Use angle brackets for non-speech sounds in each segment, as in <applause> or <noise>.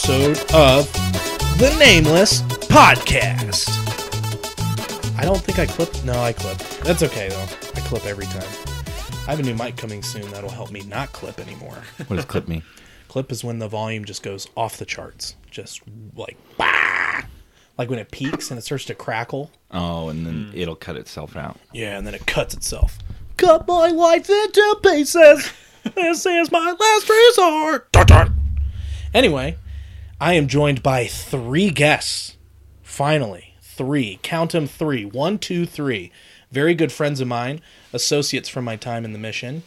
episode of the Nameless Podcast. I don't think I clipped. No, I clipped. That's okay though. I clip every time. I have a new mic coming soon that'll help me not clip anymore. <laughs> What does clip mean? clip is when the volume just goes off the charts, just like bah! like when it peaks and it starts to crackle. Oh, and then it'll cut itself out. Yeah, and then it cuts itself. Cut my life into pieces. <laughs> this is my last resort. Anyway, I am joined by three guests. Finally, three. Count them three. One, two, three. Very good friends of mine, associates from my time in the mission.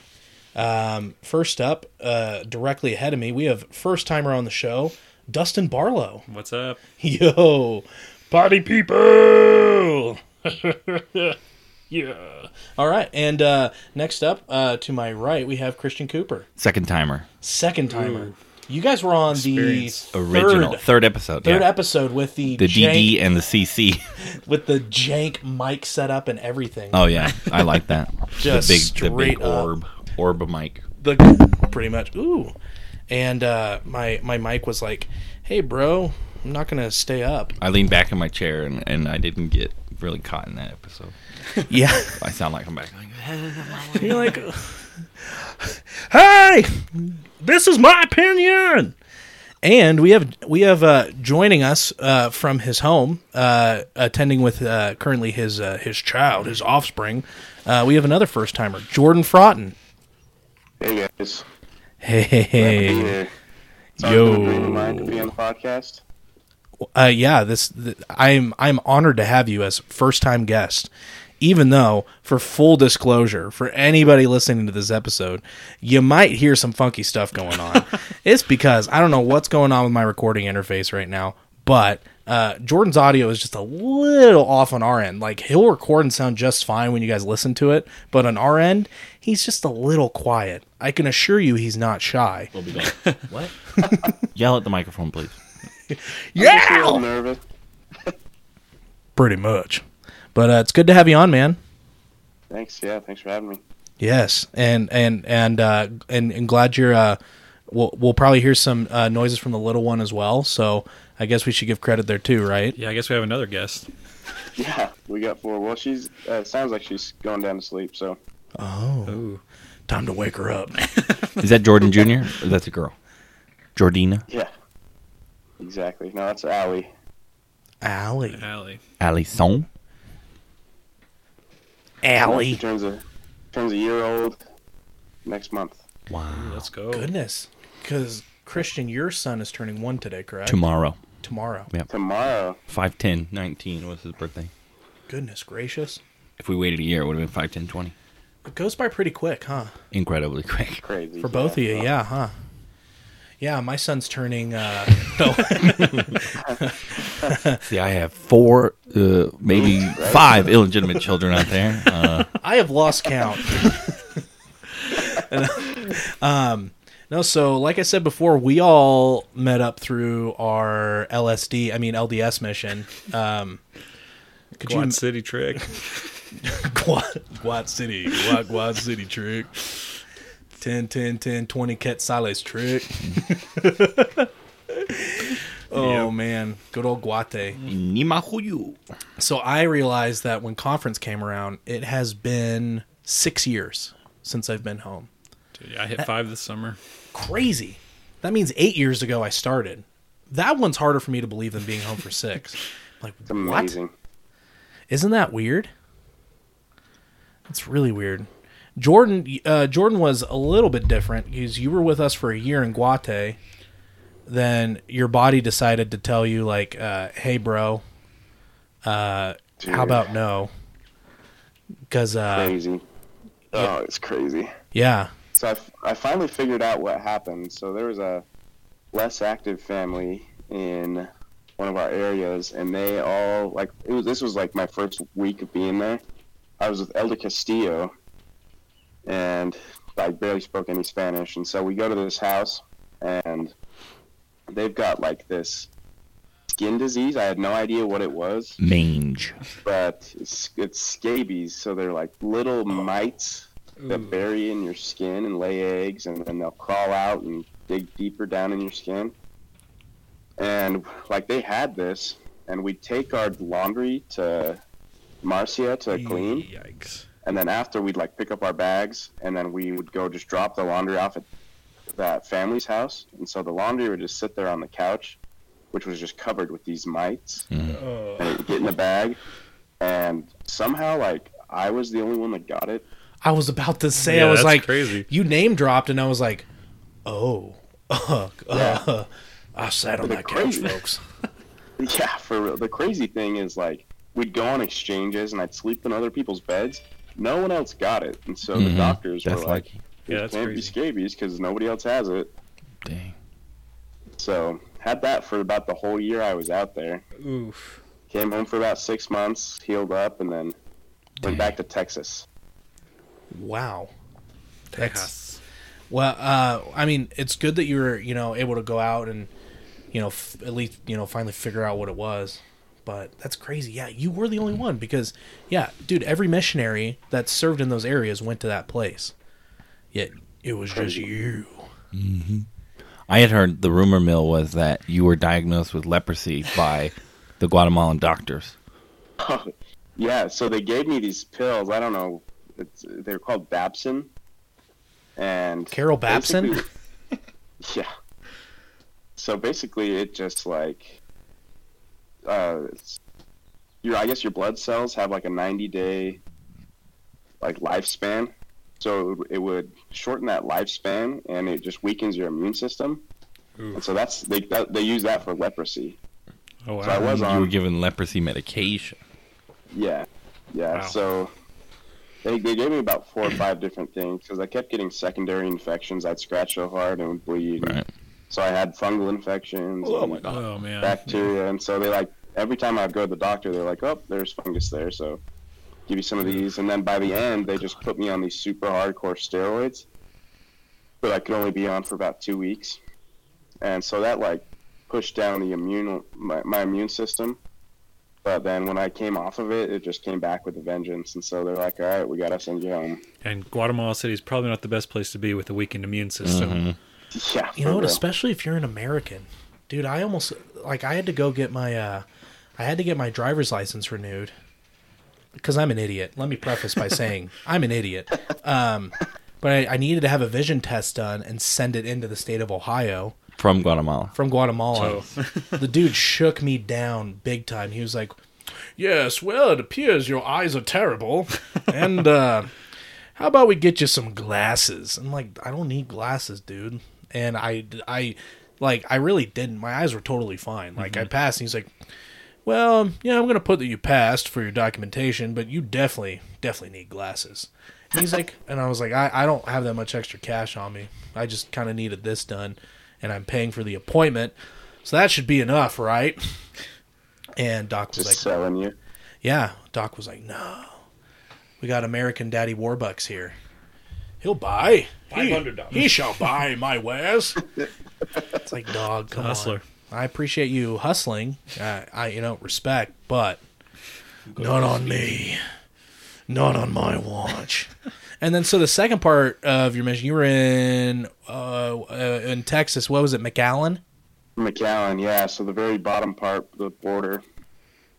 Um, first up, uh, directly ahead of me, we have first timer on the show, Dustin Barlow. What's up? <laughs> Yo, party people. <laughs> yeah. All right, and uh, next up uh, to my right, we have Christian Cooper, Second timer. second timer. You guys were on Experience. the Original. third, Third episode. third yeah. episode with the, the jank, DD and the CC. <laughs> with the jank mic setup and everything. Oh yeah, I like that. <laughs> Just the big, the big straight up. orb, orb mic. the pretty much. Ooh, and uh, my my mic was like, "Hey, bro, I'm not gonna stay up." I leaned back in my chair and, and I didn't get really caught in that episode. <laughs> Yeah. I sound like I'm back. You're like, <laughs> "Hey, this is my opinion." And we have we have uh, joining us uh, from his home, uh, attending with uh, currently his uh, his child, his offspring. Uh, we have another first timer, Jordan Fraughton. Hey guys. Hey, hey. Yo. always been a dream of mine to be on the podcast. Uh, yeah, this th- I'm I'm honored to have you as first time guest. Even though, for full disclosure, for anybody listening to this episode, you might hear some funky stuff going on. <laughs> it's because I don't know what's going on with my recording interface right now, but uh, Jordan's audio is just a little off on our end. Like he'll record and sound just fine when you guys listen to it, but on our end, he's just a little quiet. I can assure you, he's not shy. we'll be back. <laughs> what? <laughs> Yell at the microphone, please. Just a little nervous. Pretty much. But uh, it's good to have you on, man. Thanks. Yeah, thanks for having me. Yes, and and and uh, and, and glad you're. Uh, we'll we'll probably hear some uh, noises from the little one as well. So I guess we should give credit there too, right? Yeah, I guess we have another guest. <laughs> Yeah, we got four. Well, she's uh, sounds like she's going down to sleep. So Oh, Ooh. time to wake her up. <laughs> Is that Jordan Jr. that's a girl? Jordina? yeah, exactly. No, that's Allie. Allie, Allie. Allison? She Allie. turns a turns a year old next month. Wow. Let's go. Goodness, because Christian, your son is turning one today, correct? Tomorrow. Tomorrow. Yeah. Tomorrow. 5'10, 19 was his birthday. Goodness gracious, If we waited a year, it would have been 5'10, 20. it goes by pretty quick, huh? Incredibly quick. Crazy. For both of you, Well, yeah, huh? Yeah, my son's turning. Uh, <laughs> no, <laughs> See, I have four, uh, maybe <laughs> five illegitimate children out there. Uh, I have lost count. And, um, no, so like I said before, we all met up through our LSD, I mean LDS mission. Um, could Quad you City trick. Guad, Guad City, Guad, Guad City trick. 10, 10, 10, 20 Quetzales trick. <laughs> oh man, good old Guate. Nimahuyu. So I realized that when conference came around, it has been six years since I've been home. Dude, I hit five this summer. Crazy. That means eight years ago I started. That one's harder for me to believe than being home for six. <laughs> Like, It's what? amazing. Isn't that weird? It's really weird. Jordan, uh, Jordan was a little bit different because you were with us for a year in Guate. Then your body decided to tell you, like, uh, "Hey, bro, uh, how about no?" Because, uh, crazy? Oh, it's crazy. yeah, So I, f- I finally figured out what happened. So there was a less active family in one of our areas, and they all like it was. This was like my first week of being there. I was with Elder Castillo, and I barely spoke any Spanish. And so we go to this house, and they've got like this skin disease. I had no idea what it was, Mange. but it's, it's scabies. So they're like little mites that Ooh. bury in your skin and lay eggs, and then they'll crawl out and dig deeper down in your skin. and like they had this, and we'd take our laundry to Marcia to clean, Yikes. And then after we'd like pick up our bags, and then we would go just drop the laundry off at that family's house, and so the laundry would just sit there on the couch, which was just covered with these mites, Oh. and it would get in the bag, and somehow like I was the only one that got it. I was about to say, Yeah, I was that's like, crazy. you name dropped, and I was like, oh, <laughs> uh, Yeah. uh, I sat on The that couch, folks. <laughs> <laughs> Yeah, for real. The crazy thing is like we'd go on exchanges, and I'd sleep in other people's beds. No one else got it, and so the Mhm. doctors That's were like, lucky. Yeah, "It that's can't crazy. be scabies because nobody else has it." Dang. So had that for about the whole year I was out there. Oof. Came home for about six months, healed up, and then Dang. went back to Texas. Wow. Texas. Well, uh, I mean, it's good that you were, you know, able to go out and, you know, f- at least, you know, finally figure out what it was. But that's crazy. Yeah, you were the only one because, yeah, dude, every missionary that served in those areas went to that place. Yet it was just you. Mm-hmm. I had heard the rumor mill was that you were diagnosed with leprosy by the Guatemalan doctors. <laughs> yeah, so they gave me these pills. I don't know. It's, they're called Babson. And Carol Babson? <laughs> yeah. So basically, it just like, uh, it's- your I guess your blood cells have like a ninety day, like lifespan. So it would, shorten that lifespan, and it just weakens your immune system. Oof. And so that's they that, they use that for leprosy. Oh, So I wow. was you were given leprosy medication. Yeah, yeah. Wow. So they, they gave me about four or five different things because I kept getting secondary infections. I'd scratch so hard and would bleed. Right. So I had fungal infections, Oh my god. Oh, man. bacteria, and so they like every time I'd go to the doctor, they're like, "Oh, there's fungus there." So give you some of these, and then by the end, they just put me on these super hardcore steroids, but I could only be on for about two weeks, and so that like pushed down the immune my, my immune system. But then when I came off of it, it just came back with a vengeance, and so they're like, "All right, we gotta send you home." And Guatemala City is probably not the best place to be with a weakened immune system. Mhm. Yeah, You know what? real. Especially if you're an American, dude. I almost like I had to go get my uh, I had to get my driver's license renewed because I'm an idiot. Let me preface by saying <laughs> I'm an idiot. Um, but I, I needed to have a vision test done and send it into the state of Ohio From Guatemala. from Guatemala. So, <laughs> the dude shook me down big time. He was like, "Yes, well, it appears your eyes are terrible, and uh, how about we get you some glasses?" I'm like, "I don't need glasses, dude." And I, I, like, I really didn't. My eyes were totally fine. Like, I mm-hmm. passed, and he's like, "Well, yeah, I'm gonna put that you passed for your documentation, but you definitely, definitely need glasses." And he's like, <laughs> and I was like, I, I don't have that much extra cash on me. I just kind of needed this done, and I'm paying for the appointment, so that should be enough, right? And Doc was just like, selling you. yeah. Doc was like, no, we got American Daddy Warbucks here. He'll buy. He, $500. he shall buy my wares. it's like, dog, come hustler. on. I appreciate you hustling. I, I, you know, respect, but not on me. Not on my watch. and then, so the second part of your mission, you were in uh, uh in Texas. What was it, McAllen? McAllen, yeah. So the very bottom part, the border.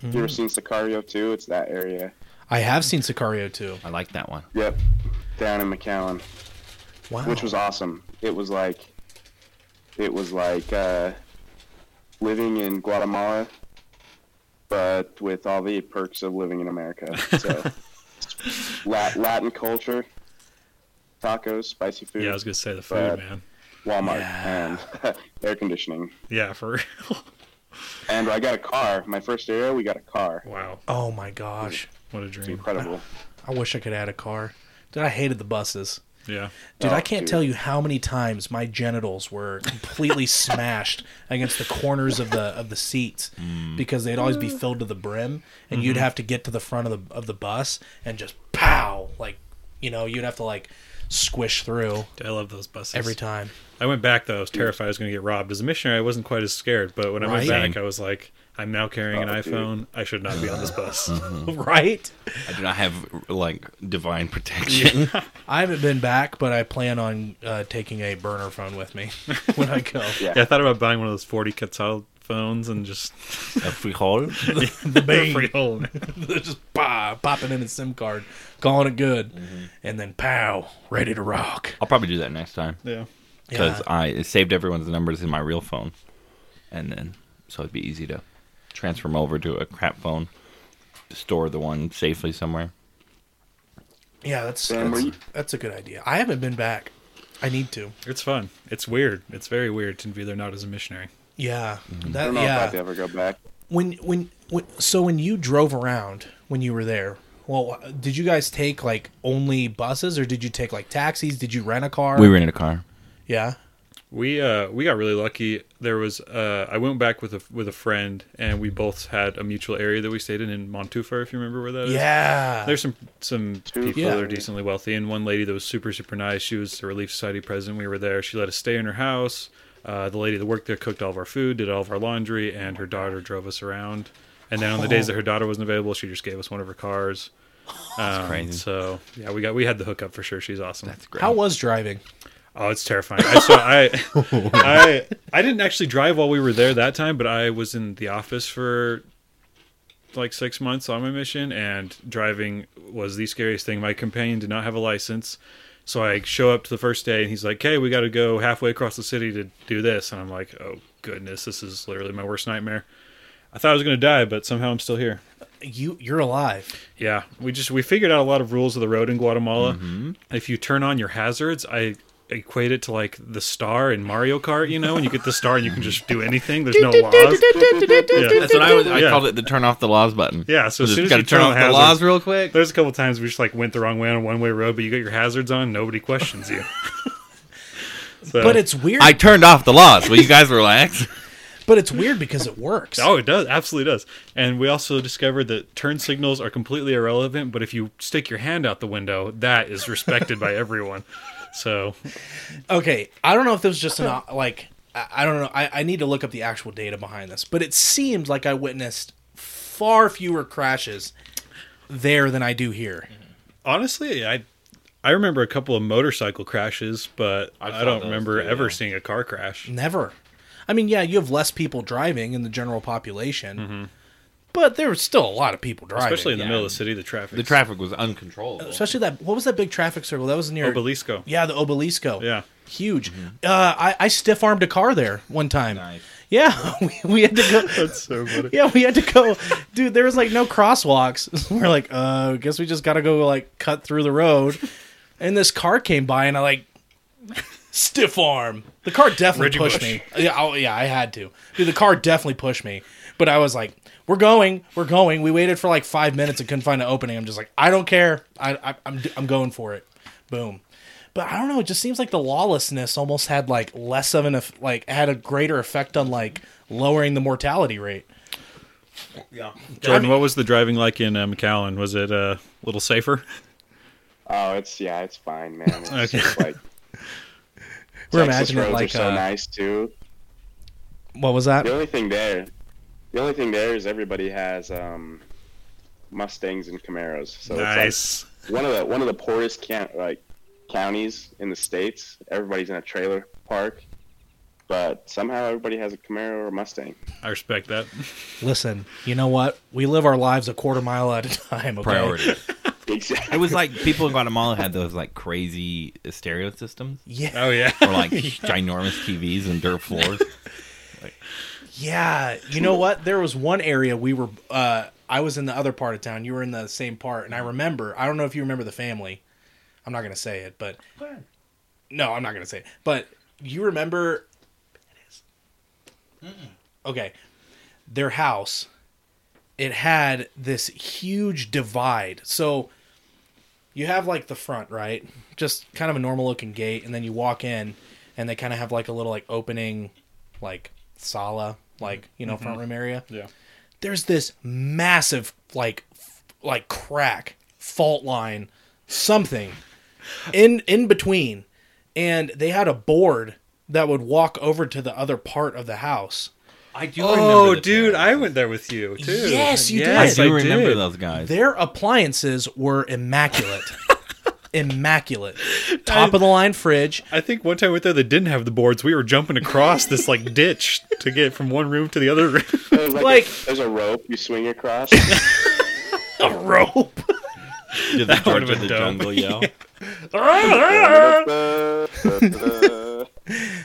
You Mm-hmm. ever seen Sicario too? It's that area. I have seen Sicario too. I like that one. Yep, down in McAllen, Wow, which was awesome. It was like, it was like uh, living in Guatemala, but with all the perks of living in America. So, <laughs> Lat- Latin culture, tacos, spicy food, yeah, I was going to say the food, But- man. Walmart, Yeah. and <laughs> air conditioning. Yeah, for real. <laughs> And I got a car. My first area, we got a car. wow. Oh my gosh. What a It's dream. incredible. I wish I could add a car. Dude, I hated the buses. Yeah. Dude, Oh, I can't dude. tell you how many times my genitals were completely <laughs> smashed against the corners of the of the seats mm. because they'd always be filled to the brim, and you'd mm-hmm. have to get to the front of the of the bus and just pow, like you know, you'd have to like squish through I love those buses. every time. I went back though. I was terrified I was going to get robbed. As a missionary, I wasn't quite as scared. But when I went back, I was like, I'm now carrying an Oh, dude. iPhone. I should not be on this bus. <laughs> <laughs> right? I do not have like divine protection. <laughs> I haven't been back, but I plan on uh, taking a burner phone with me when I go. Yeah. Yeah, I thought about buying one of those 40 cal, phones and just A freehold. the bane. freehold. just bah, popping in a SIM card, calling it good, Mm-hmm. and then pow, ready to rock. I'll probably do that next time Yeah. because Yeah. I it saved everyone's numbers in my real phone, and then so it'd be easy to transfer them over to a crap phone, store the one safely somewhere. Yeah, that's Sam, that's, you- that's a good idea. I haven't been back. I need to. It's fun. It's weird. It's very weird to be there not as a missionary. Yeah, mm-hmm. I that don't know yeah. if I'd ever go back. when, when when so when you drove around when you were there, well, did you guys take like only buses or did you take like taxis? Did you rent a car? We rented a car. yeah. We uh we got really lucky. There was uh I went back with a with a friend and we both had a mutual area that we stayed in in Montufar if you remember where that is. Yeah. There's some some people Yeah. that are decently wealthy, and one lady that was super super nice. She was the Relief Society president. We were there. She let us stay in her house. Uh, the lady that worked there cooked all of our food, did all of our laundry, and her daughter drove us around. And then on the days that her daughter wasn't available, she just gave us one of her cars. Um, crazy. So yeah, we got we had the hookup for sure. She's awesome. That's great. How was driving? Oh, it's terrifying. I, saw I, I, I didn't actually drive while we were there that time, but I was in the office for like six months on my mission, and driving was the scariest thing. My companion did not have a license, so I show up to the first day, and he's like, "Hey, we got to go halfway across the city to do this," and I'm like, "Oh goodness, this is literally my worst nightmare." I thought I was going to die, but somehow I'm still here. You you're alive. Yeah, we just we figured out a lot of rules of the road in Guatemala. Mm-hmm. If you turn on your hazards, I equate it to like the star in Mario Kart, you know, and you get the star and you can just do anything. There's no laws. Yeah. That's what I was. I Yeah. called it the turn off the laws button. Yeah, so as soon as you turn on off the hazards- laws real quick. There's a couple times we just like went the wrong way on a one way road, but you got your hazards on, nobody questions you. <laughs> So- But it's weird. I turned off the laws. Will you guys relax? <laughs> but it's weird because it works. Oh, it does. Absolutely does. And we also discovered that turn signals are completely irrelevant, but if you stick your hand out the window, that is respected by everyone. So, Okay, I don't know if this was just an like I, I don't know. I, I need to look up the actual data behind this, but it seems like I witnessed far fewer crashes there than I do here. honestly, I I remember a couple of motorcycle crashes, but I I, don't remember too, ever yeah. seeing a car crash. Never. I mean, yeah, you have less people driving in the general population, Mm-hmm. But there was still a lot of people driving. Especially in the yeah. middle of the city, the traffic. The traffic was uncontrollable. especially that. What was that big traffic circle? That was near. Obelisco. yeah, the Obelisco. Yeah. huge. Uh, I, I stiff armed a car there one time. Nice. Yeah, <laughs> we, we had to go. <laughs> That's so funny. Yeah, we had to go, dude. There was like no crosswalks. <laughs> We're like, uh, I guess we just got to go like cut through the road. And this car came by, and I like stiff arm. The car definitely Reggie pushed Bush. me. Yeah, oh, yeah, I had to. Dude, the car definitely pushed me. But I was like, we're going, we're going. We waited for like five minutes and couldn't find an opening. I'm just like, I don't care. I, I I'm I'm going for it. Boom. But I don't know. It just seems like the lawlessness almost had like less of an eff- like had a greater effect on like lowering the mortality rate. Yeah, Jordan, what was the driving like in uh, McAllen? Was it uh, a little safer? Oh, it's yeah, it's fine, man. It's Okay. like <laughs> We're Texas imagining it roads like are so uh, nice too. what was that? The only thing there, the only thing there is everybody has um, Mustangs and Camaros. So nice. it's like one of the one of the poorest can like counties in the states. Everybody's in a trailer park, but somehow everybody has a Camaro or a Mustang. I respect that. Listen, you know what? We live our lives a quarter mile at a time. Okay? Priority. <laughs> Exactly. It was like people in Guatemala had those like crazy stereo systems Yeah, Oh yeah. or like <laughs> ginormous TVs and dirt floors. Yeah. You know what? There was one area we were. uh I was in the other part of town. You were in the same part, and I remember. I don't know if you remember the family. I'm not gonna say it, but no, I'm not gonna say it. But you remember? It is. Okay, their house. It had this huge divide. So you have like the front, right? Just kind of a normal looking gate, and then you walk in, and they kind of have like a little like opening, like sala, like you know front mm-hmm. room area. Yeah. There's this massive like f- like crack, fault line, something in in between, and they had a board that would walk over to the other part of the house. I do Oh, dude, I went there with you too. Yes, you did. I did. do remember did. those guys. Their appliances were immaculate. <laughs> immaculate, <laughs> top of the line fridge. I think one time we went there that didn't have the boards. We were jumping across this like <laughs> ditch to get from one room to the other room. There's like, Like- a, there's a rope you swing across. <laughs> A rope. Did the George would've of the dope. Jungle yell?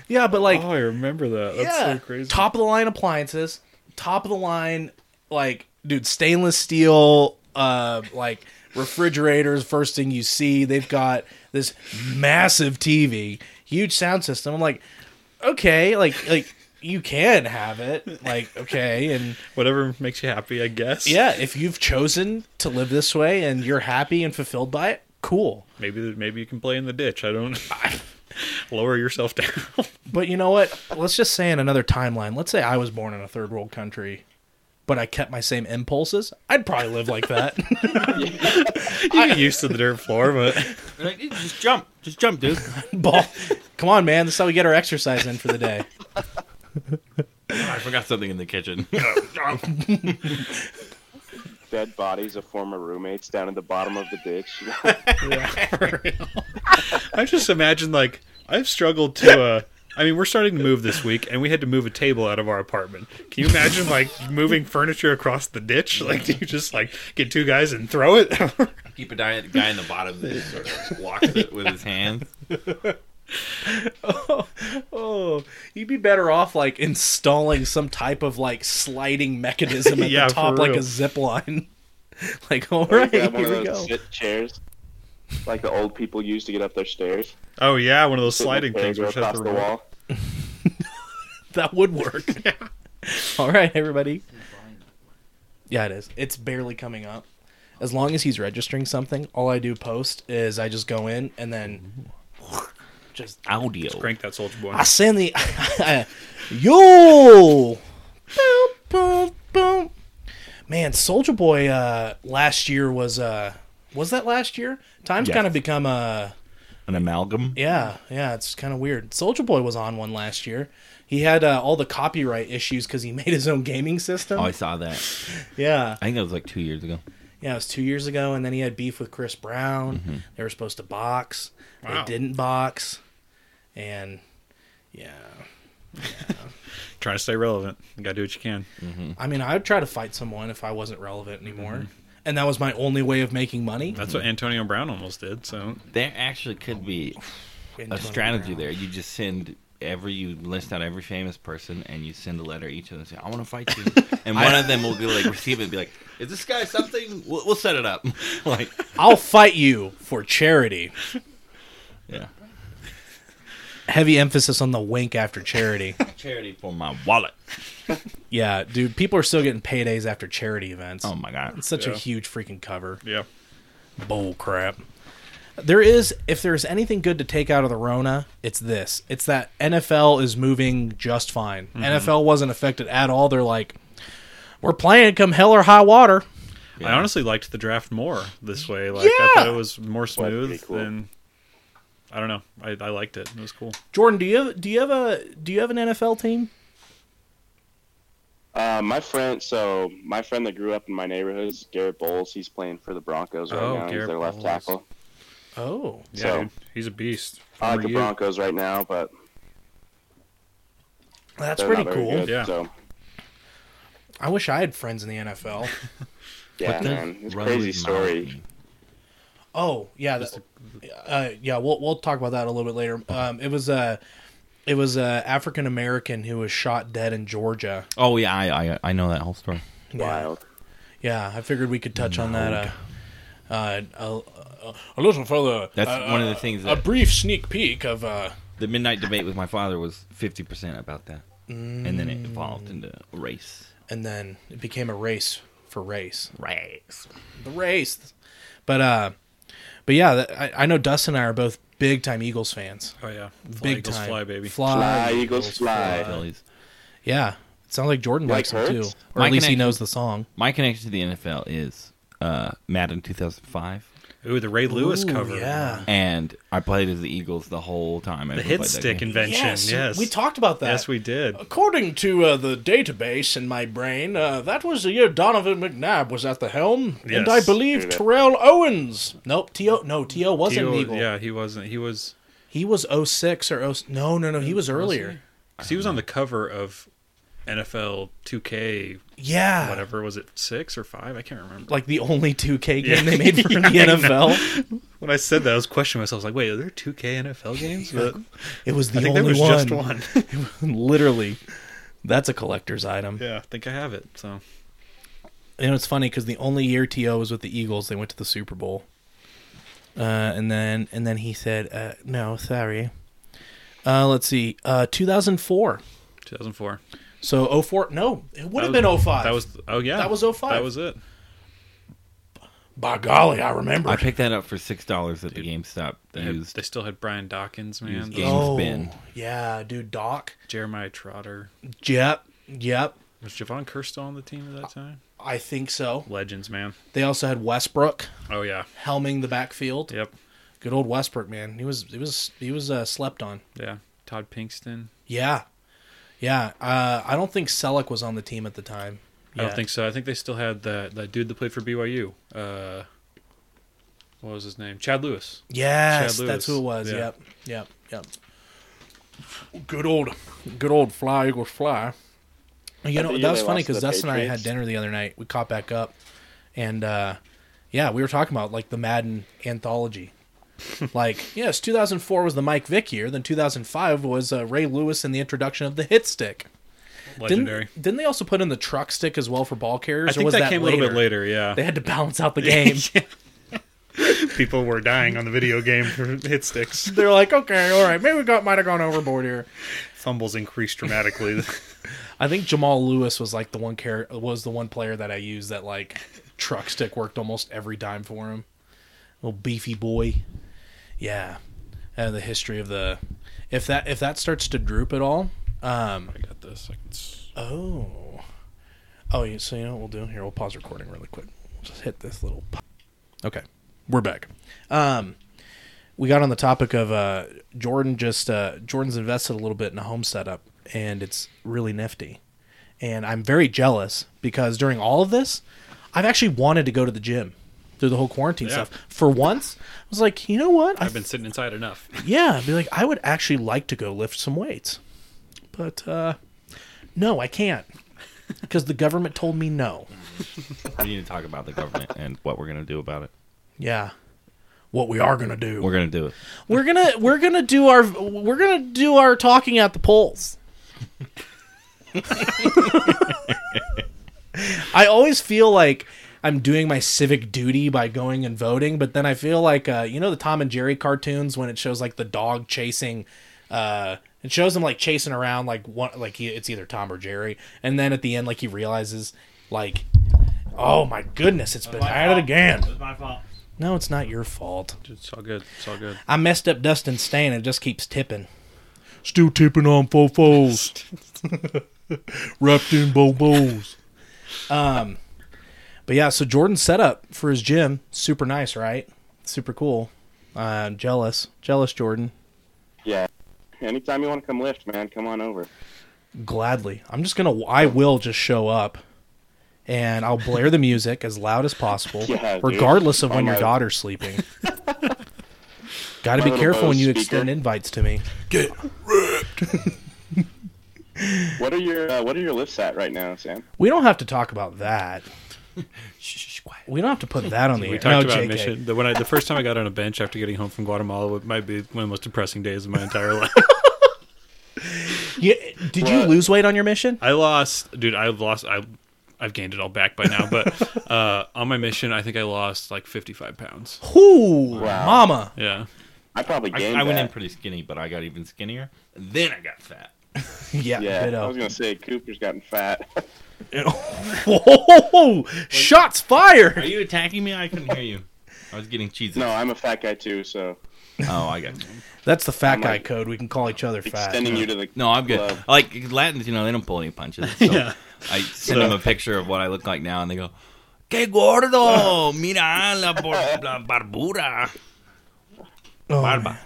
Yeah, but like oh, I remember that. That's yeah, so crazy. top of the line appliances, top of the line, like dude, stainless steel, uh, like refrigerators. First thing you see, they've got this massive TV, huge sound system. I'm like, okay, like like you can have it, like okay, and Whatever makes you happy, I guess. yeah, if you've chosen to live this way and you're happy and fulfilled by it, cool. Maybe maybe you can play in the ditch. I don't. <laughs> <laughs> Lower yourself down. But you know what? Let's just say in another timeline. Let's say I was born in a third world country, but I kept my same impulses. I'd probably live like that. <laughs> you get used to the dirt floor, but Like, just jump, just jump, dude. <laughs> Ball. Come on, man. This is how we get our exercise in for the day. I forgot something in the kitchen. <laughs> Dead bodies of former roommates down at the bottom of the ditch. I just imagine like I've struggled to. uh I mean, we're starting to move this week, and we had to move a table out of our apartment. Can you imagine like <laughs> moving furniture across the ditch? Like, do you just like get two guys and throw it? <laughs> Keep a guy, guy in the bottom that sort of walks it with his hands. Oh, <laughs> oh, you'd be better off like installing some type of like sliding mechanism at Yeah, the top, like a zip line. like, all Or right, one here of we go. sit chairs, like the old people used to get up their stairs. oh yeah, one of those Sit in the sliding things go which has across the the wall. <laughs> That would work. <laughs> all right, everybody. Yeah, it is. It's barely coming up. As long as he's registering something, all I do post is I just go in and then just Audio. Crank that Soulja Boy. I send the <laughs> yo. Boom, boom, boom. Man, Soulja Boy uh, last year was uh, was that last year? Times Yes. kind of become a An amalgam. yeah, yeah. It's kind of weird. Soulja Boy was on one last year. He had uh, all the copyright issues because he <laughs> made his own gaming system. Oh, I saw that. yeah, I think that was like two years ago. yeah. It was two years ago, and then he had beef with Chris Brown. Mm-hmm. They were supposed to box. Wow. They didn't box, and yeah. <laughs> yeah. Trying to stay relevant. You gotta do what you can. Mm-hmm. I mean, I would try to fight someone if I wasn't relevant anymore, mm-hmm. And that was my only way of making money. That's what Antonio Brown almost did. So There actually could be a strategy Brown. there. You just send every you list out every famous person and you send a letter each of them say, "I want to fight you," <laughs> and one of them will be like receive it and be like, "Is this guy something? We'll, we'll set it up." <laughs> like, I'll fight you for charity. yeah, Heavy emphasis on the wink after charity. <laughs> charity for my wallet. yeah, dude, people are still getting paydays after charity events. Oh my god. It's such a huge freaking cover. yeah, Bull crap. There is, if there's anything good to take out of the Rona, it's this. It's that NFL is moving just fine. Mm-hmm. NFL wasn't affected at all. They're like, we're playing come hell or high water. I honestly liked the draft more this way. Like I thought it was more smooth pretty cool. than. I don't know. I, I liked it. It was cool. Jordan, do you have, do you have a do you have an NFL team? Uh, my friend, so my friend that grew up in my neighborhood is Garett Bolles. He's playing for the Broncos right Oh, now. He's Garett their left Bolles. tackle. Oh, Yeah, So- dude, he's a beast. I like Former the U. Broncos right now, but that's pretty not very cool. good, Yeah. So I wish I had friends in the NFL. yeah, What man, it's a crazy story. Mountain? Oh yeah, that, uh, yeah. We'll we'll talk about that a little bit later. Um, it was a it was a African American who was shot dead in Georgia. Oh yeah, I, I I know that whole story. Yeah, Wild. yeah. I figured we could touch on that. Uh, uh, a, a, a little further. That's uh, one of the uh, things A brief sneak peek of. Uh, The midnight debate with my father was fifty percent about that, and then it evolved into a race. and then it became a race for race. Race. The race. But uh, but yeah, that- I, I know Dustin and I are both big time Eagles fans. Oh yeah, fly, Big Eagles, time. fly baby. Fly, Fly, Eagles, fly. Phillies. Yeah, it sounds like Jordan likes like them too, Hurts? or at least he knows the song. My connection to the NFL is uh, Madden 2005. Ooh, the Ray Lewis Ooh, cover. yeah. And I played as the Eagles the whole time. I The hit stick invention. Yes, we talked about that. Yes, we did. According to uh, the database in my brain, uh, that was the year Donovan McNabb was at the helm, and I believe Dude. Terrell Owens. Nope, T.O. No, T.O. wasn't an He- Eagle. Yeah, he wasn't. He was. He was 06 or 0. No, no, no. He was earlier. Cause he was on the cover of NFL 2K. Yeah. Whatever was it, six or five? I can't remember. Like the only 2K game Yeah. they made for <laughs> Yeah, the I. NFL. When I said that, I was questioning myself. I was like, "Wait, are there 2K NFL games?" But It was the I think there only was one. just one. <laughs> Literally. That's a collector's item. yeah, I think I have it. So You know, it's funny because the only year T.O. was with the Eagles, they went to the Super Bowl. Uh, and then and then he said, uh, no, sorry. Uh, let's see. Uh, 2004. 2004. So 04. No, it would have That been was- 05. That was. Oh yeah, That was 05. That was it. By golly, I remember. I picked that up for six dollars at the GameStop They, had- used. they still had Brian Dawkins, man. Used Those- game oh, spin. yeah, dude, Doc. Jeremiah Trotter. Yep, yep. Was Jevon Kearse still on the team at that time? I think so. Legends, man. They also had Westbrook Oh yeah. helming the backfield. Yep. Good old Westbrook, man. He was he was he was uh, slept on. Yeah. Todd Pinkston. Yeah, yeah. Uh, I don't think Celek was on the team at the time. I don't yet. think so. I think they still had that that dude that played for BYU. Uh, what was his name? Chad Lewis. Yes, Chad that's who it was. Yeah. Yep, yep, yep. Good old, good old fly eagles fly. You At know that was funny because the Dustin and I had dinner the other night. We caught back up, and uh, yeah, we were talking about like the Madden anthology. <laughs> like yes, 2004 was the Mike Vick year. Then 2005 was uh, Ray Lewis and the introduction of the hit stick. Legendary. Didn't, didn't they also put in the truck stick as well for ball carriers? I or think was that, came a little bit later. Yeah. They had to balance out the <laughs> game. <laughs> People were dying on the video game for hit sticks. They're like, okay, all right, maybe we got might have gone overboard here. Fumbles increased dramatically. I think Jamal Lewis was like the one char- was the one player that I used that like truck stick worked almost every time for him. Little beefy boy. Yeah. And the history of the if that if that starts to droop at all, um I got this. I can s- oh. Oh, so you know what we'll do? Here, we'll pause recording really quick. We'll just hit this little po- Okay. We're back. Um we got on the topic of uh Jordan just uh Jordan's invested a little bit in a home setup and it's really nifty. And I'm very jealous because during all of this, I've actually wanted to go to the gym through the whole quarantine Yeah. stuff. For once, I was like, you know what? I've been sitting inside enough. <laughs> yeah, I'd be like, I would actually like to go lift some weights. But uh no, I can't. Because the government told me no. We need to talk about the government and what we're gonna do about it. Yeah. What we are gonna do. We're gonna do it. We're gonna we're gonna do our we're gonna do our talking at the polls. <laughs> I always feel like I'm doing my civic duty by going and voting, but then I feel like uh, you know the Tom and Jerry cartoons when it shows like the dog chasing. Uh, it shows him like chasing around like one like he, it's either Tom or Jerry, and then at the end like he realizes like, oh my goodness, it's been at it again. It's my fault. No, it's not your fault. It's all good. It's all good. I messed up Dustin Stain and it just keeps tipping. Still tipping on fofos. <laughs> Wrapped in bobos. Um, but yeah, so Jordan's setup for his gym, super nice, right? Super cool. Uh, jealous, jealous Jordan. Yeah. Anytime you want to come lift, man, come on over. Gladly, I'm just gonna. I will just show up, and I'll blare the music as loud as possible, <laughs> Yeah, dude. regardless of when On your my- daughter's sleeping. <laughs> Got to be careful when you speaker. extend invites to me. Get ripped. <laughs> What are your uh, What are your lifts at right now, Sam? We don't have to talk about that. <laughs> We don't have to put that on the We air. talked no, about JK. mission. The, when I, the first time I got on a bench after getting home from Guatemala, it might be one of the most depressing days of my entire life. <laughs> Yeah, did you What? lose weight on your mission? I lost, dude. I lost. I, I've gained it all back by now. But <laughs> uh, on my mission, I think I lost like 55 pounds. Ooh, Wow. mama. Yeah. I probably I, gained I went that. in pretty skinny, but I got even skinnier. Then I got fat. Yeah, Yeah, I ditto. was gonna say Cooper's gotten fat. <laughs> Whoa, shots fired. Are you attacking me? I couldn't hear you. I was getting cheesy. no, I'm a fat guy too, so Oh, I got you. That's the fat I'm guy like code. We can call each other fat. extending you to the No, I'm good. club. Like Latins, you know, they don't pull any punches. <laughs> So Yeah. I send them a picture of what I look like now, and they go, Que gordo! <laughs> Mira la, bor- la barbura. Oh, Barba.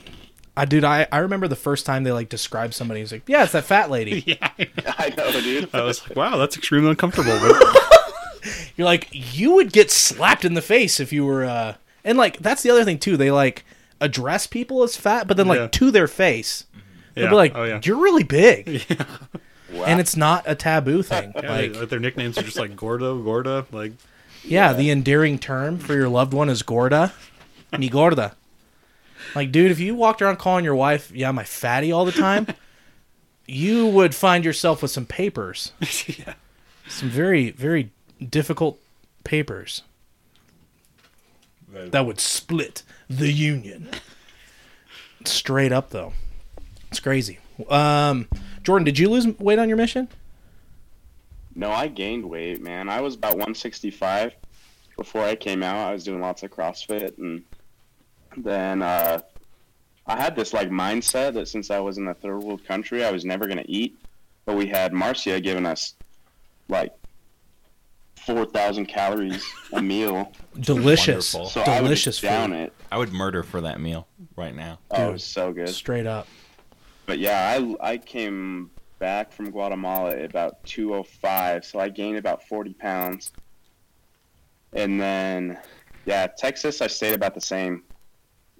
Man. I dude, I, I remember the first time they like described somebody. He's like, yeah, it's that fat lady. <laughs> yeah. I know, dude. I was like, wow, that's extremely uncomfortable. But <laughs> You're like, you would get slapped in the face if you were. uh And like, that's the other thing too. They like address people as fat, but then like Yeah. to their face, they'll yeah. be like, oh yeah. you're really big, <laughs> Wow. and it's not a taboo thing. Yeah, like, they- their nicknames are just like Gordo, Gorda, like yeah, the endearing term for your loved one is gorda, mi gorda. Like, dude, if you walked around calling your wife, yeah, my fatty all the time, <laughs> you would find yourself with some papers. <laughs> yeah. some very very difficult papers that would split the union straight up though it's crazy um jordan did you lose weight on your mission No, I gained weight, man. I was about 165 before I came out. I was doing lots of CrossFit, and then uh, I had this like mindset that since I was in a third world country, I was never gonna eat. But we had Marcia giving us like 4,000 calories a <laughs> meal, delicious Wonderful. so I would delicious just down food it. I would murder for that meal right now. Oh, it was so good. straight up But yeah, I I came back from Guatemala at about 205, so I gained about 40 pounds. And then, yeah, Texas, I stayed about the same.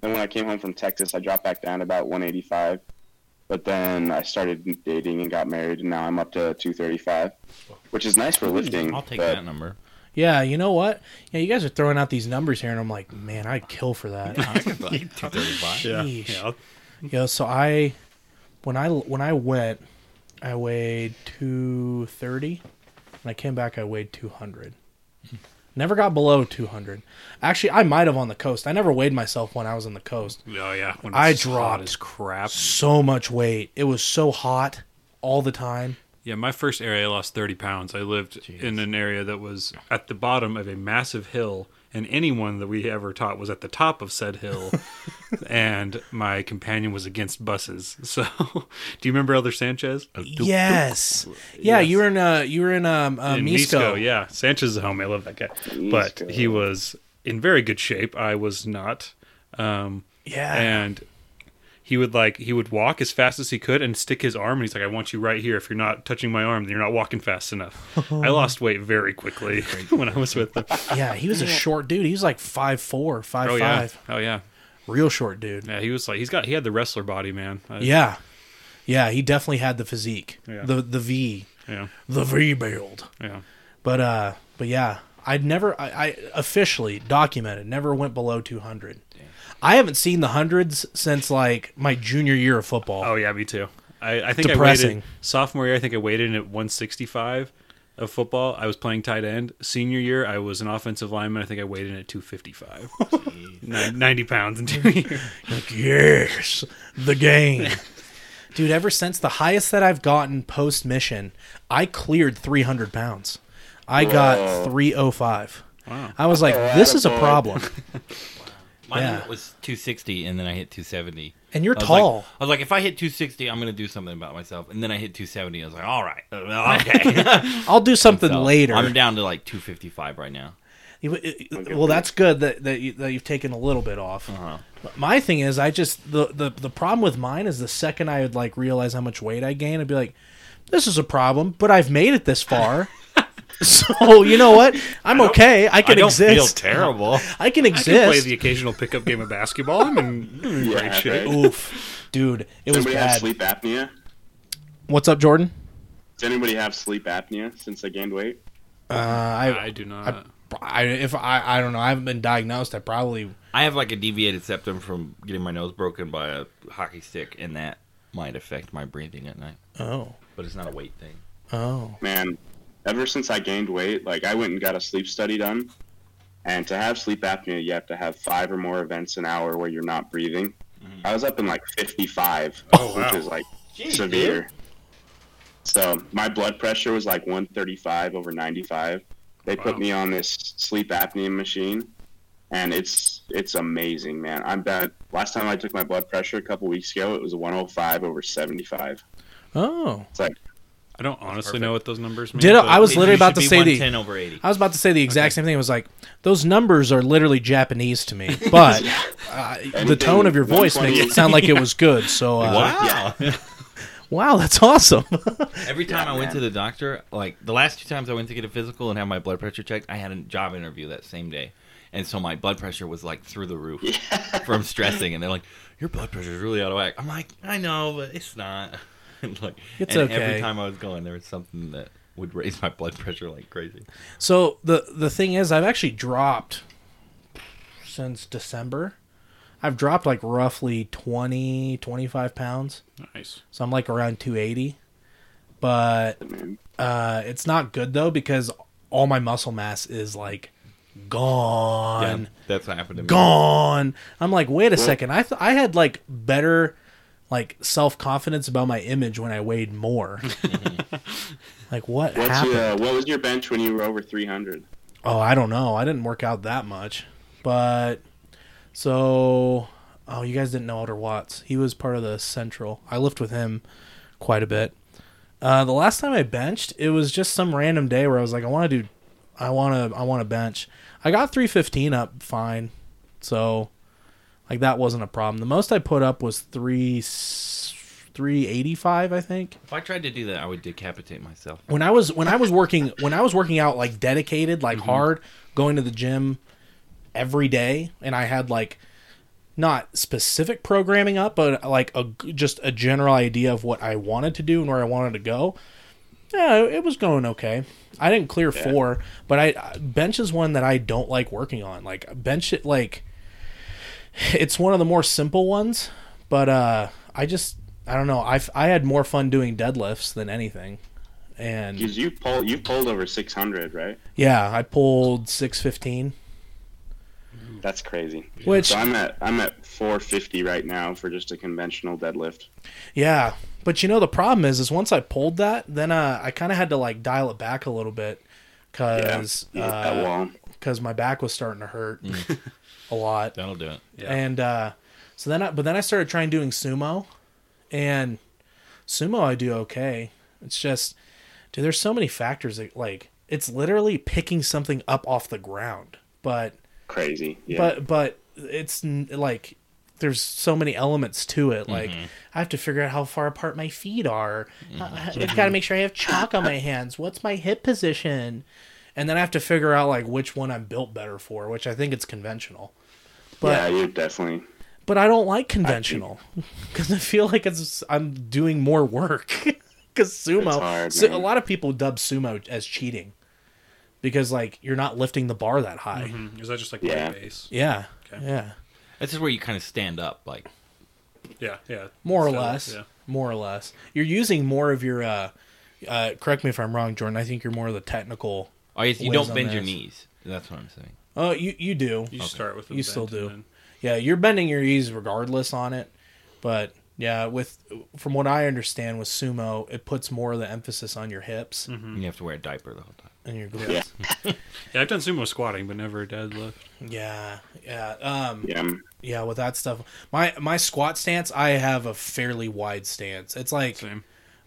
Then when I came home from Texas, I dropped back down to about 185. But then I started dating and got married, and now I'm up to 235, which is nice for lifting. I'll take but that number. yeah you know what yeah you guys are throwing out these numbers here and i'm like man i'd kill for that I could like 235. Yeah. Yeah. I'll- Yeah, so I when I when I went, I weighed two thirty. When I came back, I weighed two hundred. Never got below two hundred. Actually, I might have on the coast. I never weighed myself when I was on the coast. Oh yeah. When I dropped as crap. So much weight. It was so hot all the time. Yeah, my first area I lost 30 pounds. I lived in an area that was at the bottom of a massive hill, and anyone that we ever taught was at the top of said hill, <laughs> and my companion was against buses. <laughs> So, do you remember Elder Sanchez? Yes. Yeah, Yes. you were in uh you were in um uh, in Mixco. yeah. Sanchez is a homie. I love that guy. But he was in very good shape. I was not. Um, Yeah. and he would like he would walk as fast as he could and stick his arm and he's like i want you right here if you're not touching my arm then you're not walking fast enough <laughs> i lost weight very quickly <laughs> when i was with him yeah, he was a short dude. He was like five four, five oh yeah five. oh yeah Real short dude. yeah he was like he's got he had the wrestler body man I- Yeah. Yeah, he definitely had the physique. Yeah. The the V. yeah The V build. yeah But uh but yeah, I'd never I, I officially documented never went below 200. I haven't seen the hundreds since like my junior year of football. oh yeah me too i, I think i Depressing. waited sophomore year i think i waited in at 165 of football i was playing tight end senior year i was an offensive lineman i think i weighed in at 255 Nin- 90 pounds in two <laughs> years Like, yes, the game. Dude, ever since the highest that I've gotten post mission, I cleared 300 pounds. I got Whoa. 305. Wow. I was like, this is a attaboy. problem. <laughs> Mine Yeah. was 260, and then I hit 270. And you're I tall. Like, I was like, if I hit 260, I'm going to do something about myself. And then I hit 270. I was like, all right, uh, <laughs> <laughs> okay. <laughs> I'll do something So, later. I'm down to like 255 right now. You- it- Well, that's good that that, you, that you've taken a little bit off. Uh-huh. My thing is, I just the, the the problem with mine is the second I would like realize how much weight I gain, I'd be like, "This is a problem," but I've made it this far, so you know what? <laughs> I'm okay. I can exist. I don't exist. feel terrible. I can exist. I exist. can play the occasional pickup game of basketball. I'm in, I'm <laughs> Yeah, great shape. right. Oof, dude, it was Does anybody have sleep apnea? What's up, Jordan? Does anybody have sleep apnea since I gained weight? Uh, I, I do not. I, if I, I don't know. I haven't been diagnosed. I probably. I have like a deviated septum from getting my nose broken by a hockey stick, and that might affect my breathing at night. Oh, But it's not a weight thing. oh, Man, ever since I gained weight, like I went and got a sleep study done. And to have sleep apnea, you have to have five or more events an hour where you're not breathing. Mm-hmm. I was up in like 55, Oh, wow. which is like severe. So my blood pressure was like 135 over 95. They put me on this sleep apnea machine, and it's it's amazing, man. I'm bad. Last time I took my blood pressure a couple weeks ago, it was 105 over 75. oh. It's like I don't honestly perfect. know what those numbers mean. Ditto, but- I was literally about to say the- 110 over 80. I was about to say the exact same thing. I was like, those numbers are literally Japanese to me, but <laughs> uh, the tone of your voice makes it sound like it was good. So, uh, Wow. <laughs> wow, that's awesome. <laughs> Every time Yeah, I went man. to the doctor, like the last two times I went to get a physical and have my blood pressure checked, I had a job interview that same day. And so my blood pressure was like through the roof from stressing. And they're like, your blood pressure is really out of whack. I'm like, I know, but it's not. And <laughs> like, It's and okay. every time I was going, there was something that would raise my blood pressure like crazy. so the the thing is, I've actually dropped since December. I've dropped like roughly 20, 25 pounds. Nice. So I'm like around 280. But uh, it's not good though because all my muscle mass is like gone. Yeah, that's what happened to me. gone. I'm like, wait a second. I th- I had like better like self confidence about my image when I weighed more. <laughs> like what What's happened? your, uh, what was your bench when you were over 300? Oh, I don't know. I didn't work out that much, but so oh, you guys didn't know Elder Watts. He was part of the Central. I lift with him quite a bit. Uh, the last time I benched, it was just some random day where I was like, I want to do, I want to, I want to bench. I got 315 up fine, so like that wasn't a problem. The most I put up was three, 385, I think If I tried to do that, I would decapitate myself. when I was when I was working when I was working out like dedicated, like mm-hmm. hard, going to the gym every day, and I had like not specific programming up, but like a just a general idea of what I wanted to do and where I wanted to go. Yeah, it was going okay. I didn't clear four, but I bench is one that I don't like working on. Like bench it like it's one of the more simple ones, but uh I just I don't know. I I had more fun doing deadlifts than anything. And Because you pulled you pulled over 600, right? yeah, I pulled 615, That's crazy. which So I'm at I'm at 450 right now for just a conventional deadlift. yeah, but you know the problem is is once I pulled that, then uh I kind of had to like dial it back a little bit Yeah, cuz you hit that uh, wall. cuz my back was starting to hurt <laughs> a lot. That'll do it. Yeah. And uh so then I, but then I started trying doing sumo and sumo I do okay. It's just dude there's so many factors that like it's literally picking something up off the ground. But Crazy. Yeah. but but it's like there's so many elements to it like Mm-hmm. i have to figure out how far apart my feet are Uh, i've got to make sure i have chalk on my hands what's my hip position and then i have to figure out like which one i'm built better for which i think it's conventional but yeah, you're definitely. but i don't like conventional because I, feel like it's i'm doing more work <laughs> because sumo It's hard, su- a lot of people dub sumo as cheating because like you're not lifting the bar that high Mhm. Is that just like Yeah. weight base? yeah Okay. yeah This is where you kind of stand up, like Yeah, yeah. more or So, less Yeah. more or less you're using more of your uh uh correct me if i'm wrong jordan i think you're more of the technical oh, yes, you don't on bend your knees. That's what I'm saying. Oh you you do You start with the You still do. and then- yeah you're bending your knees regardless on it but yeah with from what i understand with sumo it puts more of the emphasis on your hips Mm-hmm. You have to wear a diaper the whole time. and your glutes <laughs> Yeah, I've done sumo squatting, but never deadlift. yeah yeah um Yeah. Yeah with that stuff my my squat stance i have a fairly wide stance it's like Same.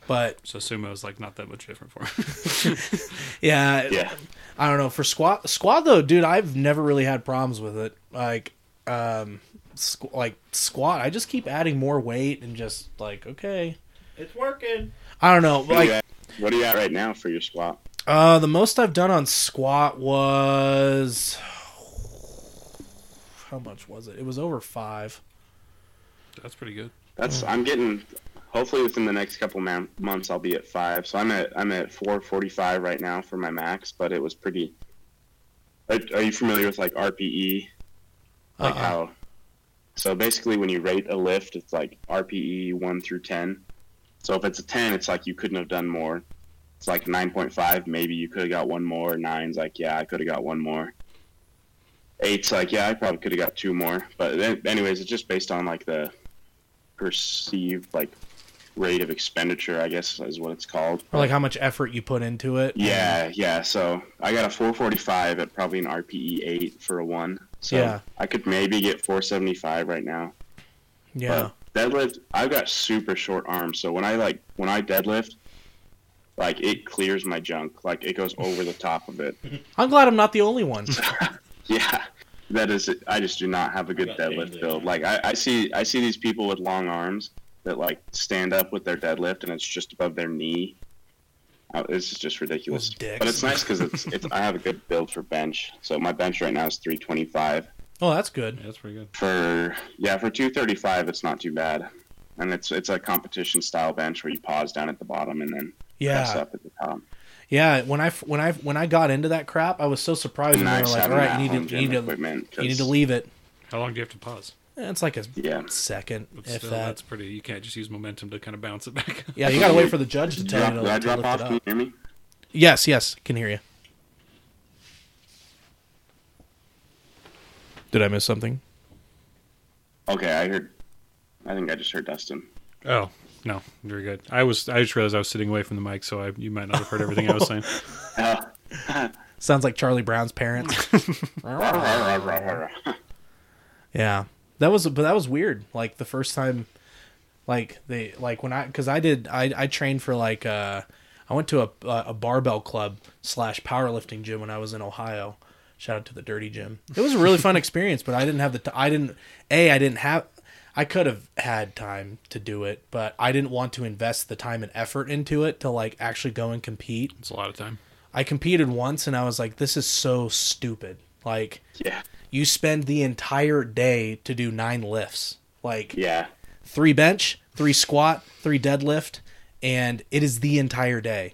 But So sumo is like not that much different for me. <laughs> yeah Yeah. I don't know for squat squat though, dude. I've never really had problems with it. Like, um, squ- like squat, I just keep adding more weight and just like okay, it's working. I don't know. What, Like, at, what are you at right now for your squat? uh, the most I've done on squat was how much was it? It was over five. That's pretty good. That's I'm getting. Hopefully within the next couple man, months I'll be at five. So I'm at I'm at 445 right now for my max, but it was pretty. Are, are you familiar with like RPE? Like Uh-uh. how? So basically, when you rate a lift, it's like RPE one through ten. So if it's a ten, it's like you couldn't have done more. It's like nine point five. Maybe you could have got one more. Nine's like yeah, I could have got one more. Eight's like yeah, I probably could have got two more. But anyways, it's just based on like the perceived like rate of expenditure, I guess is what it's called. Or like how much effort you put into it. Yeah, yeah. So I got a 445 at probably an RPE eight for a one. So Yeah. I could maybe get 475 right now. yeah. But deadlift, I've got super short arms. So when I like when I deadlift, like it clears my junk. Like it goes over the top of it. <laughs> I'm glad I'm not the only one. <laughs> Yeah, that is. I just do not have a good deadlift build. Like I, I see, I see these people with long arms that like stand up with their deadlift and it's just above their knee. Uh, This is just ridiculous. But it's nice because it's, it's. I have a good build for bench. So my bench right now is 325. Oh, that's good. Yeah, that's pretty good. For yeah, for 235, it's not too bad. And it's it's a competition style bench where you pause down at the bottom and then press Yeah, up at the top. yeah. When I when I when I got into that crap, I was so surprised when they were Nice like, "All having right, that you need to you need to you need to 'cause- leave it." How long do you have to pause? Eh, It's like a Yeah. second, But if still, that. that's pretty. You can't just use momentum to kind of bounce it back. Yeah, you gotta wait for the judge to tell I, you to, did I to drop lift off? it Can you hear me? Yes, yes, can hear you. Did I miss something? Okay, I heard. I think I just heard Dustin. oh no, very good. I was. I just realized I was sitting away from the mic, so I, you might not have heard everything I was saying. <laughs> Uh, <laughs> Sounds like Charlie Brown's parents. <laughs> Yeah, that was but that was weird. Like the first time, like they like when I because I did I I trained for like uh I went to a a barbell club slash powerlifting gym when I was in Ohio. Shout out to the Dirty Gym. It was a really fun <laughs> experience, but I didn't have the t- I didn't a I didn't have I could have had time to do it, but I didn't want to invest the time and effort into it to like actually go and compete. It's a lot of time. I competed once and I was like, this is so stupid. Like yeah, you spend the entire day to do nine lifts like yeah, three bench three squat three deadlift and it is the entire day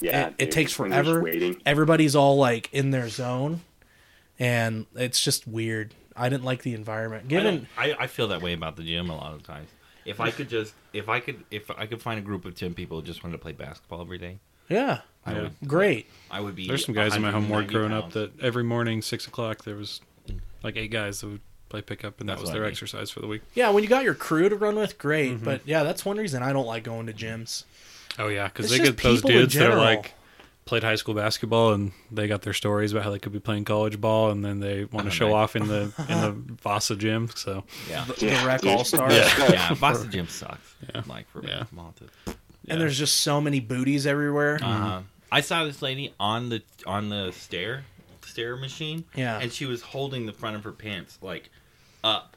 yeah. it, it takes when you're just forever Waiting. everybody's all like in their zone and it's just weird i didn't like the environment I, given don't- I, I feel that way about the gym a lot of times. If I could just, if I could, if I could find a group of ten people who just wanted to play basketball every day, yeah I Yeah. would, great I would be. There's some guys in my homework 190 growing up that every morning six o'clock there was like eight guys that would play pickup, and that That's was their I mean. exercise for the week. yeah when you got your crew to run with great Mm-hmm. but yeah that's one reason i don't like going to gyms Oh yeah, because they get those dudes that are like played high school basketball and they got their stories about how they could be playing college ball, and then they want to show nice. off in the in the <laughs> Vasa gym. So Yeah. the Yeah, rec all stars Yeah. yeah, Boston gym sucks. Yeah. Like for Yeah. basketball. too. and there's just so many booties everywhere Uh, I saw this lady on the on the stair stair machine. Yeah. and she was holding the front of her pants like up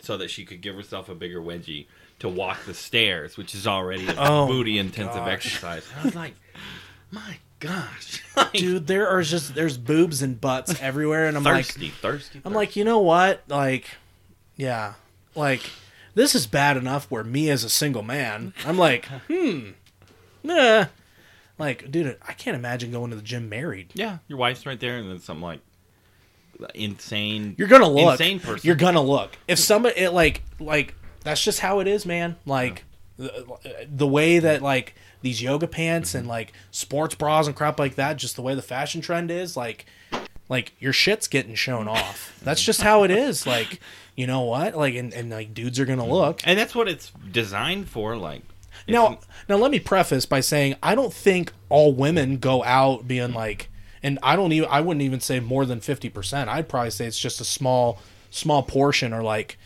so that she could give herself a bigger wedgie to walk the stairs, which is already a Oh, booty intensive gosh. exercise. And I was like, my gosh, <laughs> Like, dude there are just there's boobs and butts <laughs> everywhere and i'm like thirsty, thirsty. I'm like, you know what? Like, yeah, like this is bad enough. Where me as a single man, I'm like, hmm, nah. Like, dude, I can't imagine going to the gym married. yeah, your wife's right there, and then something like insane. You're gonna look. Insane person. You're gonna look. If somebody, it, like, like that's just how it is, man. Like, the, the way that like these yoga pants and like sports bras and crap like that, just the way the fashion trend is, like, like your shit's getting shown <laughs> off. That's just how it is. Like, you know what? Like, and, and like dudes are gonna mm. look. and that's what it's designed for. Like, Now, now let me preface by saying I don't think all women go out being like, and I don't even I wouldn't even say more than fifty percent. I'd probably say it's just a small small portion, or like,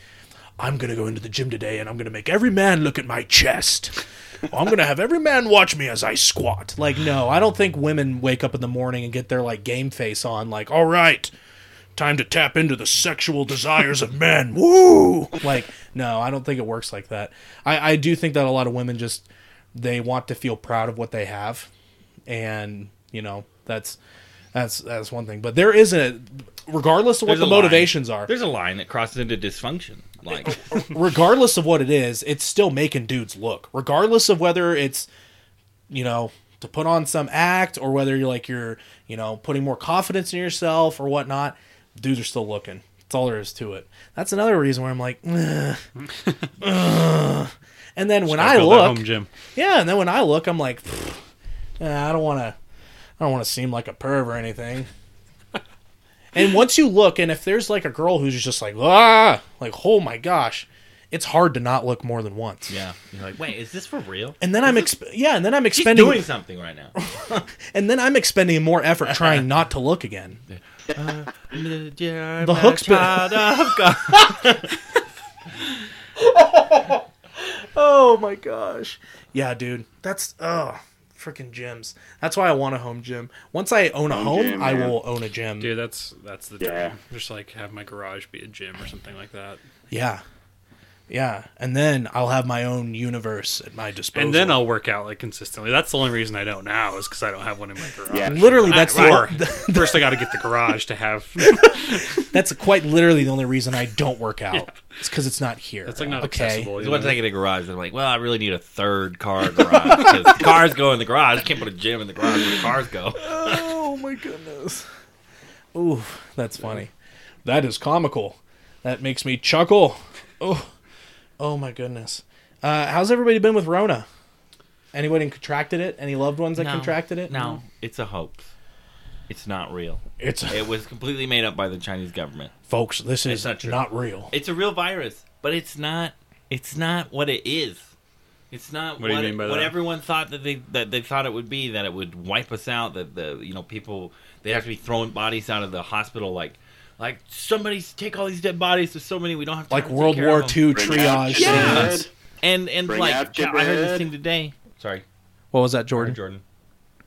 I'm gonna go into the gym today and I'm gonna make every man look at my chest. I'm gonna have every man watch me as I squat. Like, no, I don't think women wake up in the morning and get their like game face on. Like, all right, time to tap into the sexual desires of men. <laughs> Woo! Like, no, I don't think it works like that. I, I do think that a lot of women just they want to feel proud of what they have, and you know that's that's that's one thing. But there is a regardless of what There's the a line. motivations are, There's a line that crosses into dysfunction. Like, <laughs> regardless of what it is, it's still making dudes look. Regardless of whether it's, you know, to put on some act or whether you're like you're, you know, putting more confidence in yourself or whatnot, dudes are still looking. That's all there is to it. That's another reason where I'm like, "Ugh, ugh." and then when I Gotta look, home gym. yeah, and then when I look, I'm like, "Pfft, eh, I don't want to, I don't want to seem like a perv or anything. <laughs> and once you look, and if there's like a girl who's just like, ah, like, oh my gosh, it's hard to not look more than once. yeah, you're like, wait, is this for real? And then I'm exp- yeah, and then I'm He's expending doing something right now. <laughs> and then I'm expending more effort <laughs> trying not to look again. The The hook's been- <laughs> Oh my gosh. Yeah, dude. That's oh freaking gyms. That's why I want a home gym. Once I own a Home home, gym, I man. will own a gym. Dude, that's that's the dream. Just like have my garage be a gym or something like that. Yeah. Yeah. And then I'll have my own universe at my disposal. And then I'll work out like consistently. That's the only reason I don't now is because I don't have one in my <laughs> garage. Yeah. literally that's Or <laughs> the, first I got to get the garage to have. <laughs> that's quite literally the only reason I don't work out. It's because it's not here. It's like not okay. accessible. Because You once know? I get a garage, I'm like, well, I really need a third car garage because cars go in the garage. I can't put a gym in the garage where the cars go. Oh my goodness. Ooh, that's funny. That is comical. That makes me chuckle. Oh, oh my goodness. Uh, how's everybody been with Rona? Anybody contracted it? Any loved ones that No. contracted it? No, it's a hoax. It's not real. It's It was completely made up by the Chinese government. folks. This is not not, true. real. It's a real virus, but it's not. It's not what it is. It's not What do what, you mean by what that? everyone thought that they that they thought it would be. That it would wipe us out. That the you know people they have to be throwing bodies out of the hospital like like somebody take all these dead bodies. There's so many we don't have time like take World care War of 'em." II triage Yeah. And and Bring like out I heard this thing today. Sorry, What was that, Jordan? Jordan.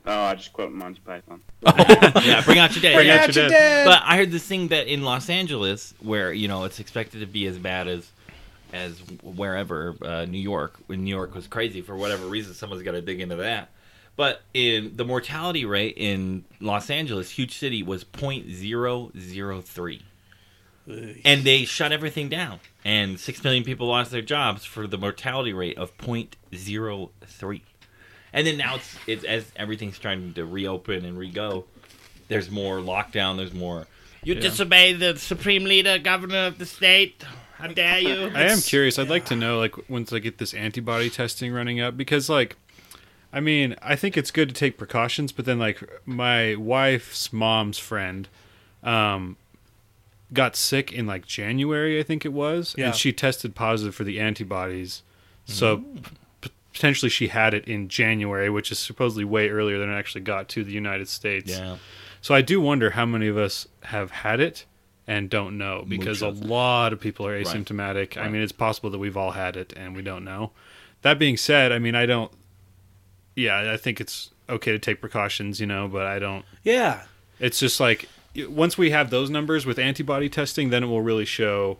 Oh, I just quote Monty Python. <laughs> yeah, bring out your dead. Bring yeah. out your dead. But I heard this thing that in Los Angeles, where you know it's expected to be as bad as as wherever uh, New York. When New York was crazy for whatever reason, someone's got to dig into that. But in the mortality rate in Los Angeles, huge city, was 0.003. and they shut everything down. And six million people lost their jobs for the mortality rate of 0.03. And then now it's, it's as everything's trying to reopen and re-go. There's more lockdown. There's more. You Yeah. disobey the supreme leader, governor of the state. How dare you? I am curious. I'd like to know, like, once I get this antibody testing running up, because, like, I mean, I think it's good to take precautions, but then, like, my wife's mom's friend, um, got sick in like January, I think it was, Yeah. and she tested positive for the antibodies. So p- potentially she had it in January, which is supposedly way earlier than it actually got to the United States. Yeah. So I do wonder how many of us have had it and don't know because a lot of people are Right. asymptomatic. I Right. mean, it's possible that we've all had it and we don't know. That being said, I mean, I don't. Yeah, I think it's okay to take precautions, you know, but I don't. Yeah. It's just like once we have those numbers with antibody testing, then it will really show.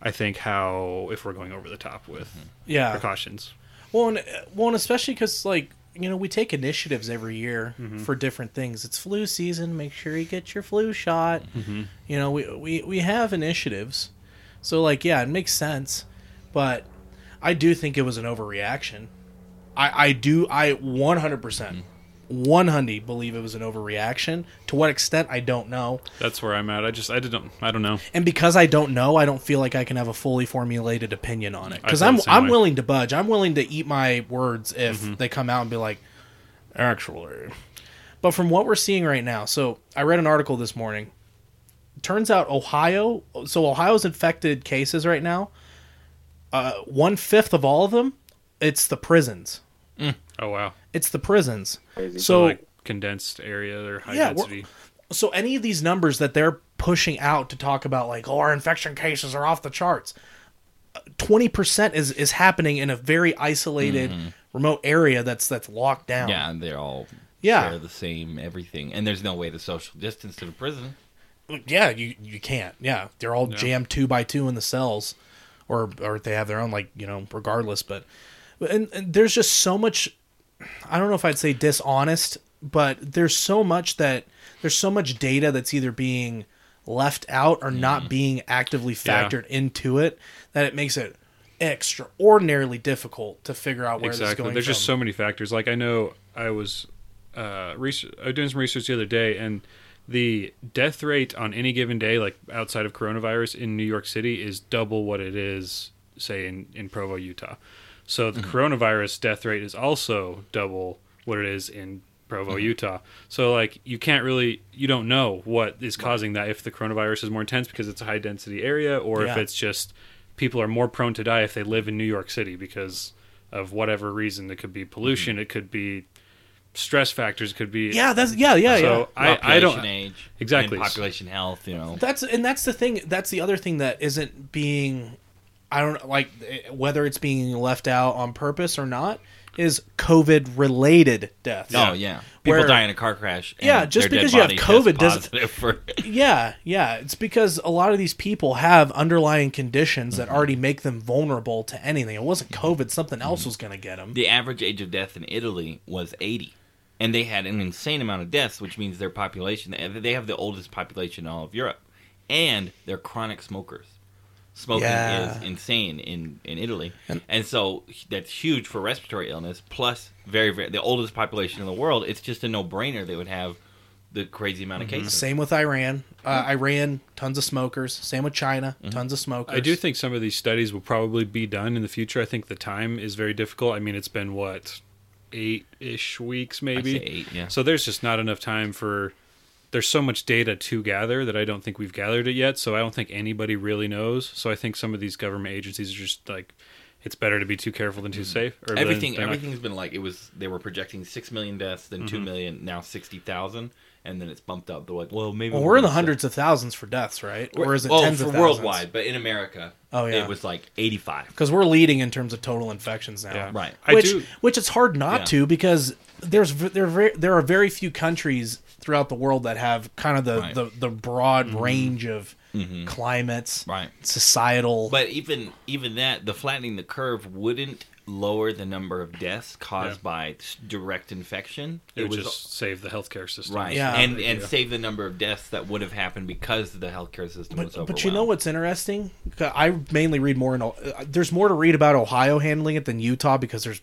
I think how if we're going over the top with Mm-hmm. Yeah. precautions. Well, and, uh, well, and especially because like you know we take initiatives every year mm-hmm. for different things. It's flu season. Make sure you get your flu shot. Mm-hmm. You know we, we we have initiatives, so like yeah, it makes sense. But I do think it was an overreaction. I I do I one hundred percent. One hundred believe it was an overreaction. To what extent, I don't know. That's where I'm at. I just I didn't I don't know. And because I don't know, I don't feel like I can have a fully formulated opinion on it. Because feel I'm the same I'm way. willing to budge. I'm willing to eat my words if Mm-hmm. they come out and be like, actually. But from what we're seeing right now, so I read an article this morning. Turns out Ohio, so Ohio's infected cases right now. Uh, one fifth of all of them, it's the prisons. Mm. Oh wow. It's the prisons. Crazy. So, So like condensed area or high Yeah, density. so any of these numbers that they're pushing out to talk about like oh our infection cases are off the charts uh, 20% is is happening in a very isolated mm-hmm. remote area that's that's locked down Yeah, and they're all Yeah. share the same everything, and there's no way to social distance to the prison. yeah you you can't yeah they're all Yeah. jammed two by two in the cells or or they have their own like you know regardless but and, and there's just so much i don't know if i'd say dishonest but there's so much that there's so much data that's either being left out or not being actively Yeah. factored into it that it makes it extraordinarily difficult to figure out where this is exactly. going There's from. just so many factors. Like I know I was uh, research, I was doing some research the other day, and the death rate on any given day, like outside of coronavirus in New York City, is double what it is, say in in Provo, Utah. So the mm-hmm. coronavirus death rate is also double what it is in Provo, mm-hmm. Utah. So like you can't really you don't know what is causing that if the coronavirus is more intense because it's a high density area or if it's just people are more prone to die if they live in New York City because of whatever reason. It could be pollution, mm-hmm. it could be stress factors, could be yeah that's yeah yeah yeah I, I don't Population age, Exactly. and population health. You know, that's and that's the thing that's the other thing that isn't being i don't like whether it's being left out on purpose or not is COVID related deaths. Oh yeah, people Where- die in a car crash. and Yeah, just because you have COVID doesn't- For, <laughs> Yeah, yeah. It's because a lot of these people have underlying conditions that mm-hmm. already make them vulnerable to anything. It wasn't COVID, something else mm-hmm. was going to get them. the average age of death in Italy was 80, and they had an insane amount of deaths, which means their population they have the oldest population in all of Europe, and they're chronic smokers. Smoking Yeah. is insane in, in Italy, and, so that's huge for respiratory illness. Plus, very very the oldest population in the world. It's just a no brainer they would have the crazy amount of cases. Same with Iran. Uh, Iran, tons of smokers. Same with China, tons of smokers. I do think some of these studies will probably be done in the future. I think the time is very difficult. I mean, it's been what eight ish weeks, I'd maybe. say eight, yeah. So there's just not enough time for. There's so much data to gather that I don't think we've gathered it yet. So I don't think anybody really knows. So I think some of these government agencies are just like, it's better to be too careful than too safe. Or than- everything they're not- everything's been like it was they were projecting six million deaths then Mm-hmm. two million now 60,000 and then it's bumped up they're like well maybe well, we're in the gonna- hundreds of thousands for deaths, right? Or is it well, tens for of thousands? worldwide but in America Oh, yeah. it was like 85 Because we're leading in terms of total infections now. Yeah. right I which, do. which it's hard not Yeah. to because there's there are very, there are very few countries throughout the world that have kind of the Right. the, the broad range of climates, Right. societal. but even even that the flattening the curve wouldn't lower the number of deaths caused Yeah. by direct infection it would was just save the healthcare system. right Yeah. and Yeah. and save the number of deaths that would have happened because the healthcare system was but, overwhelmed but you know what's interesting? I mainly read more in. Uh, there's more to read about Ohio handling it than Utah because there's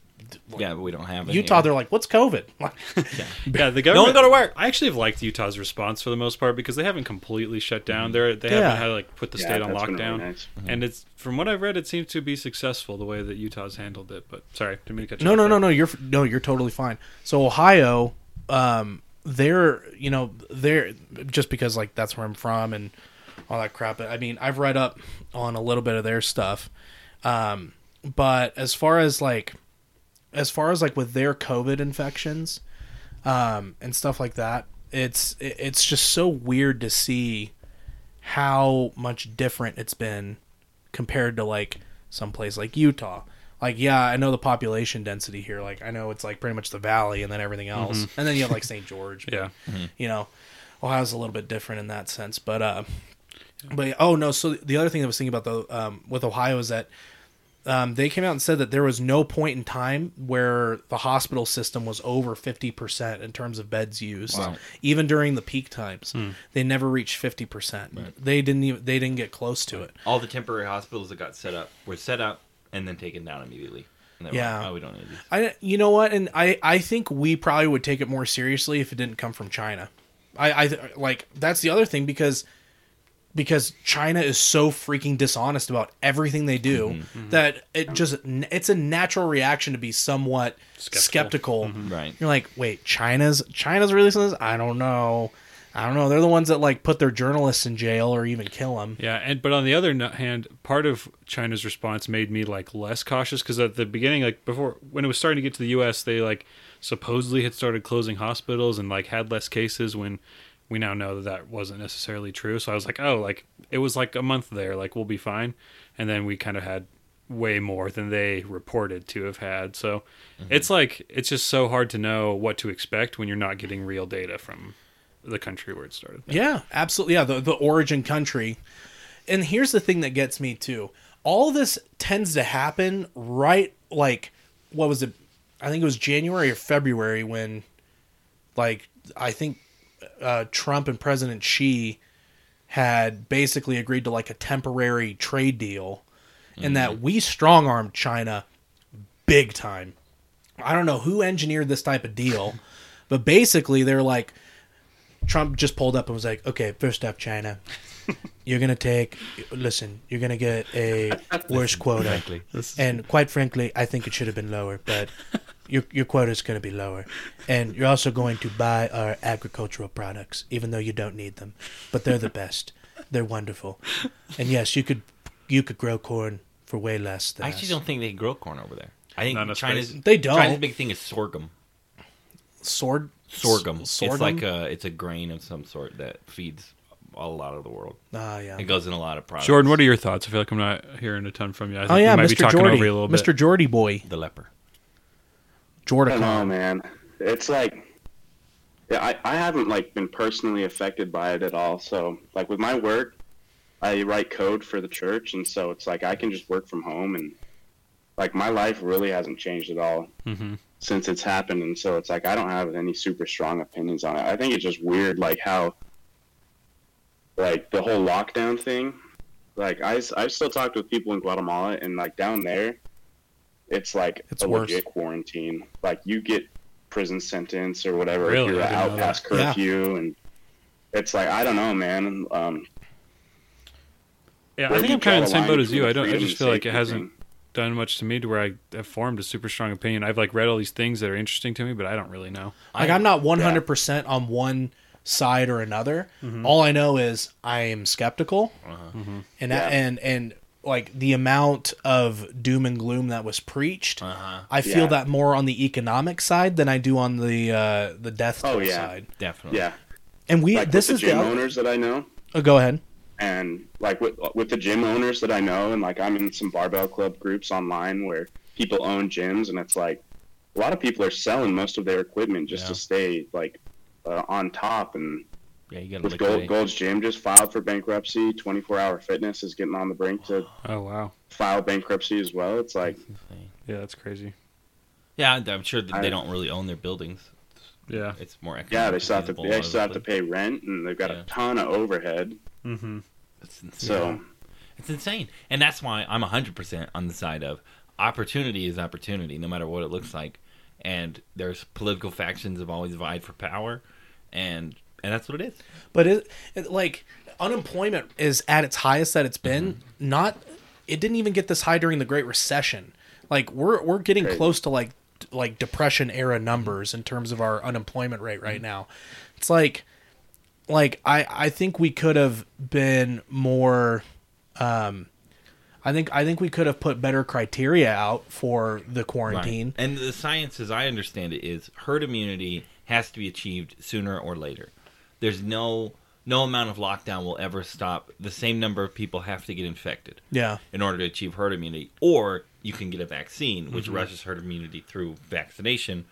yeah but we don't have it Utah. here. They're like, what's COVID? <laughs> Yeah, <laughs> yeah. the government. No one go to work. I actually have liked Utah's response for the most part because they haven't completely shut down. They're they Yeah. haven't had like put the Yeah, state on that's been really lockdown, and it's from what I've read, it seems to be successful the way that Utah's handled it. But sorry, didn't mean to cut you No, no, no, no. You're no, you're totally fine. So Ohio, um, they're you know they're just because like that's where I'm from and all that crap. I mean, I've read up on a little bit of their stuff, um, but as far as like, as far as like with their COVID infections, um, and stuff like that, it's it's just so weird to see how much different it's been compared to like someplace like Utah. Like, yeah, I know the population density here. Like, I know it's like pretty much the valley and then everything else, and then you have like St. George. but, Yeah. you know, Ohio's a little bit different in that sense. But, uh, but oh no. So the other thing I was thinking about though, um, with Ohio is that um, they came out and said that there was no point in time where the hospital system was over 50% in terms of beds used Wow. even during the peak times they never reached 50% they didn't even they didn't get close to it all the temporary hospitals that got set up were set up and then taken down immediately. And they were Yeah. like, oh, we don't need these. I, you know what, and I, I think we probably would take it more seriously if it didn't come from China. I, I like that's the other thing because because China is so freaking dishonest about everything they do Mm-hmm. that it just it's a natural reaction to be somewhat skeptical. Skeptical. Right. You're like, wait, China's China's releasing this? I don't know. I don't know. They're the ones that like put their journalists in jail or even kill them. Yeah, and but on the other hand, part of China's response made me like less cautious because at the beginning, like before when it was starting to get to the U.S., they like supposedly had started closing hospitals and like had less cases. When we now know that that wasn't necessarily true, so I was like, oh, like it was like a month there, like we'll be fine, and then we kind of had way more than they reported to have had. So mm-hmm. it's like it's just so hard to know what to expect when you're not getting real data from the country where it started. Yeah, absolutely. Yeah, the the origin country. And here's the thing that gets me too. All this tends to happen right like what was it? I think it was January or February when like I think uh, Trump and President Xi had basically agreed to like a temporary trade deal and that we strong armed China big time. I don't know who engineered this type of deal, but basically they're like Trump just pulled up and was like, "Okay, first up, China, <laughs> you're gonna take. Listen, you're gonna get a worse quota, and quite frankly, I think it should have been lower, but your your quota is gonna be lower, and you're also going to buy our agricultural products, even though you don't need them, but they're the best. They're wonderful, and yes, you could you could grow corn for way less than I actually us. don't think they grow corn over there. I think Not enough China's space. They don't. China's big thing is sorghum. sword Sorghum. Sorghum. It's like a it's a grain of some sort that feeds a lot of the world. Ah, yeah. It goes in a lot of products. Jordan, what are your thoughts? I feel like I'm not hearing a ton from you. I think Oh yeah, we might be Mr. talking Jordy, over you a little bit. Mr. Jordy boy. the leper. Jordan. I don't know, man. It's like, yeah, I, I haven't like been personally affected by it at all. So like with my work, I write code for the church, and so it's like I can just work from home, and like my life really hasn't changed at all hmm since it's happened. And so it's like I don't have any super strong opinions on it. I think it's just weird, like how, like the whole lockdown thing. Like I, I still talked with people in Guatemala, and like down there, it's like It's a worse. legit quarantine. Like you get prison sentence or whatever if Really? you're out past that. Yeah. curfew, and it's like I don't know, man. Um, Yeah, I think I'm kind of in the same boat as you. I don't. I just feel like it hasn't thing? done much to me to where I have formed a super strong opinion. I've like read all these things that are interesting to me, but I don't really know. Like I- I'm not 100% on one side or another. All I know is I am skeptical. And that, Yeah. and and like the amount of doom and gloom that was preached, Uh-huh. I feel Yeah. that more on the economic side than I do on the uh the death Oh, toll yeah. side. Definitely. Yeah, And we like this with is the gym the owners that I know. oh, go ahead. and like with with the gym owners that I know, and like I'm in some barbell club groups online where people own gyms, and it's like a lot of people are selling most of their equipment just Yeah. to stay like uh, on top. And Yeah, you got to with Gold. Gold's Gym just filed for bankruptcy. 24 Hour Fitness is getting on the brink to Oh wow. file bankruptcy as well. It's like Yeah, that's crazy. Yeah, I'm sure that I- they don't really own their buildings. Yeah. It's more yeah, they still have to they still have to pay rent, and they've got Yeah. a ton of overhead. Mm-hmm. It's insane. So It's insane. And that's why I'm 100% on the side of opportunity is opportunity, no matter what it looks like. And there's political factions have always vied for power, and and that's what it is. But it, it like unemployment is at its highest that it's been. Mm-hmm. Not it didn't even get this high during the Great Recession. Like we're we're getting Crazy. close to like like depression era numbers in terms of our unemployment rate Mm-hmm. right now. It's like like I I think we could have been more um I think I think we could have put better criteria out for the quarantine. And the science, as I understand it, is herd immunity has to be achieved sooner or later. There's no no amount of lockdown will ever stop. The same number of people have to get infected Yeah. in order to achieve herd immunity, or you can get a vaccine, which Mm-hmm. rushes herd immunity through vaccination.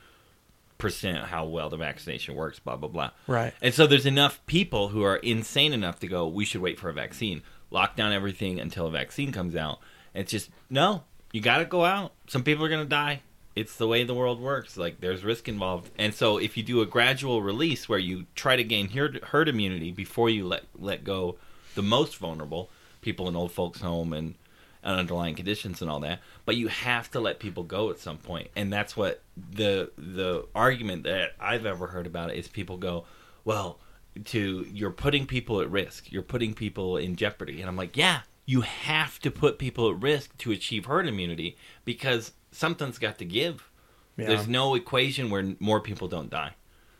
Percent how well the vaccination works, blah blah blah. Right. And so there's enough people who are insane enough to go, we should wait for a vaccine, lock down everything until a vaccine comes out. And it's just, no, you got to go out. Some people are going to die. It's the way the world works. Like, there's risk involved. And so if you do a gradual release where you try to gain herd, herd immunity before you let, let go the most vulnerable, people in old folks' home and, and underlying conditions and all that, but you have to let people go at some. And that's what the the argument that I've ever heard about it is people go, well, to you're putting people at risk. You're putting people in jeopardy. And I'm like, yeah, you have to put people at risk to achieve herd immunity because something's got to give. Yeah. There's no equation where more people don't die.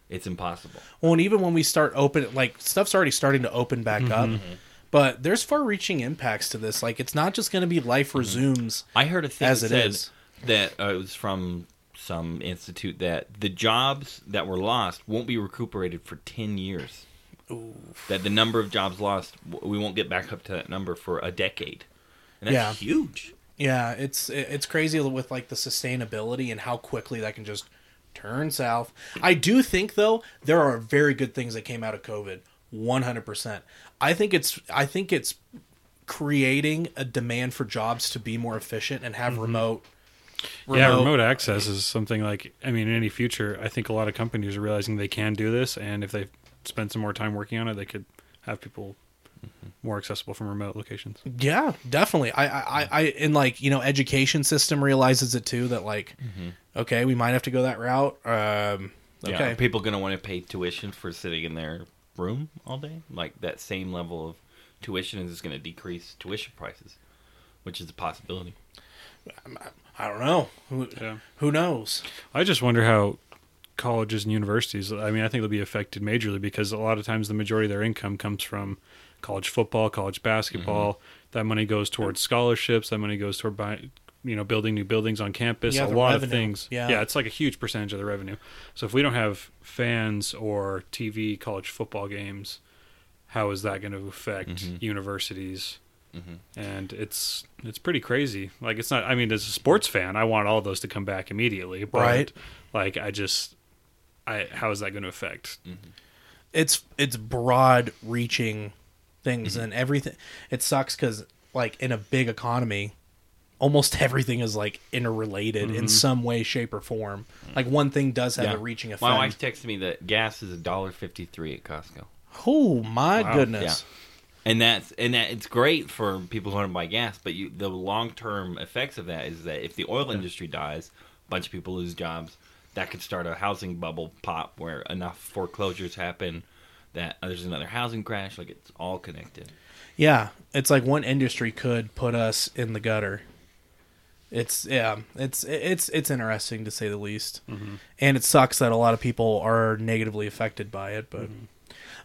It's impossible. Well, and even when we start open, like stuff's already starting to open back Mm-hmm. up, but there's far-reaching impacts to this. Like, it's not just going to be life Mm-hmm. resumes. I heard a thing As that it that uh, it was from some institute that the jobs that were lost won't be recuperated for 10 years. That the number of jobs lost, we won't get back up to that number for a decade. And that's Yeah. huge. Yeah, it's it's crazy with like the sustainability and how quickly that can just turn south. I do think though there are very good things that came out of COVID. 100%. I think it's I think it's creating a demand for jobs to be more efficient and have mm-hmm. remote Yeah, remote access is something like I mean, in any future, I think a lot of companies are realizing they can do this, and if they spend some more time working on it, they could have people more accessible from remote locations. Yeah, definitely. I, I, I, I and like you know, education system realizes it too. That like, okay, we might have to go that route. Um, Yeah, okay, are people going to want to pay tuition for sitting in their room all day? Like that same level of tuition is going to decrease tuition prices, which is a possibility. I don't know. Who, Yeah. who knows? I just wonder how colleges and universities. I mean, I think they'll be affected majorly because a lot of times the majority of their income comes from college football, college basketball. Mm-hmm. That money goes towards scholarships. That money goes toward buy, you know building new buildings on campus. Yeah, a the lot of things. Yeah. yeah, it's like a huge percentage of the revenue. So if we don't have fans or TV college football games, how is that going to affect Mhm. universities? Mhm. And it's it's pretty crazy. Like it's not. I mean, as a sports fan, I want all those to come back immediately. But Right. Like I just, I how is that going to affect? it's it's broad reaching things mm-hmm. and everything it sucks because like in a big economy almost <laughs> everything is like interrelated in mm-hmm. some way shape or form. Like one thing does have Yeah. a reaching effect My wife texted me that gas is a dollar fifty three at Costco. oh my Wow. goodness. And that's and that it's great for people who want to buy gas but you the long-term effects of that is that if the oil industry dies a bunch of people lose jobs that could start a housing bubble pop where enough foreclosures happen that uh, there's another housing crash like it's all connected. Yeah it's like one industry could put us in the gutter. It's yeah it's it's it's interesting to say the least. Mm-hmm. And it sucks that a lot of people are negatively affected by it but mm-hmm.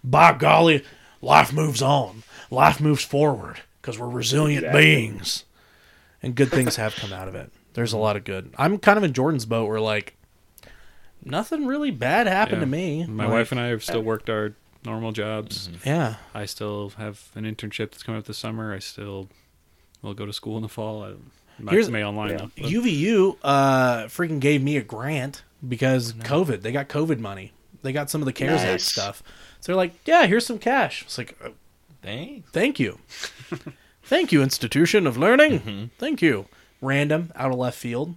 by golly life moves on. Life moves forward because we're resilient Exactly. beings. And good things have come out of it. There's a lot of good. I'm kind of in jordan's boat where like nothing really bad happened Yeah. to me. My Like, wife and I have still uh, worked our normal jobs. yeah I still have an internship that's coming up this summer. I still will go to school in the fall. I Here's- may online Yeah. though. but- UVU uh freaking gave me a grant because COVID. They got COVID money. They got some of the CARES Act stuff. So they're like, "Yeah, here's some cash." It's like, uh, thanks "Thank you, thank you, institution of learning. Thank you." Random, out of left field.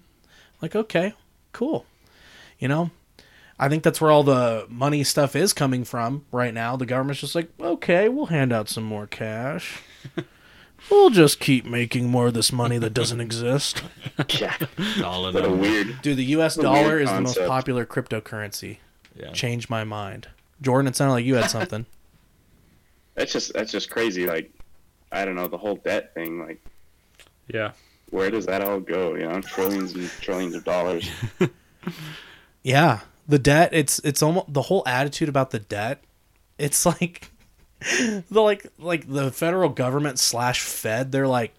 Like, okay, cool. You know, I think that's where all the money stuff is coming from right now. The government's just like, okay, we'll hand out some more cash. <laughs> we'll just keep making more of this money that doesn't <laughs> exist. Yeah. it's all in What a weird. Dude, the U.S. dollar weird is the most popular cryptocurrency. yeah. Changed my mind. Jordan, it sounded like you had something. <laughs> That's just that's just crazy. Like, I don't know the whole debt thing. Like, yeah. where does that all go? You know, trillions and trillions of dollars. yeah, the debt. It's it's almost the whole attitude about the debt. It's <laughs> like the like like the federal government slash Fed. They're like,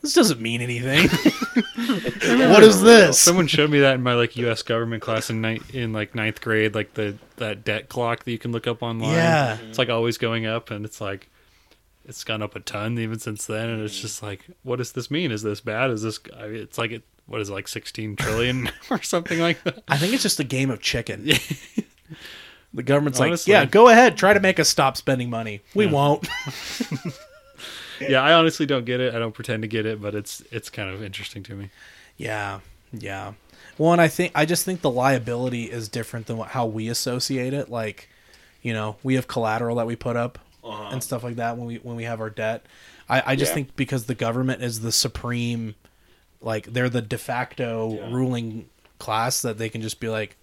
this doesn't mean anything. <laughs> what is this? Someone showed me that in my like U.S. government class in ni- in like ninth grade, like the that debt clock that you can look up online. Yeah. it's like always going up, and it's like it's gone up a ton even since then, and it's mm. just like, what does this mean? Is this bad? Is this? I mean, it's like it. What is it, like sixteen trillion <laughs> <laughs> or something like that? I think it's just a game of chicken. <laughs> The government's Honestly. like, yeah, go ahead, try to make us stop spending money. We won't. yeah, I honestly don't get it. I don't pretend to get it, but it's it's kind of interesting to me. Yeah, yeah. Well, and I think I just think the liability is different than what, how we associate it. Like, you know, we have collateral that we put up uh-huh. and stuff like that when we when we have our debt. I, I just Yeah. think because the government is the supreme, like they're the de facto ruling class that they can just be like,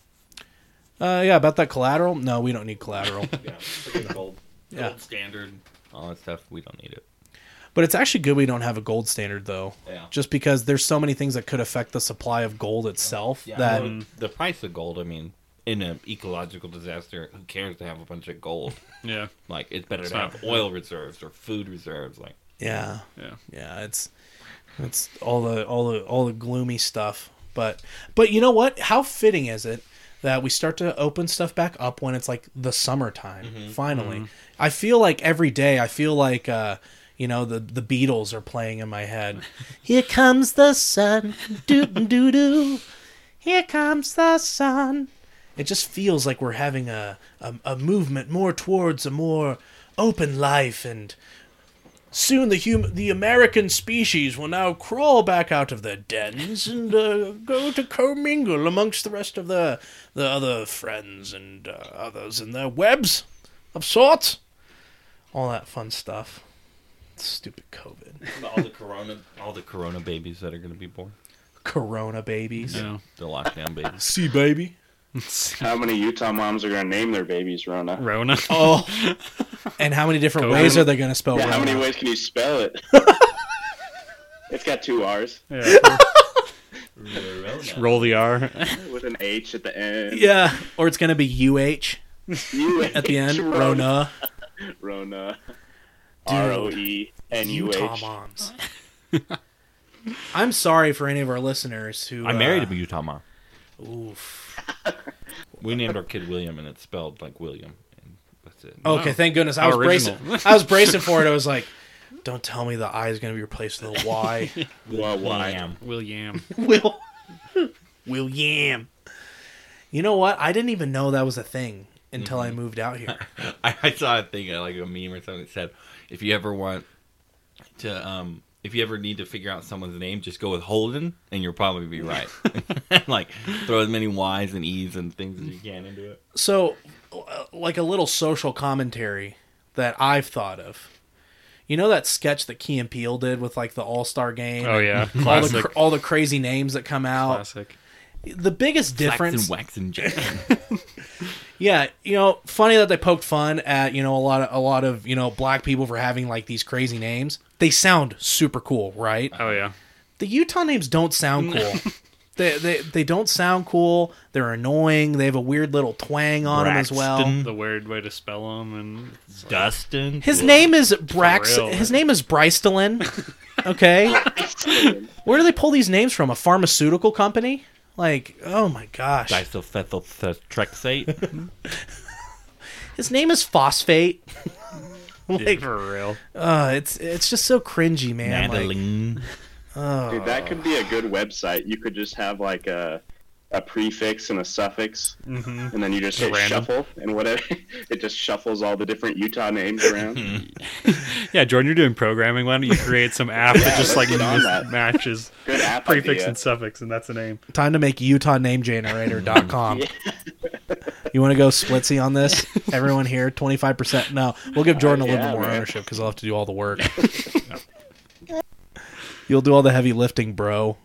uh, yeah, about that collateral. No, we don't need collateral. <laughs> yeah. Freaking gold, Yeah. gold standard all that stuff we don't need it but it's actually good we don't have a gold standard though. Yeah. Just because there's so many things that could affect the supply of gold itself Yeah, that well, the price of gold. I mean, in an ecological disaster, who cares to have a bunch of gold? Yeah, Like, it's better It's to not- have oil reserves or food reserves. Like, yeah. yeah. yeah it's it's all the all the all the gloomy stuff. But but you know what? How fitting is it that we start to open stuff back up when it's like the summertime finally? I feel like every day i feel like uh you know the the beatles are playing in my head. <laughs> Here comes the sun. Doo doo doo here comes the sun. It just feels like we're having a, a a movement more towards a more open life and Soon the hum- the American species will now crawl back out of their dens and uh, go to commingle amongst the rest of the the other friends and uh, others in their webs of sorts. All that fun stuff. Stupid COVID. all the corona, all the corona babies that are going to be born, Corona babies. Yeah. the lockdown babies. See, baby. <laughs> How many Utah moms are gonna name their babies Rona? Rona. <laughs> Oh. <laughs> and how many different COVID. ways are they going to spell Yeah, how many ways can you spell it? it's got two R's Yeah. Corona. Roll the R. with an H at the end. Yeah, or it's going to be UH U at the end. Rona. Rona. Rona. R O E N U Utah H. moms. I'm sorry for any of our listeners who I uh, married a Utah mom. Oof. We named our kid William, and it's spelled like William. And that's it. Okay, Wow. thank goodness. I How was original. bracing. I was bracing for it. I <laughs> was like, "Don't tell me the I is going to be replaced with a Y." Well, <laughs> why? William. William. Will. William. You know what? I didn't even know that was a thing until Mm-hmm. I moved out here. <laughs> I, I saw a thing uh, like a meme or something that said, if you ever want to, um, if you ever need to figure out someone's name, just go with Holden, and you'll probably be <laughs> right. <laughs> like throw as many Y's and E's and things as you can into it. So, uh, like a little social commentary that I've thought of. You know that sketch that Key and Peele did with like the All Star game? Oh yeah, <laughs> all the cr- all the crazy names that come out. classic. The biggest difference, Wax and wax and Jack. yeah, you know, funny that they poked fun at you know a lot of a lot of you know black people for having like these crazy names. They sound super cool, right? Oh yeah. The Utah names don't sound <laughs> cool. they, they they don't sound cool. They're annoying. They have a weird little twang on them as well. The weird way to spell them and Dustin. His name is Brax. real, His name is Brystelin. Okay, where do they pull these names from? A pharmaceutical company? Like, oh my gosh, Disulfethyltrexate. <laughs> his name is Phosphate. <laughs> like, for real. uh, it's it's just so cringy, man. Like, Madeline. Dude, that could be a good website. You could just have like a a prefix and a suffix, Mm-hmm. and then you just Just hit random. shuffle, and whatever <laughs> it just shuffles all the different Utah names around. <laughs> Yeah, Jordan, you're doing programming. Why don't you create some app that just like let's get on mis- that. matches Good app prefix idea. and suffix, and that's the name. time to make UtahNameGenerator.com. You want to go splitsy on this? <laughs> Everyone here, twenty five percent. No, we'll give Jordan a uh, little yeah, bit more man. ownership because I'll have to do all the work. <laughs> You'll do all the heavy lifting, bro.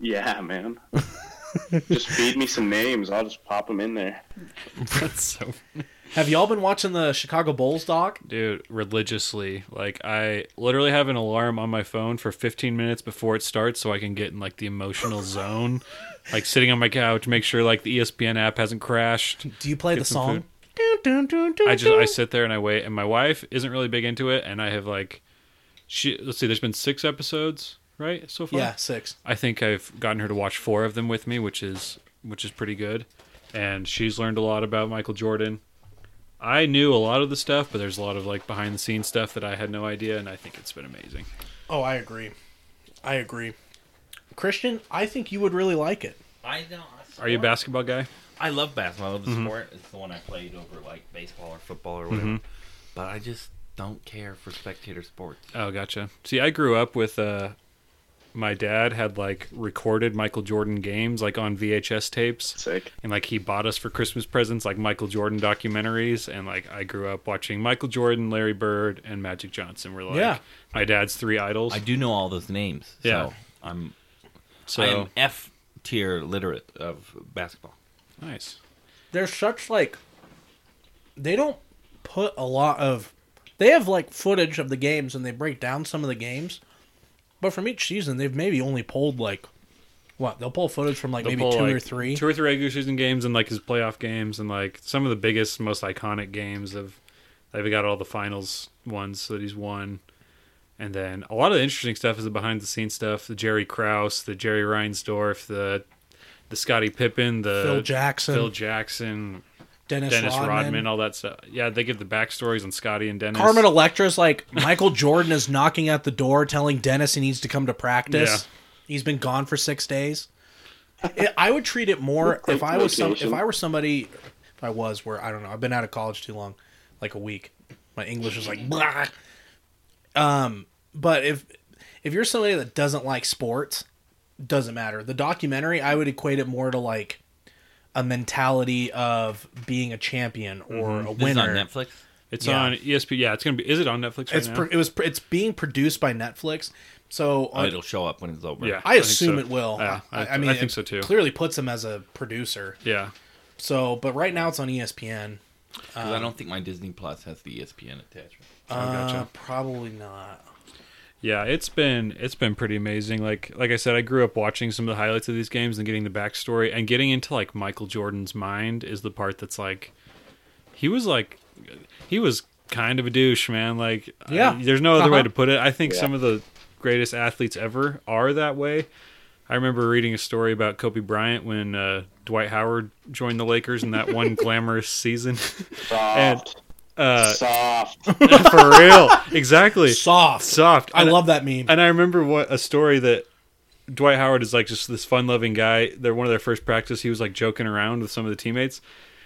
Yeah, man. <laughs> just feed me some names. I'll just pop them in there. That's so Have y'all been watching the Chicago Bulls doc? dude religiously like i literally have an alarm on my phone for 15 minutes before it starts so i can get in like the emotional zone like sitting on my couch make sure like the espn app hasn't crashed Do you play the song? Dun, dun, dun, i just i sit there and i wait and my wife isn't really big into it and i have like she let's see there's been six episodes right so far yeah, six. I think I've gotten her to watch four of them with me, which is which is pretty good. And she's learned a lot about Michael Jordan. I knew a lot of the stuff, but there's a lot of like behind the scenes stuff that I had no idea, and I think it's been amazing. Oh, I agree. I agree. Christian, I think you would really like it. I don't. Are you a basketball guy? I love basketball. I love the sport. It's the one I played over like baseball or football or whatever. But I just don't care for spectator sports. Oh, gotcha. See, I grew up with uh, my dad had like recorded Michael Jordan games like on VHS tapes. Sick. and like he bought us for Christmas presents like Michael Jordan documentaries and like I grew up watching Michael Jordan, Larry Bird, and Magic Johnson were like Yeah. my dad's three idols. I do know all those names. So Yeah. I'm so I am F tier literate of basketball. nice. There's such like they don't put a lot of they have like footage of the games and they break down some of the games. But from each season they've maybe only pulled like what? They'll pull footage from like They'll maybe pull, two or three. two or three regular season games and like his playoff games and like some of the biggest, most iconic games of. They've got all the finals ones that he's won, and then a lot of the interesting stuff is the behind the scenes stuff: the Jerry Krause, the Jerry Reinsdorf, the the Scottie Pippen, the Phil Jackson, Phil Jackson, Dennis, Dennis Rodman. Rodman. all that stuff. Yeah, they give the backstories on Scotty and Dennis. Carmen Electra's like Michael Jordan is knocking at the door telling Dennis he needs to come to practice. Yeah. He's been gone for six days. It, I would treat it more if I was some, if. I were somebody if I was where I don't know I've been out of college too long, like a week. My English is like blah. Um, but if if you're somebody that doesn't like sports, doesn't matter. The documentary I would equate it more to like a mentality of being a champion or mm-hmm. a This is winner. on Netflix. It's Yeah. on ESP. Yeah, it's gonna be. Is it on Netflix right It's now? pro- it was pr- it's being produced by Netflix, so Oh, uh, it'll show up when it's over. yeah, I think assume so. it will. Yeah, I, I, I mean, I think it so too. Clearly puts him as a producer. Yeah, So, but right now it's on ESPN. ESPN. 'Cause I um, don't think my Disney Plus has the ESPN attachment. Oh, gotcha. Uh, probably not. yeah. It's been it's been pretty amazing. Like like I said, I grew up watching some of the highlights of these games and getting the backstory and getting into like Michael Jordan's mind is the part that's like he was like he was kind of a douche, man. Like Yeah. I- there's no other way Uh-huh. to put it. I think Yeah. some of the greatest athletes ever are that way. I remember reading a story about Kobe Bryant when uh, Dwight Howard joined the Lakers in that one <laughs> glamorous season. Soft. Uh, Soft. <laughs> for real, exactly. Soft. Soft. I And- love that meme. And I remember what a story that Dwight Howard is like just this fun-loving guy. They're one of their first practice. He was like joking around with some of the teammates,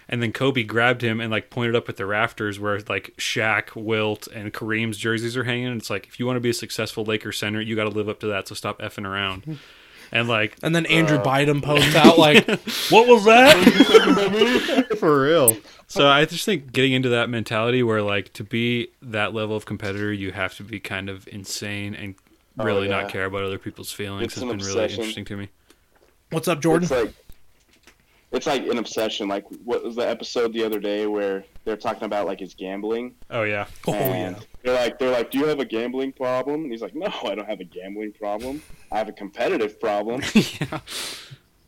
and then Kobe grabbed him and like pointed up at the rafters where like Shaq, Wilt, and Kareem's jerseys are hanging. It's like if you want to be a successful Laker center, you got to live up to that. So stop effing around. <laughs> And like And then Andrew Bynum posts out like, "What was that?" <laughs> for real. So I just think getting into that mentality where like to be that level of competitor, you have to be kind of insane and oh, really yeah. not care about other people's feelings. It's has an been really interesting to me. What's up, Jordan? It's like it's like an obsession. Like what was the episode the other day where they're talking about like his gambling? Oh yeah, oh and yeah. they're like they're like, Do you have a gambling problem? And he's like, No, I don't have a gambling problem. I have a competitive problem. <laughs> yeah.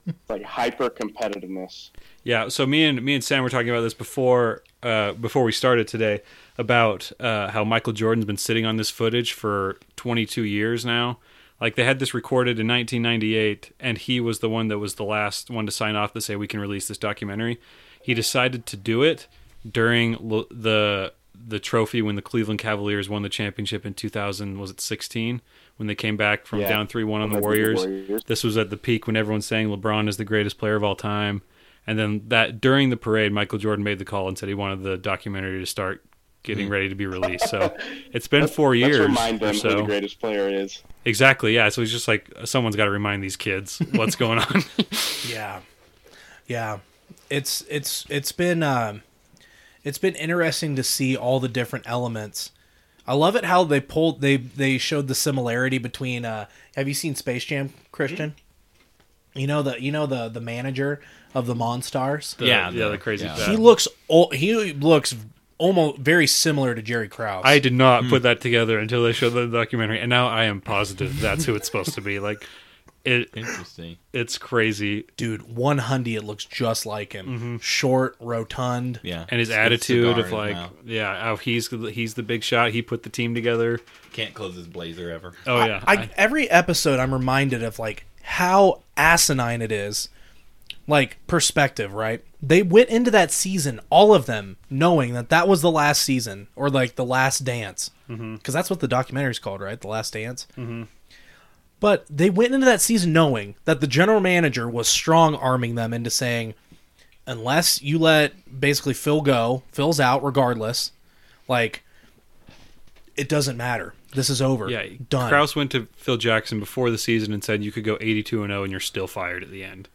It's like hyper competitiveness. Yeah, so me and me and Sam were talking about this before uh, before we started today about uh, how Michael Jordan's been sitting on this footage for 22 years now. Like they had this recorded in 1998, and he was the one that was the last one to sign off to say we can release this documentary. He decided to do it during the the trophy when the Cleveland Cavaliers won the championship in 2000. Was it 16 when they came back from Yeah. down three one on the Warriors? Warriors. This was at the peak when everyone's saying LeBron is the greatest player of all time. And then that during the parade, Michael Jordan made the call and said he wanted the documentary to start getting ready to be released. So <laughs> it's been four Let's years remind or them who the greatest player is. Exactly, yeah. So he's just like someone's got to remind these kids what's going on. <laughs> Yeah, yeah. It's it's it's been um, it's been interesting to see all the different elements. I love it how they pulled they they showed the similarity between. Uh, have you seen Space Jam, Christian? You know the you know the the manager of the Monstars. The- Yeah, yeah, the- the crazy. yeah. he looks o- he looks almost very similar to Jerry Krause. I did not put that together until they showed the documentary, and now I am positive that's who it's supposed to be. Like, it Interesting. it's crazy, dude, one hundy, it looks just like him. Mm-hmm. Short, rotund. Yeah. and his It's got a attitude of like, mouth. yeah, how he's he's the big shot. He put the team together. can't close his blazer ever. Oh I- yeah, I, every episode, I'm reminded of like how asinine it is. Like perspective, right? They went into that season, all of them, knowing that that was the last season or like the last dance, because that's what the documentary's called, right? The Last Dance. Mm-hmm. But they went into that season knowing that the general manager was strong arming them into saying, unless you let basically Phil go, Phil's out regardless. Like, it doesn't matter. This is over. Yeah, done. Krause went to Phil Jackson before the season and said you could go 82 and 0 and you're still fired at the end.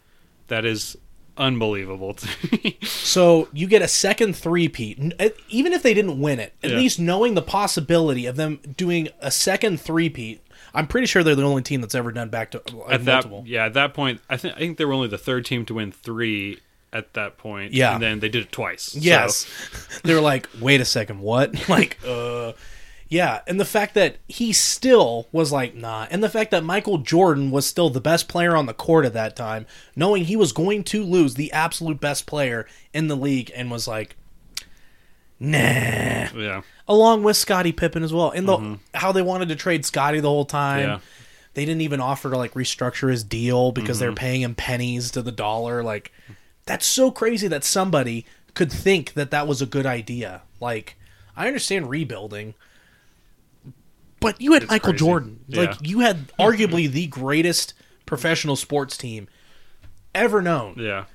That is unbelievable to me. <laughs> So you get a second three-peat, even if they didn't win it. At Yeah. least knowing the possibility of them doing a second three-peat, I'm pretty sure they're the only team that's ever done back to uh, at that, multiple. yeah, at that point, I think I think they were only the third team to win three at that point. Yeah. and then they did it twice. So- Yes, <laughs> they were like, "Wait a second, what?" <laughs> like, uh, yeah. And the fact that he still was like, "Nah," and the fact that Michael Jordan was still the best player on the court at that time, knowing he was going to lose the absolute best player in the league, and was like, "Nah." yeah, along with Scottie Pippen as well. And the mm-hmm. how they wanted to trade Scottie the whole time. Yeah. They didn't even offer to like restructure his deal because they're mm-hmm. paying him pennies to the dollar. Like that's so crazy that somebody could think that that was a good idea. Like I understand rebuilding, but you had It's Michael crazy. Jordan. Yeah. Like you had arguably the greatest professional sports team ever known yeah.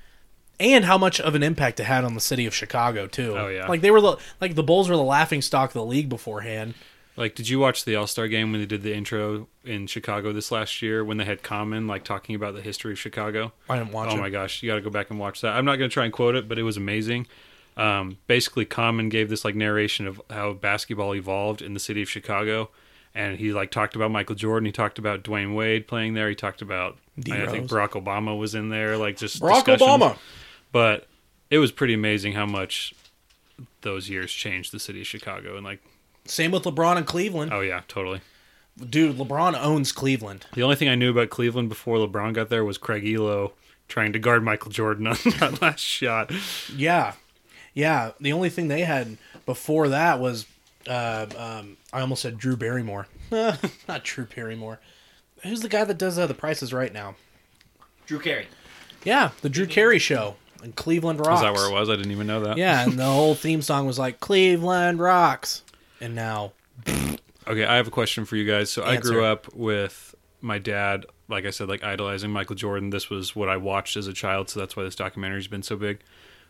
and how much of an impact it had on the city of Chicago too. Oh, yeah. like they were the like the Bulls were the laughing stock of the league beforehand. Like, did you watch the All Star game when they did the intro in Chicago this last year when they had Common like talking about the history of Chicago? I didn't watch oh it. my gosh, you got to go back and watch that. I'm not going to try and quote it, but it was amazing. Um, basically, Common gave this like narration of how basketball evolved in the city of Chicago, and he like talked about Michael Jordan. He talked about Dwyane Wade playing there. He talked about I think Barack Obama was in there. Like just Barack. Obama. But it was pretty amazing how much those years changed the city of Chicago. And like, Same with LeBron and Cleveland. oh yeah, totally. Dude, LeBron owns Cleveland. The only thing I knew about Cleveland before LeBron got there was Craig Ehlo trying to guard Michael Jordan on <laughs> that last shot. Yeah, yeah. The only thing they had before that was, uh, um, I almost said Drew Barrymore. <laughs> Not Drew Barrymore. Who's the guy that does uh, the prices right now? Drew Carey. Yeah, the Drew Carey show in Cleveland Rocks. Is that where it was? I didn't even know that. Yeah, and the whole <laughs> theme song was like Cleveland Rocks. And now, Okay, I have a question for you guys. So I Answer. grew up with my dad, like I said, like idolizing Michael Jordan. This was what I watched as a child, so that's why this documentary's been so big.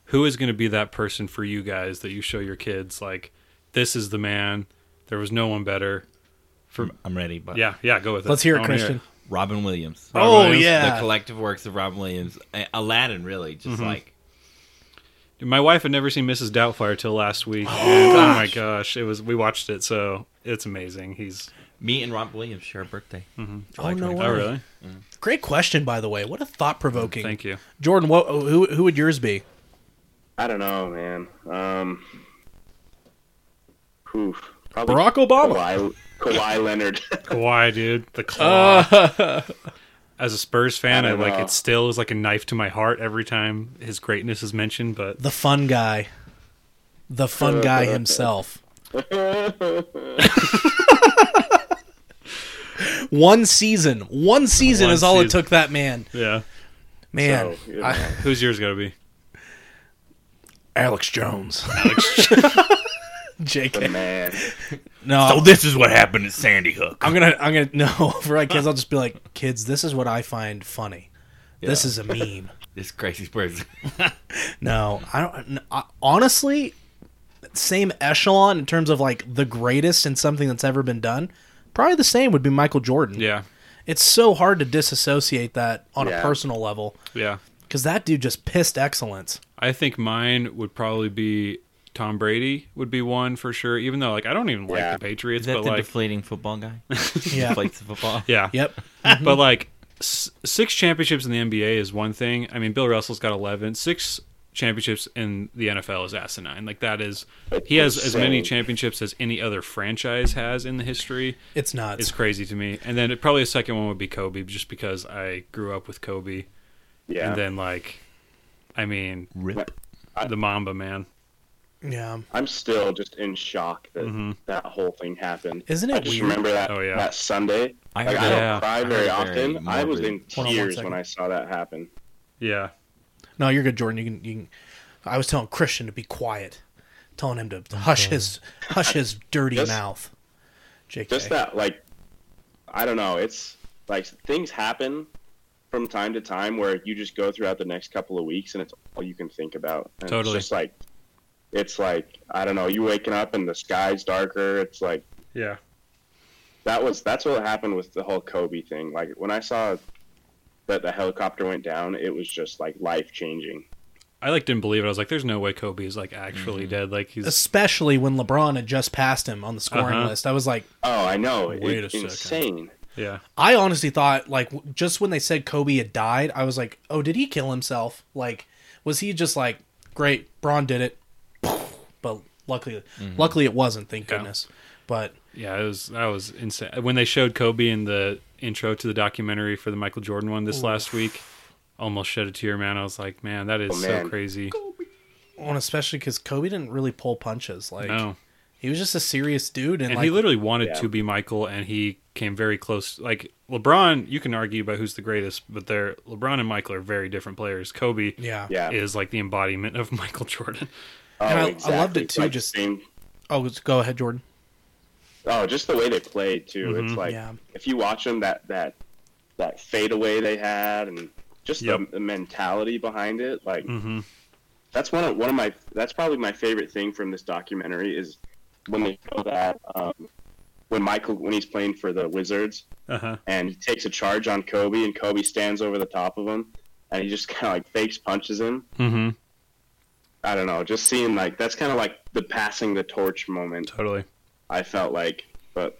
Who is going to be that person for you guys that you show your kids? Like, this is the man. There was no one better. For I'm ready, but yeah, yeah, go with it. Let's hear it, wanna Christian. Robin Williams. Robin Oh Williams? The collective works of Robin Williams. Aladdin, really, just Mm-hmm. like My wife had never seen Mrs. Doubtfire till last week. <gasps> and, oh my gosh, it was. We watched it, so it's amazing. He's. me and Robin Williams share a birthday. Oh, no way. Oh really? great question by the way. What a thought provoking. Thank you. Jordan. What? Who? Who would yours be? I don't know, man. Um, oof, probably Barack Obama. Kawhi, Kawhi Leonard. <laughs> Kawhi, dude, the <laughs> claw. Uh, As a Spurs fan, I, I like know. it. Still is like a knife to my heart every time his greatness is mentioned. But The fun guy. The fun guy <laughs> himself. one season. One season One is all it took that man. yeah, Man. So, you know. I- who's yours gonna be? Alex Jones. the JK. man. <laughs> No. So this is what happened at Sandy Hook. I'm gonna I'm gonna no <laughs> for my kids I'll just be like, kids, this is what I find funny. This is a meme. <laughs> This crazy person. No, I don't. n- I- honestly, same echelon in terms of like the greatest and something that's ever been done. Probably the same would be Michael Jordan. Yeah, It's so hard to disassociate that on a personal level yeah. because that dude just pissed excellence. I think mine would probably be Tom Brady. Would be one for sure. Even though like I don't even like Yeah. the Patriots, Is that but the like deflating football guy? <laughs> Yeah. Deflates the football. yeah, Yep. <laughs> but like s- six championships in the NBA is one thing. I mean, Bill Russell's got eleven. Six championships in the NFL is asinine. Like that is he has as many championships as any other franchise has in the history. It's not. It's crazy to me. And then it, probably a second one would be Kobe, just because I grew up with Kobe. Yeah. And then like, I mean, Rip. the Mamba man. Yeah. I'm still just in shock that Mhm. that whole thing happened. Isn't it? I it just weird? remember that Oh, yeah. that Sunday. I Like, heard I don't Yeah. cry I very heard very often. I was in morbid. Hold on tears when I saw that happen. Yeah. No, you're good, Jordan. You can. You can. I was telling Christian to be quiet, telling him to hush his hush his <laughs> dirty Just- mouth. JK. Just that, like, I don't know. It's like things happen from time to time where you just go throughout the next couple of weeks and it's all you can think about. And Totally. It's just like, it's like I don't know. You waking up and the sky's darker. It's like Yeah. that was that's what happened with the whole Kobe thing. Like when I saw that the helicopter went down, it was just like life changing. I like didn't believe it. I was like, "There's no way Kobe is like actually dead." Like he's especially when LeBron had just passed him on the scoring Uh-huh. list. I was like, Oh, I know. Wait it's a second. insane. yeah, I honestly thought like just when they said Kobe had died, I was like, oh, did he kill himself? Like, was he just like, great, Braun did it, but luckily, mm-hmm. luckily it wasn't. Thank Yeah. goodness. But yeah. It was that was insane when they showed Kobe in the intro to the documentary for the Michael Jordan one this last week. Almost shed a tear, man. I was like, "Man, that is Oh, so man. crazy." well, especially because Kobe didn't really pull punches. Like, no, he was just a serious dude, and, and like, he literally wanted Yeah. to be Michael, and he came very close. Like LeBron, you can argue about who's the greatest, but they're LeBron and Michael are very different players. Kobe yeah. Yeah. is like the embodiment of <laughs> Michael Jordan. Oh, And I- I loved it, too, Like, just- same- Oh, go ahead, Jordan. oh, just the way they played too. Mhm. It's like Yeah. if you watch them, that that that fadeaway they had, and just Yep. the, the mentality behind it. Like hmm that's one of one of my that's probably my favorite thing from this documentary is when they show that um, when Michael when he's playing for the Wizards Uh huh. and he takes a charge on Kobe and Kobe stands over the top of him and he just kind of like fakes punches him. hmm I don't know, just seeing like that's kind of like the passing the torch moment. Totally. I felt like, but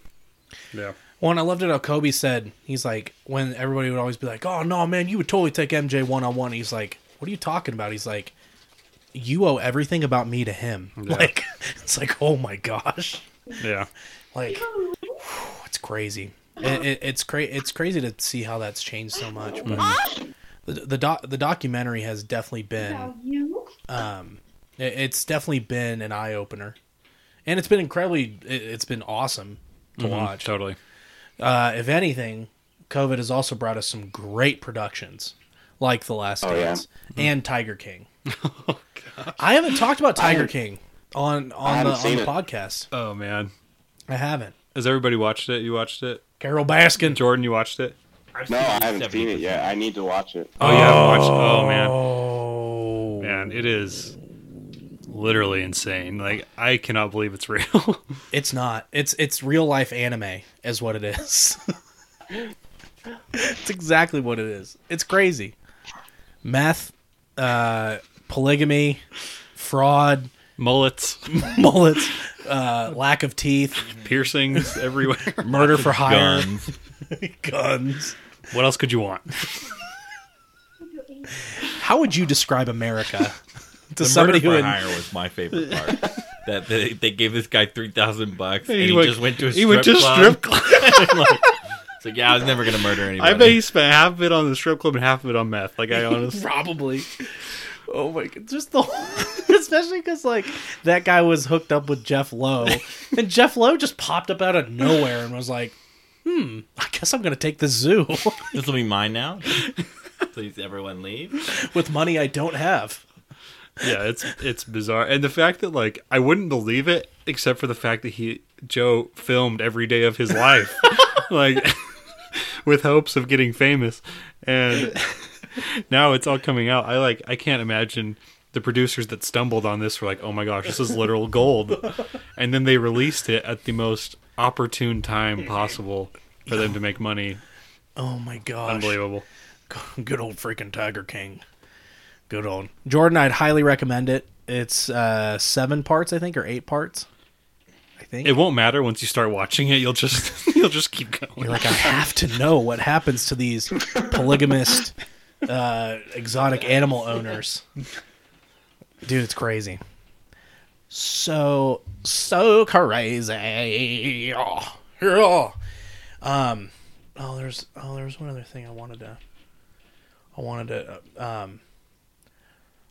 Yeah. Well, and I loved it how Kobe said he's like when everybody would always be like, "Oh no, man, you would totally take MJ one on one." He's like, "What are you talking about?" He's like, "You owe everything about me to him." Yeah. <laughs> Like, it's like, oh my gosh, Yeah. <laughs> like, whew, it's crazy. It, it, it's cra- It's crazy to see how that's changed so much. But mm-hmm. the the, doc- the documentary has definitely been, you. Um, it, it's definitely been an eye opener, and it's been incredibly. It, it's been awesome to Mhm. watch. Totally. Uh, if anything, COVID has also brought us some great productions, like The Last Oh, yeah. Dance and Tiger King. <laughs> I haven't talked about Tiger haven't- King on on the on the podcast. Oh man. I haven't. Has everybody watched it? You watched it? Carole Baskin. Jordan, you watched it? No, I haven't seen it yet. I need to watch it. Oh, you haven't watched it? Oh man, Oh man, it is literally insane. Like I cannot believe it's real. <laughs> It's not. It's it's real life anime is what it is. <laughs> it's exactly what it is. It's crazy. Meth, uh, polygamy, fraud, Mullets, <laughs> mullets, uh, lack of teeth, piercings everywhere. murder for hire, Guns. guns. What else could you want? How would you describe America <laughs> to The somebody who had, hire was my favorite part. <laughs> that they, they gave this guy three thousand bucks, and He he, went- just went to a he strip went to club. strip <laughs> club. It's like, yeah, I was never gonna murder anybody. I bet he spent half of it on the strip club and half of it on meth. Like I honestly, probably? Oh my god! Just the whole, especially because like that guy was hooked up with Jeff Lowe, and Jeff Lowe just popped up out of nowhere and was like, "Hmm, I guess I'm gonna take the zoo this will be mine now. Please, everyone leave. <laughs> with money I don't have." yeah, it's it's bizarre, and the fact that like I wouldn't believe it except for the fact that he Joe filmed every day of his <laughs> life, like <laughs> with hopes of getting famous, and now it's all coming out. I like I can't imagine the producers that stumbled on this were like, oh my gosh, this is literal gold, and then they released it at the most opportune time possible for them to make money. Oh my gosh! Unbelievable. <laughs> Good old freaking Tiger King. Good old Jordan. I'd highly recommend it. It's uh, seven parts, I think, or eight parts. I think. It won't matter once you start watching it. You'll just <laughs> you'll just keep going. You're like, I have to know what happens to these polygamist, uh, exotic animal owners. Dude, it's crazy. So, so crazy. Oh, yeah. Um, oh, there's, oh, there's one other thing I wanted to, I wanted to, uh, um,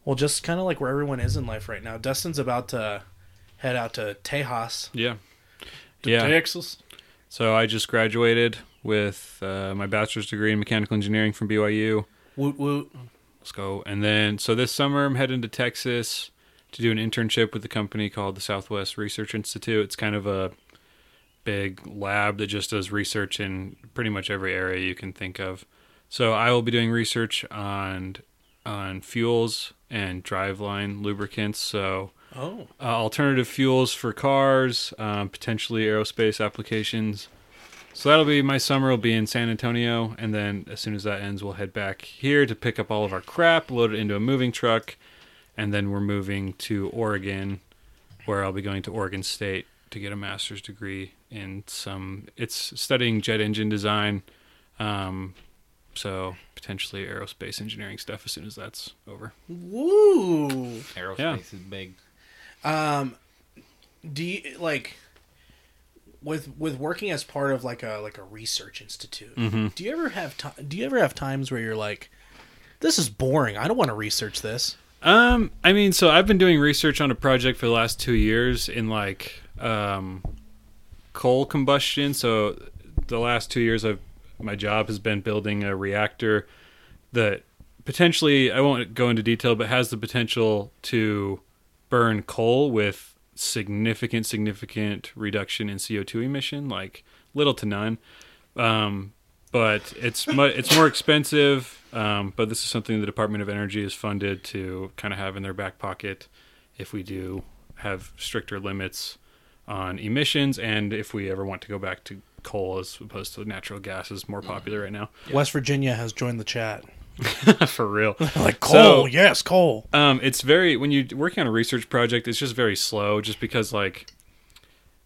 well, just kind of like where everyone is in life right now. Dustin's about to head out to Tejas, Yeah. to Yeah. Texas. So I just graduated with uh, my bachelor's degree in mechanical engineering from BYU. Woot woot. Let's go. And then, so this summer, I'm heading to Texas to do an internship with a company called the Southwest Research Institute. It's kind of a big lab that just does research in pretty much every area you can think of. So I will be doing research on on fuels and driveline lubricants. So Oh. uh, alternative fuels for cars, um, potentially aerospace applications. So that'll be my summer. Will be in San Antonio, and then as soon as that ends, we'll head back here to pick up all of our crap, load it into a moving truck, and then we're moving to Oregon, where I'll be going to Oregon State to get a master's degree in some. It's studying jet engine design, um, so potentially aerospace engineering stuff as soon as that's over. Woo. Aerospace Yeah. is big. Um, do you like with with working as part of like a like a research institute? Mm-hmm. Do you ever have time? Do you ever have times where you're like, this is boring. I don't want to research this. Um, I mean, so I've been doing research on a project for the last two years in like um, coal combustion. So the last two years, I've my job has been building a reactor that potentially I won't go into detail, but has the potential to burn coal with significant, significant reduction in CO two emission, like little to none. Um, but it's mu- it's more expensive. Um, but this is something the Department of Energy is funded to kind of have in their back pocket if we do have stricter limits on emissions, and if we ever want to go back to coal as opposed to natural gas is more popular right now. West Virginia has joined the chat. <laughs> For real. <laughs> Like coal, So- yes, coal. Um, it's very when you're working on a research project, it's just very slow. Just because, like,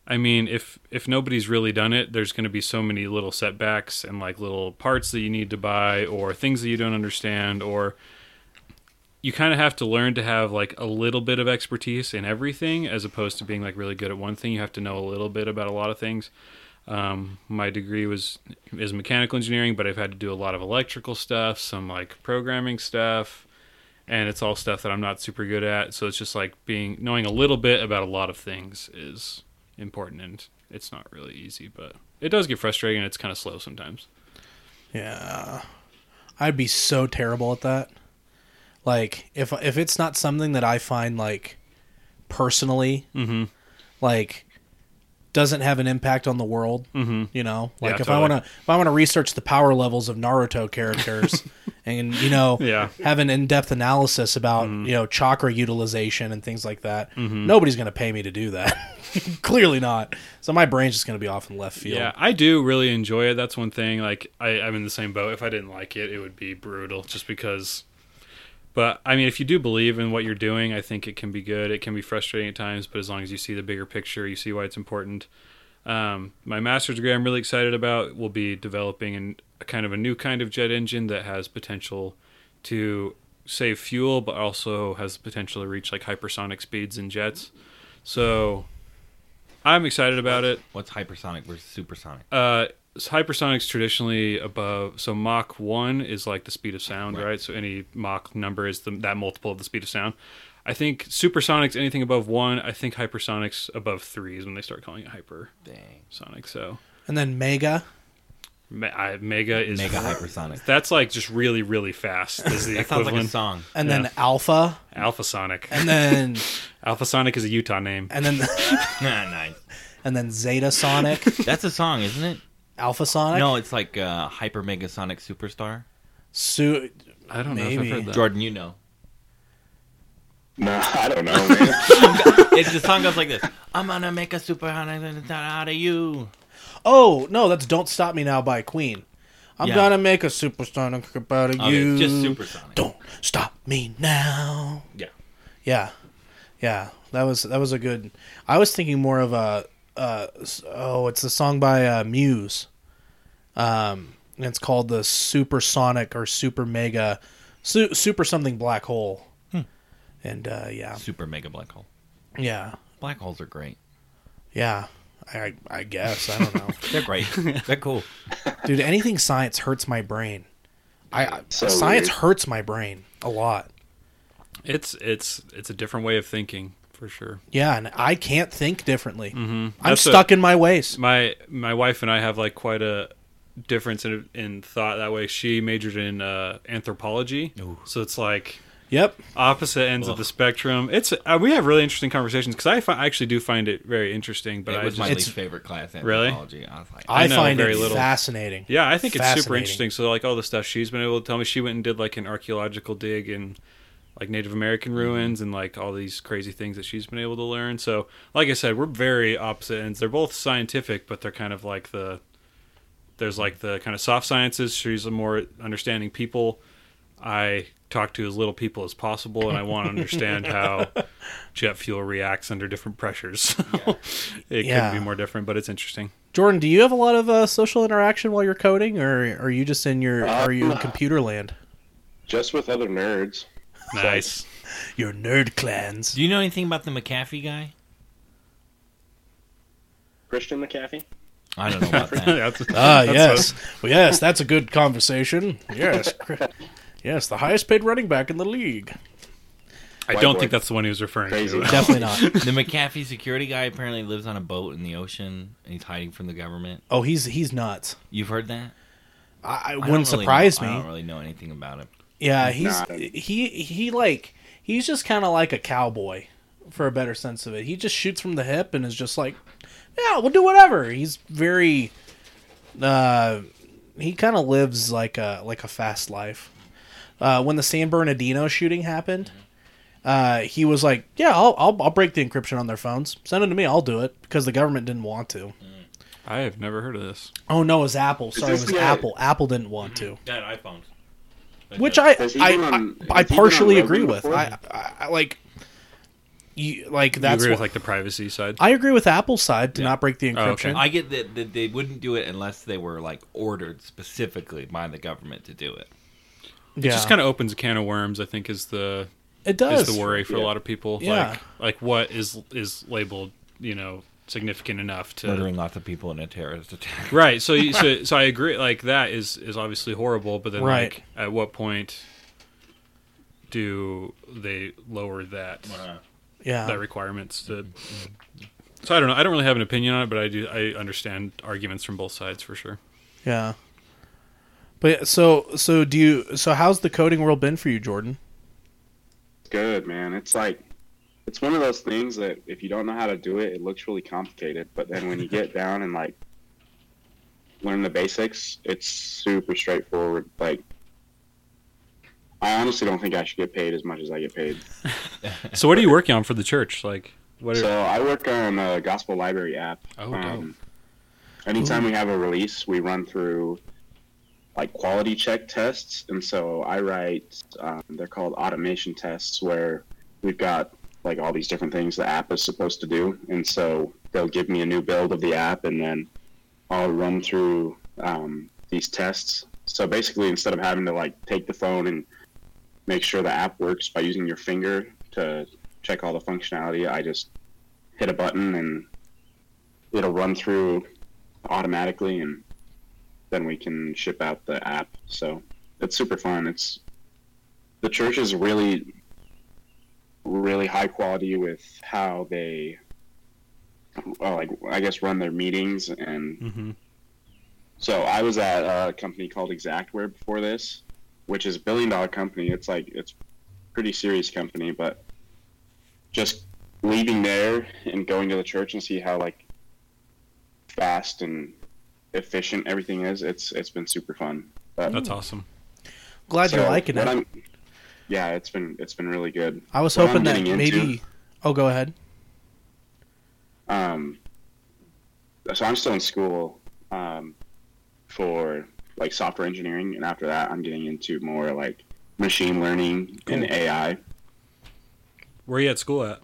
I mean, if if nobody's really done it, there's going to be so many little setbacks and like little parts that you need to buy or things that you don't understand or you kind of have to learn to have like a little bit of expertise in everything as opposed to being like really good at one thing. You have to know a little bit about a lot of things. Um, my degree was is mechanical engineering, but I've had to do a lot of electrical stuff, some like programming stuff, and it's all stuff that I'm not super good at. So it's just like being knowing a little bit about a lot of things is important, and it's not really easy, but it does get frustrating and it's kind of slow sometimes. Yeah, I'd be so terrible at that. Like if if it's not something that I find like personally, Mhm. like doesn't have an impact on the world. Mhm. You know, Yeah, like if totally. I want to if I want to research the power levels of Naruto characters <laughs> and you know Yeah. have an in-depth analysis about Mm-hmm. you know chakra utilization and things like that, nobody's going to pay me to do that. <laughs> Clearly not. So my brain's just going to be off in left field. Yeah, I do really enjoy it. That's one thing. Like I, I'm in the same boat. If I didn't like it, it would be brutal. Just because. But I mean, if you do believe in what you're doing, I think it can be good. It can be frustrating at times, but as long as you see the bigger picture, you see why it's important. Um, my master's degree, I'm really excited about, will be developing an, a kind of a new kind of jet engine that has potential to save fuel, but also has the potential to reach like hypersonic speeds in jets. So I'm excited about it. What's hypersonic versus supersonic? Uh, hypersonics traditionally above. So Mach one is like the speed of sound, Right. right? So any Mach number is the, that multiple of the speed of sound. I think supersonics, anything above one. I think hypersonics above three is when they start calling it hypersonic. Dang. So And then Mega. me- I, mega is Mega hypersonic. That's like just really, really fast. Is the <laughs> That sounds like a equivalent. song. and Yeah. then Alpha, Alpha Sonic. and then <laughs> Alpha Sonic is a Utah name. and then <laughs> nice. and then Zeta Sonic, That's a song, isn't it? Alpha Sonic. No, it's like uh, Hyper Megasonic Superstar. Su- I don't know if Maybe. I've heard that. Jordan, you know. No, I don't know, <laughs> man. It's the song goes like this. I'm gonna make a super out of you. oh no, that's "Don't Stop Me Now" by Queen. I'm Yeah. gonna make a supersonic out of Oh, you. it's just supersonic. Don't stop me now. Yeah. Yeah, yeah. That was that was a good. I was thinking more of a. Uh, oh, it's a song by uh, Muse. Um, and it's called the Supersonic or Super Mega, su- Super something Black Hole. And uh, yeah, Super mega black hole. yeah, Black holes are great. yeah. I I guess I don't know, <laughs> They're great. They're cool. dude. Anything science hurts my brain. I, I So science weird. hurts my brain a lot. It's it's it's a different way of thinking for sure. Yeah, and I can't think differently. Mm-hmm. I'm That's a- stuck in my ways. my my wife and I have like quite a difference in in thought that way. She majored in uh, anthropology, Ooh. so it's like Yep. opposite ends of the spectrum. It's uh, we have really interesting conversations because I, fi- I actually do find it very interesting. But it I was just my It's- least favorite class. Really? Anthropology. I was like, I, I know find very it little. fascinating. yeah, I think it's super interesting. So like all the stuff she's been able to tell me, she went and did like an archaeological dig in like Native American Mm-hmm. ruins and like all these crazy things that she's been able to learn. So like I said, we're very opposite ends. They're both scientific, but they're kind of like the there's like the kind of soft sciences. She's a more understanding people. I talk to as little people as possible, and I want to understand how <laughs> jet fuel reacts under different pressures. <laughs> it Yeah. could be more different, but it's interesting. Jordan, do you have a lot of uh, social interaction while you're coding, or are you just in your are you in computer land? Just with other nerds. Nice. Your nerd clans. do you know anything about the McAfee guy? Christian McAfee? I don't know about <laughs> that. That's- Ah, that's yes, well, yes, that's a good conversation. Yes, yes, the highest paid running back in the league. I White don't boy. think that's the one he was referring Crazy. to. Definitely not. <laughs> the McAfee security guy apparently lives on a boat in the ocean and he's hiding from the government. Oh, he's he's nuts. You've heard that? I, I I wouldn't don't really surprise know- me. I don't really know anything about him. Yeah, he's Nah. he he like he's just kind of like a cowboy, for a better sense of it. He just shoots from the hip and is just like, yeah, we'll do whatever. He's very, uh, he kind of lives like a like a fast life. Uh, when the San Bernardino shooting happened, uh, he was like, yeah, I'll, I'll I'll break the encryption on their phones. Send it to me. I'll do it because the government didn't want to. I have never heard of this. Oh no, it was Apple. Sorry, it was Apple. Apple didn't want to. Yeah, iPhones. Which I I, on- I, I has he been partially agree with. I, I, I like you like You that's agree what, with like the privacy side? I agree with Apple's side to Yeah. not break the Oh, okay. encryption. I get that, that they wouldn't do it unless they were like ordered specifically by the government to do it. It yeah, just kind of opens a can of worms. I think is the it does. is the worry for a lot of people. Yeah. Like like what is is labeled you know significant enough to Murdering lots of people in a terrorist attack. <laughs> right. So you- so <laughs> so I agree. Like that is is obviously horrible. But then Right. like at what point do they lower that Yeah, that requirements to? Mm-hmm. So I don't know. I don't really have an opinion on it, but I do. I understand arguments from both sides for sure. yeah. But so so do you? So how's the coding world been for you, Jordan? Good, man. It's like it's one of those things that if you don't know how to do it, it looks really complicated. But then when you get <laughs> down and like learn the basics, it's super straightforward. Like, I honestly don't think I should get paid as much as I get paid. <laughs> So what are you working on for the church? Like what? Are, So I work on a gospel library app. Oh, dope. anytime we have a release, we run through like quality check tests, and so I write. Um, they're called automation tests, where we've got like all these different things the app is supposed to do, and so they'll give me a new build of the app, and then I'll run through um, these tests. So basically, instead of having to like take the phone and make sure the app works by using your finger to check all the functionality, I just hit a button and it'll run through automatically and then we can ship out the app. So it's super fun. It's the church is really really high quality with how they well, like I guess run their meetings and hmm so I was at a company called Exactware before this, which is a billion dollar company. It's like it's pretty serious company, but just leaving there and going to the church and see how like fast and efficient everything is, it's it's been super fun. But That's awesome. Glad so you're liking it. I'm- yeah, it's been it's been really good. I was what hoping I'm that getting into- maybe. Oh, go ahead. Um, so I'm still in school um, for like software engineering, and after that, I'm getting into more like machine learning and AI. Where are you at school at?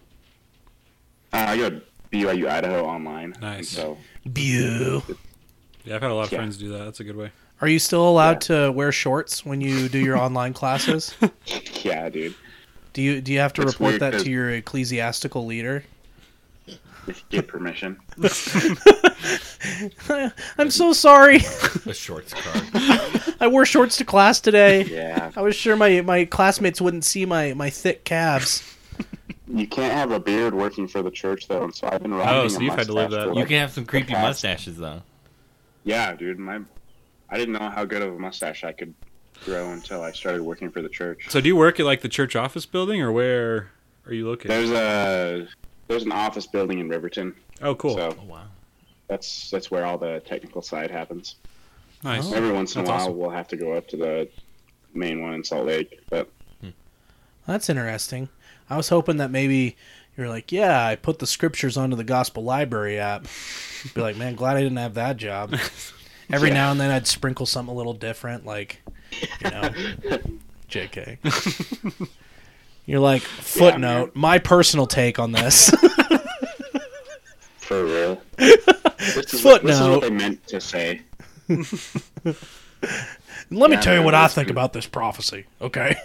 Uh, I go to BYU Idaho online. Nice. So Bew. Yeah, I've had a lot of Yeah. friends do that. That's a good way. Are you still allowed to wear shorts when you do your <laughs> online classes? yeah, dude. Do you do you have to It's report that that 'cause- to your ecclesiastical leader? If you get permission. <laughs> I'm so sorry. A shorts card. <laughs> I wore shorts to class today. Yeah. I was sure my, my classmates wouldn't see my, my thick calves. You can't have a beard working for the church though, so I've been rocking Oh, so you've had to live that. for, You can have some creepy mustaches though. Yeah, dude. My I didn't know how good of a mustache I could grow until I started working for the church. So do you work at like the church office building, or where are you located? There's a there's an office building in Riverton, oh, cool. so Oh wow. that's that's where all the technical side happens. nice. Oh. Every once in a while, awesome. we'll have to go up to the main one in Salt Lake, but hmm. That's interesting. I was hoping that maybe you're like, yeah, I put the scriptures onto the gospel library app. Be like, man, glad I didn't have that job. <laughs> Every Yeah. now and then I'd sprinkle something a little different, like, you know, JK. <laughs> You're like, footnote, my personal take on this. <laughs> for real. <laughs> This is, what, this is Footnote. what they meant to say. Let me Yeah, tell you what I think good. about this prophecy, okay?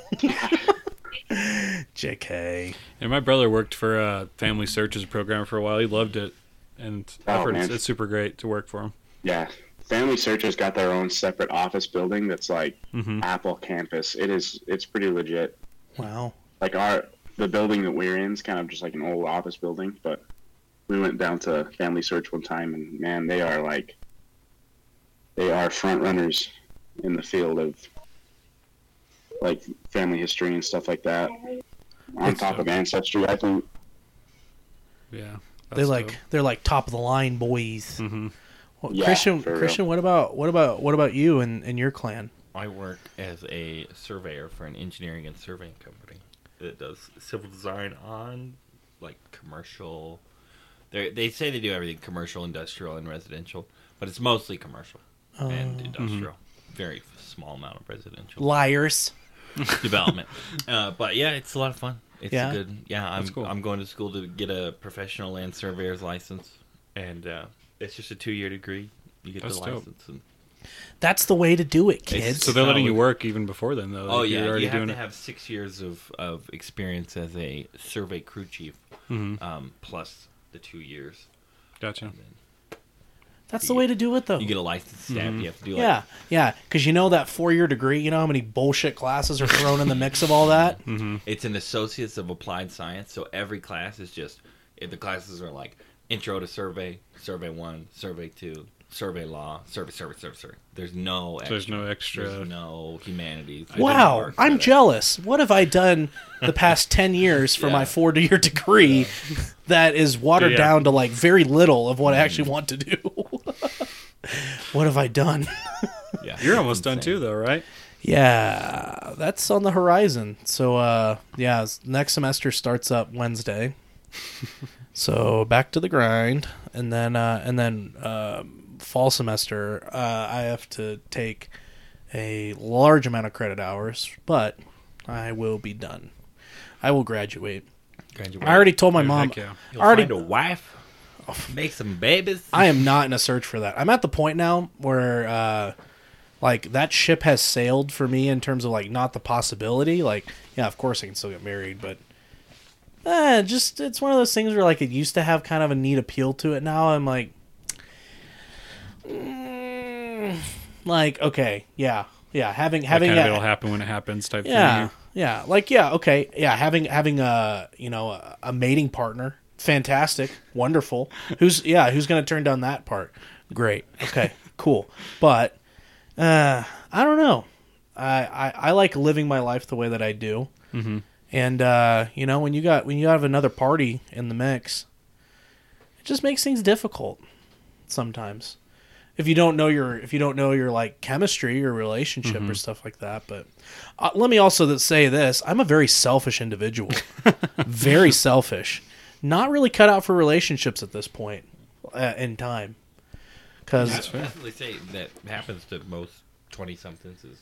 JK. And my brother worked for a family searches program for a while. He loved it, and I've Oh, heard it's, it's super great to work for him. Yeah, FamilySearch's got their own separate office building that's like hmm Apple campus. It is it's pretty legit. Wow. Like our the building that we're in is kind of just like an old office building, but we went down to FamilySearch one time, and man, they are like they are front runners in the field of like family history and stuff like that. On That's top dope. of ancestry, I think. Yeah, They're like they're like top of the line boys. hmm Well, Yeah, Christian, for real. Christian, what about what about what about you and, and your clan? I work as a surveyor for an engineering and surveying company that does civil design on like commercial. They they say they do everything commercial, industrial, and residential, but it's mostly commercial and Oh. industrial. Very small amount of residential Liars. <laughs> development. Uh, but yeah, it's a lot of fun. It's Yeah? a good. Yeah, I'm cool. I'm going to school to get a professional land surveyor's license, and uh, it's just a two year degree. You get That's the dope. license. And, That's the way to do it, kids. So they're letting you work even before then, though. oh Like, yeah, you're already you have doing to it. have six years of, of experience as a survey crew chief, Mhm. um, plus the two years. Gotcha. And then That's the way to do it, though. you get a license stamp. Mhm. You have to do like yeah, yeah. Because you know that four year degree. You know how many bullshit classes are thrown in the mix of all that. <laughs> hmm It's an associates of applied science, so every class is just if the classes are like intro to survey, survey one, survey two, survey law, survey, survey, survey, survey. There's no extra. There's no extra. There's no humanities. Wow, I'm credit. jealous. What have I done the past 10 years for my four year degree that is watered Yeah. down to like very little of what I actually want to do? what have I done? Yeah, You're almost it's done too, though, right? Yeah, that's on the horizon. So, uh, yeah, next semester starts up Wednesday. So back to the grind, and then uh, and then um, fall semester, uh, I have to take a large amount of credit hours, but I will be done. I will graduate. Graduate. I already told my mom. yeah. I already find a wife, make some babies. I am not in a search for that. I'm at the point now where uh like that ship has sailed for me in terms of like not the possibility. Like, yeah, of course I can still get married, but eh, just it's one of those things where like it used to have kind of a neat appeal to it. Now I'm like, mm, like okay, yeah, yeah, having having kind of it'll happen when it happens type yeah, thing. yeah, like yeah, okay, yeah, having having a you know a, a mating partner, fantastic, wonderful. Who's yeah, who's gonna turn down that part? Great, okay, <laughs> cool. But uh, I don't know. I, I I like living my life the way that I do, Mhm. And uh, you know when you got when you have another party in the mix, it just makes things difficult sometimes. If you don't know your if you don't know your like chemistry or relationship or stuff like that but uh, let me also say this. I'm a very selfish individual. <laughs> Very selfish. Not really cut out for relationships at this point uh, in time. Because I definitely say that happens to most twenty somethings. Is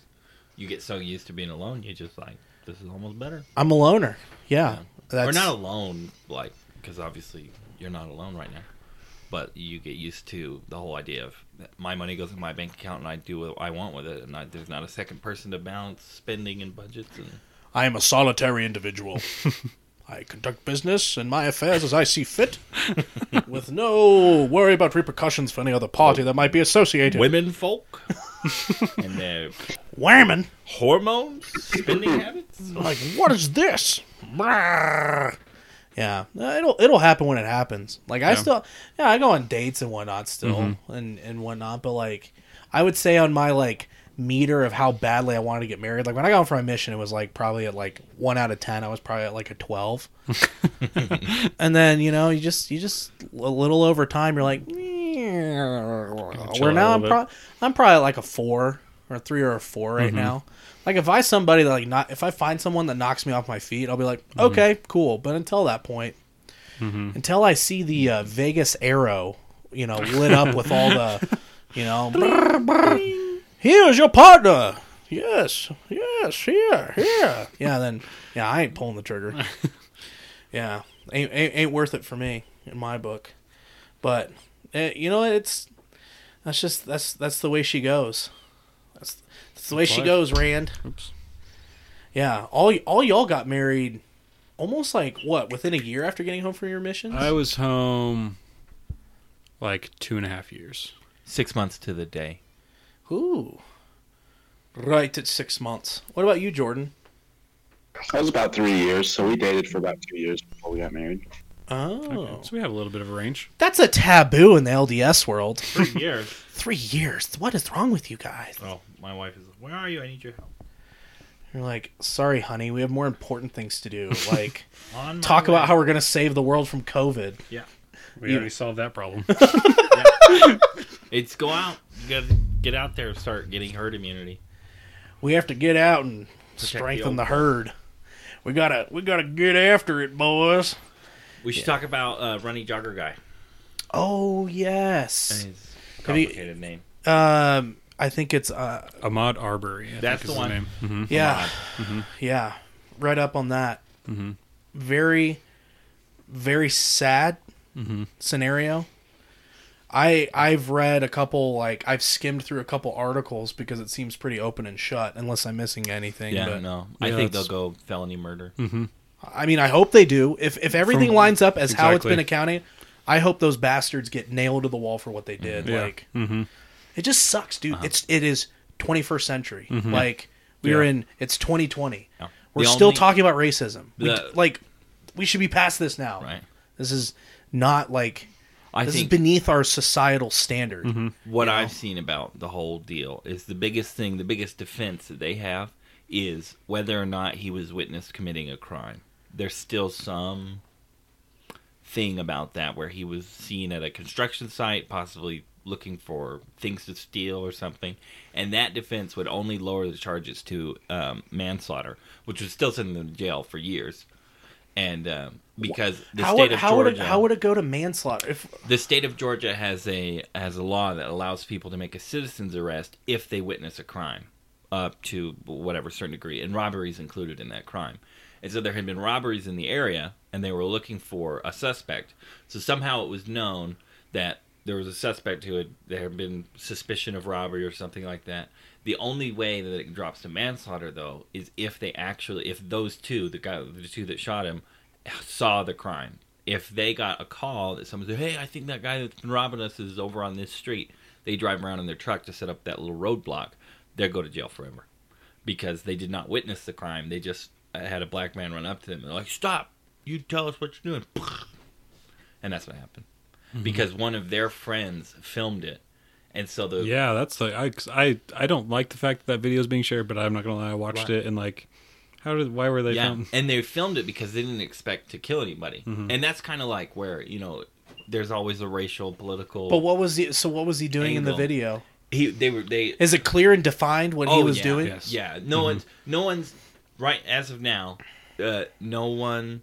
you get so used to being alone, you just like this is almost better. i'm a loner yeah, We're that's not alone, like because obviously you're not alone right now. But you get used to the whole idea of my money goes in my bank account and I do what I want with it, and I, there's not a second person to balance spending and budgets. And i am a solitary individual <laughs> i conduct business and my affairs as i see fit <laughs> with no worry about repercussions for any other party that might be associated women folk <laughs> and their whammon hormones, spending <clears throat> habits. like what is this? Brrr. yeah. Uh, it'll it'll happen when it happens. Like i Yeah. still yeah i go on dates and whatnot still and and whatnot but like i would say on my like meter of how badly i wanted to get married like when i got on for my mission it was like probably at like one out of ten. I was probably at like a 12 <laughs> and then you know you just you just a little over time you're like where now i'm pro- i'm probably like a four or a three or a four right now. Like if i somebody that like not if i find someone that knocks me off my feet i'll be like okay cool. But until that point until i see the uh, vegas arrow you know lit up with all the <laughs> you know here's your partner. Yes yes here here. Yeah then yeah i ain't pulling the trigger. <laughs> Yeah ain't, ain't, ain't worth it for me in my book. But eh, you know it's that's just that's that's the way she goes that's, that's the way she goes rand Oops. yeah all all y'all got married almost like what within a year after getting home from your missions I was home like two and a half years. Six months to the day. Ooh. Right at six months. What about you, Jordan? That was about three years, so we dated for about two years before we got married. Oh. So we have a little bit of a range. That's a taboo in the LDS world. <laughs> Three years. <laughs> Three years. What is wrong with you guys? Oh, my wife is. Where are you? I need your help. You're like, sorry, honey, we have more important things to do. <laughs> Like, On talk way. about how we're going to save the world from COVID. Yeah. We You- already solved that problem. It's go out. You gotta get out there and start getting herd immunity. We have to get out and the strengthen old the folks. herd. We gotta, we gotta get after it, boys. We should talk about uh, Runny Jogger guy Oh and yes. his Have you- complicated name. Um, I think it's uh, Ahmaud Arbery. I That's think is the one. name. hmm yeah, yeah, right up on that. hmm very very sad Mhm. scenario i i've read a couple like i've skimmed through a couple articles because it seems pretty open and shut unless i'm missing anything Yeah, but no. I Yeah, think they'll go felony murder. I mean i hope they do if if everything From- lines up as how it's been accounted i hope those bastards get nailed to the wall for what they did Yeah. like hmm it just sucks dude it's it is 21st century like we're Mm-hmm. Yeah. in it's 2020 No. we're The still only- talking about racism We- like we should be past this now Right. This is not like I this think is beneath our societal standard. what you know? I've seen about the whole deal is the biggest thing, the biggest defense that they have is whether or not he was witnessed committing a crime. There's still some thing about that where he was seen at a construction site, possibly looking for things to steal or something, and that defense would only lower the charges to um, manslaughter, which would still send them to jail for years. And um, because the how state would, of how would Georgia, it how would it go to manslaughter? If the state of Georgia has a has a law that allows people to make a citizen's arrest if they witness a crime, up to whatever certain degree, and robbery is included in that crime. And so there had been robberies in the area, and they were looking for a suspect. So somehow it was known that there was a suspect who had there had been suspicion of robbery or something like that. The only way that it drops to manslaughter, though, is if they actually, if those two, the guy, the two that shot him, saw the crime. If they got a call that someone said, "Hey, I think that guy that's been robbing us is over on this street," they drive around in their truck to set up that little roadblock. They'll go to jail forever because they did not witness the crime. They just uh, had a black man run up to them and they're like, "Stop! You tell us what you're doing," <laughs> and that's what happened because one of their friends filmed it, and so the Yeah, that's like I, 'cause I I don't like the fact that that video is being shared, but I'm not gonna lie, I watched Right. it and like, how did why were they? yeah, filmed? and they filmed it because they didn't expect to kill anybody, and that's kind of like where you know there's always a racial political. but what was he? So what was he doing in the video? he they were they Is it clear and defined what he was Oh, yeah, doing? yes. Yeah, no one's no one's right as of now. Uh, no one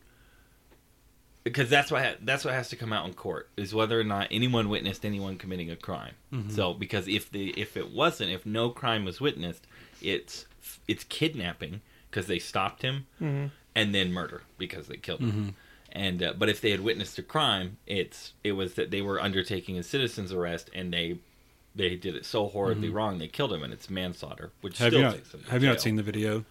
because that's what ha- that's what has to come out in court is whether or not anyone witnessed anyone committing a crime. So because if the if it wasn't if no crime was witnessed, it's it's kidnapping because they stopped him and then murder because they killed him. And uh, but if they had witnessed a crime, it's it was that they were undertaking a citizen's arrest and they they did it so horribly wrong they killed him and it's manslaughter, which Have still you not takes them to have you not seen the video?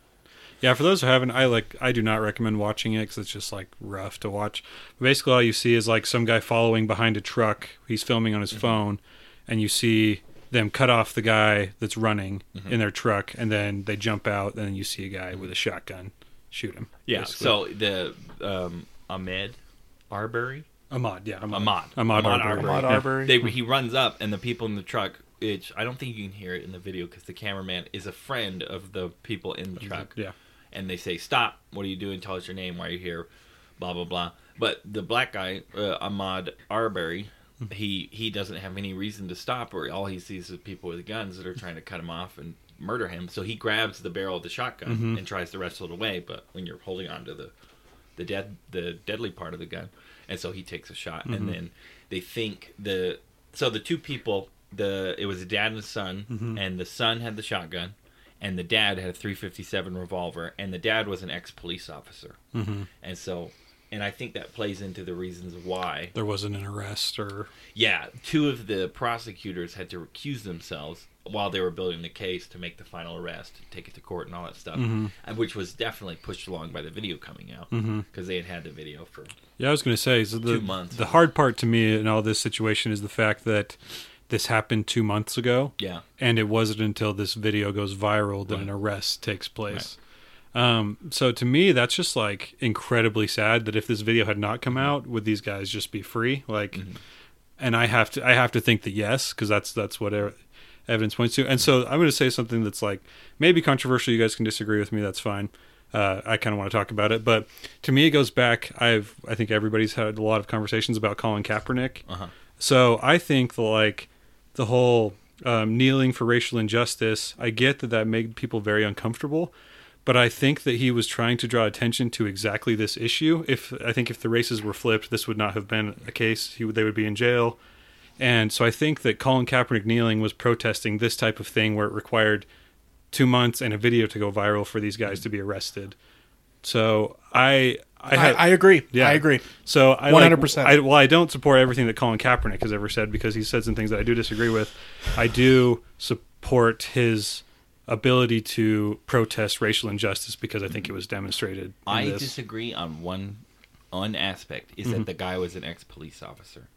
Yeah, for those who haven't, I like I do not recommend watching it because it's just like rough to watch. Basically, all you see is like some guy following behind a truck. He's filming on his Mm-hmm. phone, and you see them cut off the guy that's running Mm-hmm. in their truck, and then they jump out, and then you see a guy with a shotgun shoot him. Yeah. basically. So the um, Ahmed Arbery, Ahmaud, yeah, Ahmaud, Ahmaud, Ahmaud, Ahmaud Arbery. Ahmaud Yeah. They he runs up and the people in the truck. Which I don't think you can hear it in the video because the cameraman is a friend of the people in the truck. Yeah. And they say, "Stop! What are you doing? Tell us your name. Why are you here?" Blah blah blah. But the black guy, uh, Ahmaud Arbery, mm-hmm. he he doesn't have any reason to stop, or all he sees is people with guns that are trying to cut him off and murder him. So he grabs the barrel of the shotgun mm-hmm. and tries to wrestle it away. But when you're holding on to the the dead the deadly part of the gun, and so he takes a shot, and mm-hmm. then they think the so the two people the it was a dad and a son, and the son had the shotgun, and the dad had a 357 revolver, and the dad was an ex police officer, mm-hmm. and so. And I think that plays into the reasons why. There wasn't an arrest or Yeah, two of the prosecutors had to recuse themselves while they were building the case to make the final arrest, take it to court, and all that stuff, and which was definitely pushed along by the video coming out because they had had the video for Yeah, I was going to say so the Two months. the hard part to me in all this situation is the fact that this happened two months ago. yeah. and it wasn't until this video goes viral that Right. an arrest takes place. Um, so to me, that's just like incredibly sad that if this video had not come out, would these guys just be free? Like, Mm-hmm. and I have to, I have to think that yes, because that's that's what er- evidence points to. And so I'm going to say something that's like maybe controversial. You guys can disagree with me. That's fine. Uh, I kind of want to talk about it, but to me, it goes back. I've, I think everybody's had a lot of conversations about Colin Kaepernick. Uh-huh. So I think like the whole um, kneeling for racial injustice. I get that that made people very uncomfortable, but I think that he was trying to draw attention to exactly this issue. If I think if the races were flipped, this would not have been a case. He would, they would be in jail, and so I think that Colin Kaepernick kneeling was protesting this type of thing where it required two months and a video to go viral for these guys to be arrested. So I I, I, had, I agree. yeah. I agree. so I 100%. Well, I don't support everything that Colin Kaepernick has ever said because he said some things that I do disagree with. I do support his ability to protest racial injustice because I think it was demonstrated. I this. disagree on one one aspect is Mm-hmm. that the guy was an ex police officer.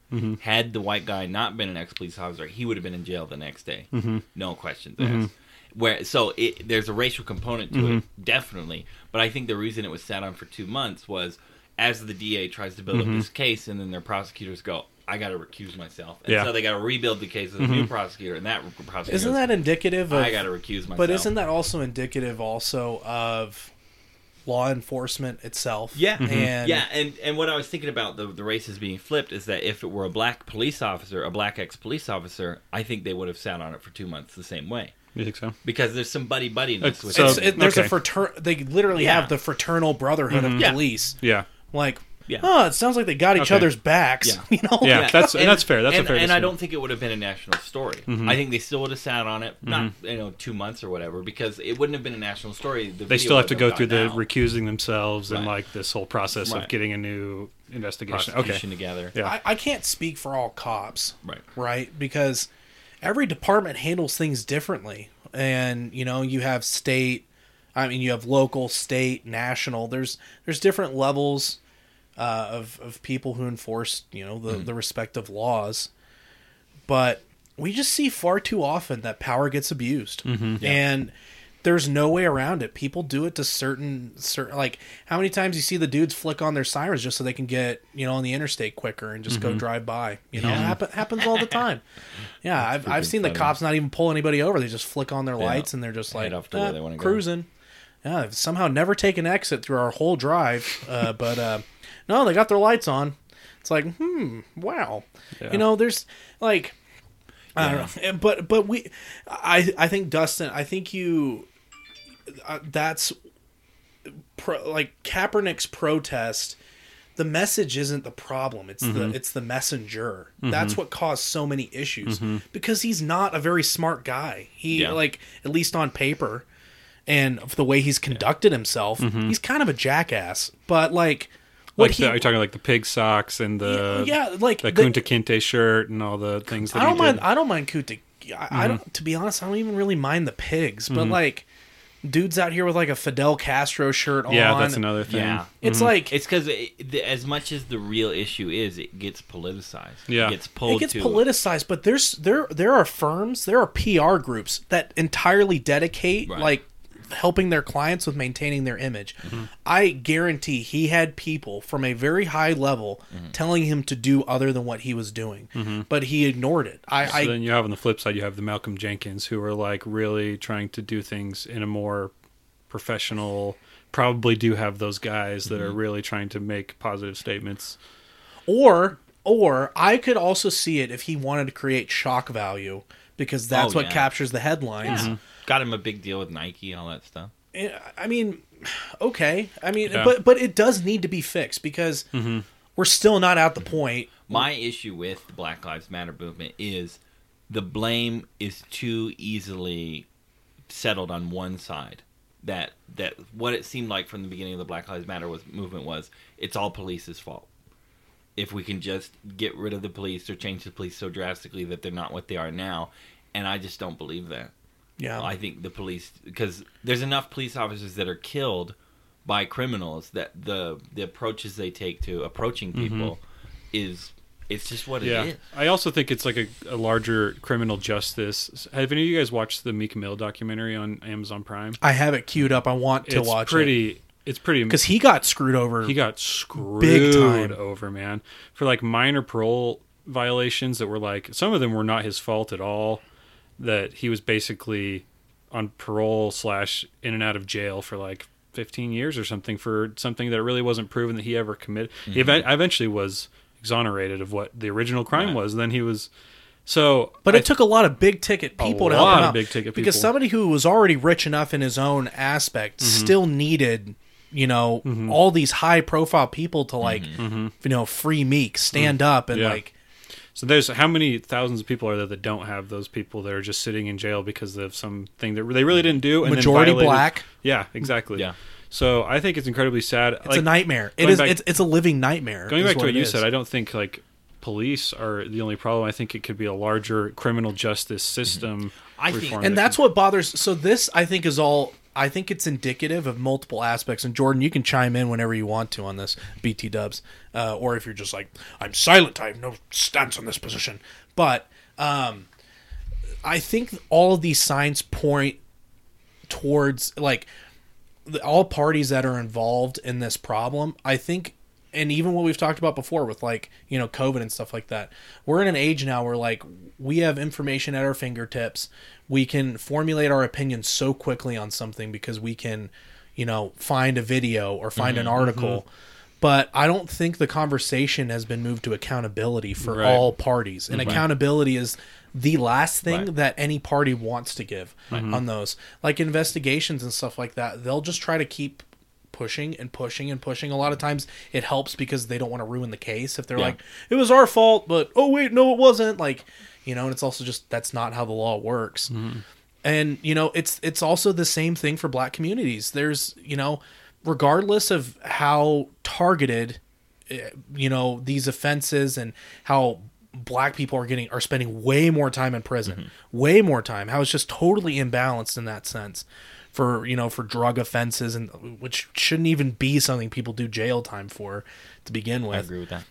Had the white guy not been an ex police officer, he would have been in jail the next day. Mm-hmm. No questions asked. Where so it, there's a racial component to it, Mm-hmm. definitely. But I think the reason it was sat on for two months was as the DA tries to build Mm-hmm. up this case, and then their prosecutors go, I got to recuse myself. And Yeah. Mm-hmm. so they got to rebuild the case with a new prosecutor, and that prosecutor Isn't goes, that indicative of? I got to recuse myself. but isn't that also indicative also of law enforcement itself? Yeah, and yeah, and and what I was thinking about the the races being flipped is that if it were a black police officer, a black ex police officer, I think they would have sat on it for two months the same way You think so? because there's some buddy buddiness It's- with so- It's, it, there's a okay. frater- They literally Yeah. have the fraternal brotherhood of Yeah. police. Yeah. Like, Yeah. oh, it sounds like they got each Okay. other's backs. Yeah. <laughs> You know, Yeah, that's- and that's fair. That's a and, fair And I don't think it would have been a national story. Mm-hmm. I think they still would have sat on it, not you know two months or whatever, because it wouldn't have been a national story. The They still have to go through the gotten out. recusing themselves and like this whole process of getting a new investigation. Okay. together. Yeah. I, I can't speak for all cops, Right. right? Because every department handles things differently, and you know, you have state. I mean, you have local, state, national. There's there's different levels uh, of of people who enforce you know the the respective laws, but we just see far too often that power gets abused, and there's no way around it. People do it to certain certain like how many times you see the dudes flick on their sirens just so they can get you know on the interstate quicker and just go drive by. You know, it happen, happens all the time. <laughs> Yeah, I've I've Freaking seen the cops not even pull anybody over. They just flick on their lights and they're just like off "Ah, they wanna go." cruising. Yeah, they've somehow never take an exit through our whole drive, uh, <laughs> but uh, no, they got their lights on. It's like, hmm, wow. Yeah. You know, there's like, I don't know, but but we, I I think Dustin, I think you, uh, that's, pro, like Kaepernick's protest. The message isn't the problem; it's the mm-hmm. it's the messenger. Mm-hmm. That's what caused so many issues mm-hmm. because he's not a very smart guy. He Yeah. like at least on paper, and of the way he's conducted himself, he's kind of a jackass. But like, what Like he the, are you talking like the pig socks and the yeah, like the the- Kunta Kinte shirt and all the things that I don't he mind. did? I don't mind Kuta. I, I don't. To be honest, I don't even really mind the pigs. But like, dudes out here with like a Fidel Castro shirt on. yeah, that's another thing. Yeah. It's mm-hmm. like It's because it, as much as the real issue is, it gets politicized. Yeah. it gets pulled it gets to politicized. But there's there there are firms, there are PR groups that entirely dedicate Right. like helping their clients with maintaining their image. Mm-hmm. I guarantee he had people from a very high level Mm-hmm. telling him to do other than what he was doing, but he ignored it. I, So I then you have on the flip side, you have the Malcolm Jenkins who are like really trying to do things in a more professional. Probably do have those guys that are Mm-hmm. really trying to make positive statements. Or or I could also see it if he wanted to create shock value because that's Oh, what yeah. captures the headlines. Yeah. Got him a big deal with Nike, all that stuff. I mean, okay. I mean, Yeah. but but it does need to be fixed because mm-hmm. we're still not at the point. My issue with the Black Lives Matter movement is the blame is too easily settled on one side. That that what it seemed like from the beginning of the Black Lives Matter was movement was it's all police's fault. If we can just get rid of the police or change the police so drastically that they're not what they are now, and I just don't believe that. Yeah, I think the police because there's enough police officers that are killed by criminals that the the approaches they take to approaching mm-hmm. people is it's just what it is. I also think it's like a, a larger criminal justice. Have any of you guys watched the Meek Mill documentary on Amazon Prime? I have it queued up. I want to it's watch pretty. It's pretty because he got screwed over. he got screwed Big time. over, man, for like minor parole violations that were like some of them were not his fault at all. That he was basically on parole slash in and out of jail for like 15 years or something for something that really wasn't proven that he ever committed. He ev- eventually was exonerated of what the original crime Right. was. Then he was so. But I- it took a lot of big ticket people to help him out. big-ticket because people. somebody who was already rich enough in his own aspect Mm-hmm. still needed, you know, all these high profile people to like, you know, free Meek, stand up and Mm-hmm. Yeah. like, So there's how many thousands of people are there that don't have those people that are just sitting in jail because of something that they really didn't do? And majority violated- black. Yeah, exactly. Yeah. So I think it's incredibly sad. It's a nightmare. It going is. back- it's it's a living nightmare. Going is back to what it you is. said, I don't think like police are the only problem. I think it could be a larger criminal justice mm-hmm. system. I think- reform and that's what bothers. So this, I think, is all. I think it's indicative of multiple aspects. And Jordan, you can chime in whenever you want to on this, BT Dubs, uh, or if you're just like, I'm silent. I have no stance on this position. But um, I think all of these signs point towards like all parties that are involved in this problem. I think and even what we've talked about before with like you know covid and stuff like that we're in an age now where like we have information at our fingertips. We can formulate our opinions so quickly on something because we can you know find a video or find Mm-hmm, an article but i don't think the conversation has been moved to accountability for Right. all parties. And accountability is the last thing Right. that any party wants to give on those. Like investigations and stuff like that they'll just try to keep pushing and pushing and pushing. A lot of times it helps because they don't want to ruin the case if they're Yeah. like it was our fault but oh wait no it wasn't like you know and it's also just that's not how the law works. And you know it's it's also the same thing for black communities. There's you know regardless of how targeted eh, you know these offenses and how black people are getting are spending way more time in prison way more time how it's just totally imbalanced in that sense for you know for drug offenses and which shouldn't even be something people do jail time for to begin with. I agree with that.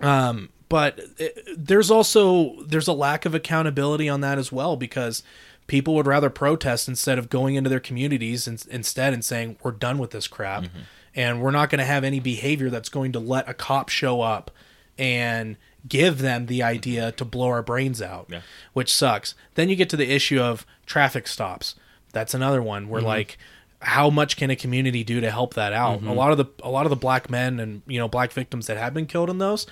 um, but it, there's also there's a lack of accountability on that as well because people would rather protest instead of going into their communities and, instead and saying we're done with this crap and we're not going to have any behavior that's going to let a cop show up and give them the idea to blow our brains out Yeah. which sucks then you get to the issue of traffic stops that's another one Mm-hmm. where like how much can a community do to help that out Mm-hmm. a lot of the a lot of the black men and you know black victims that have been killed in those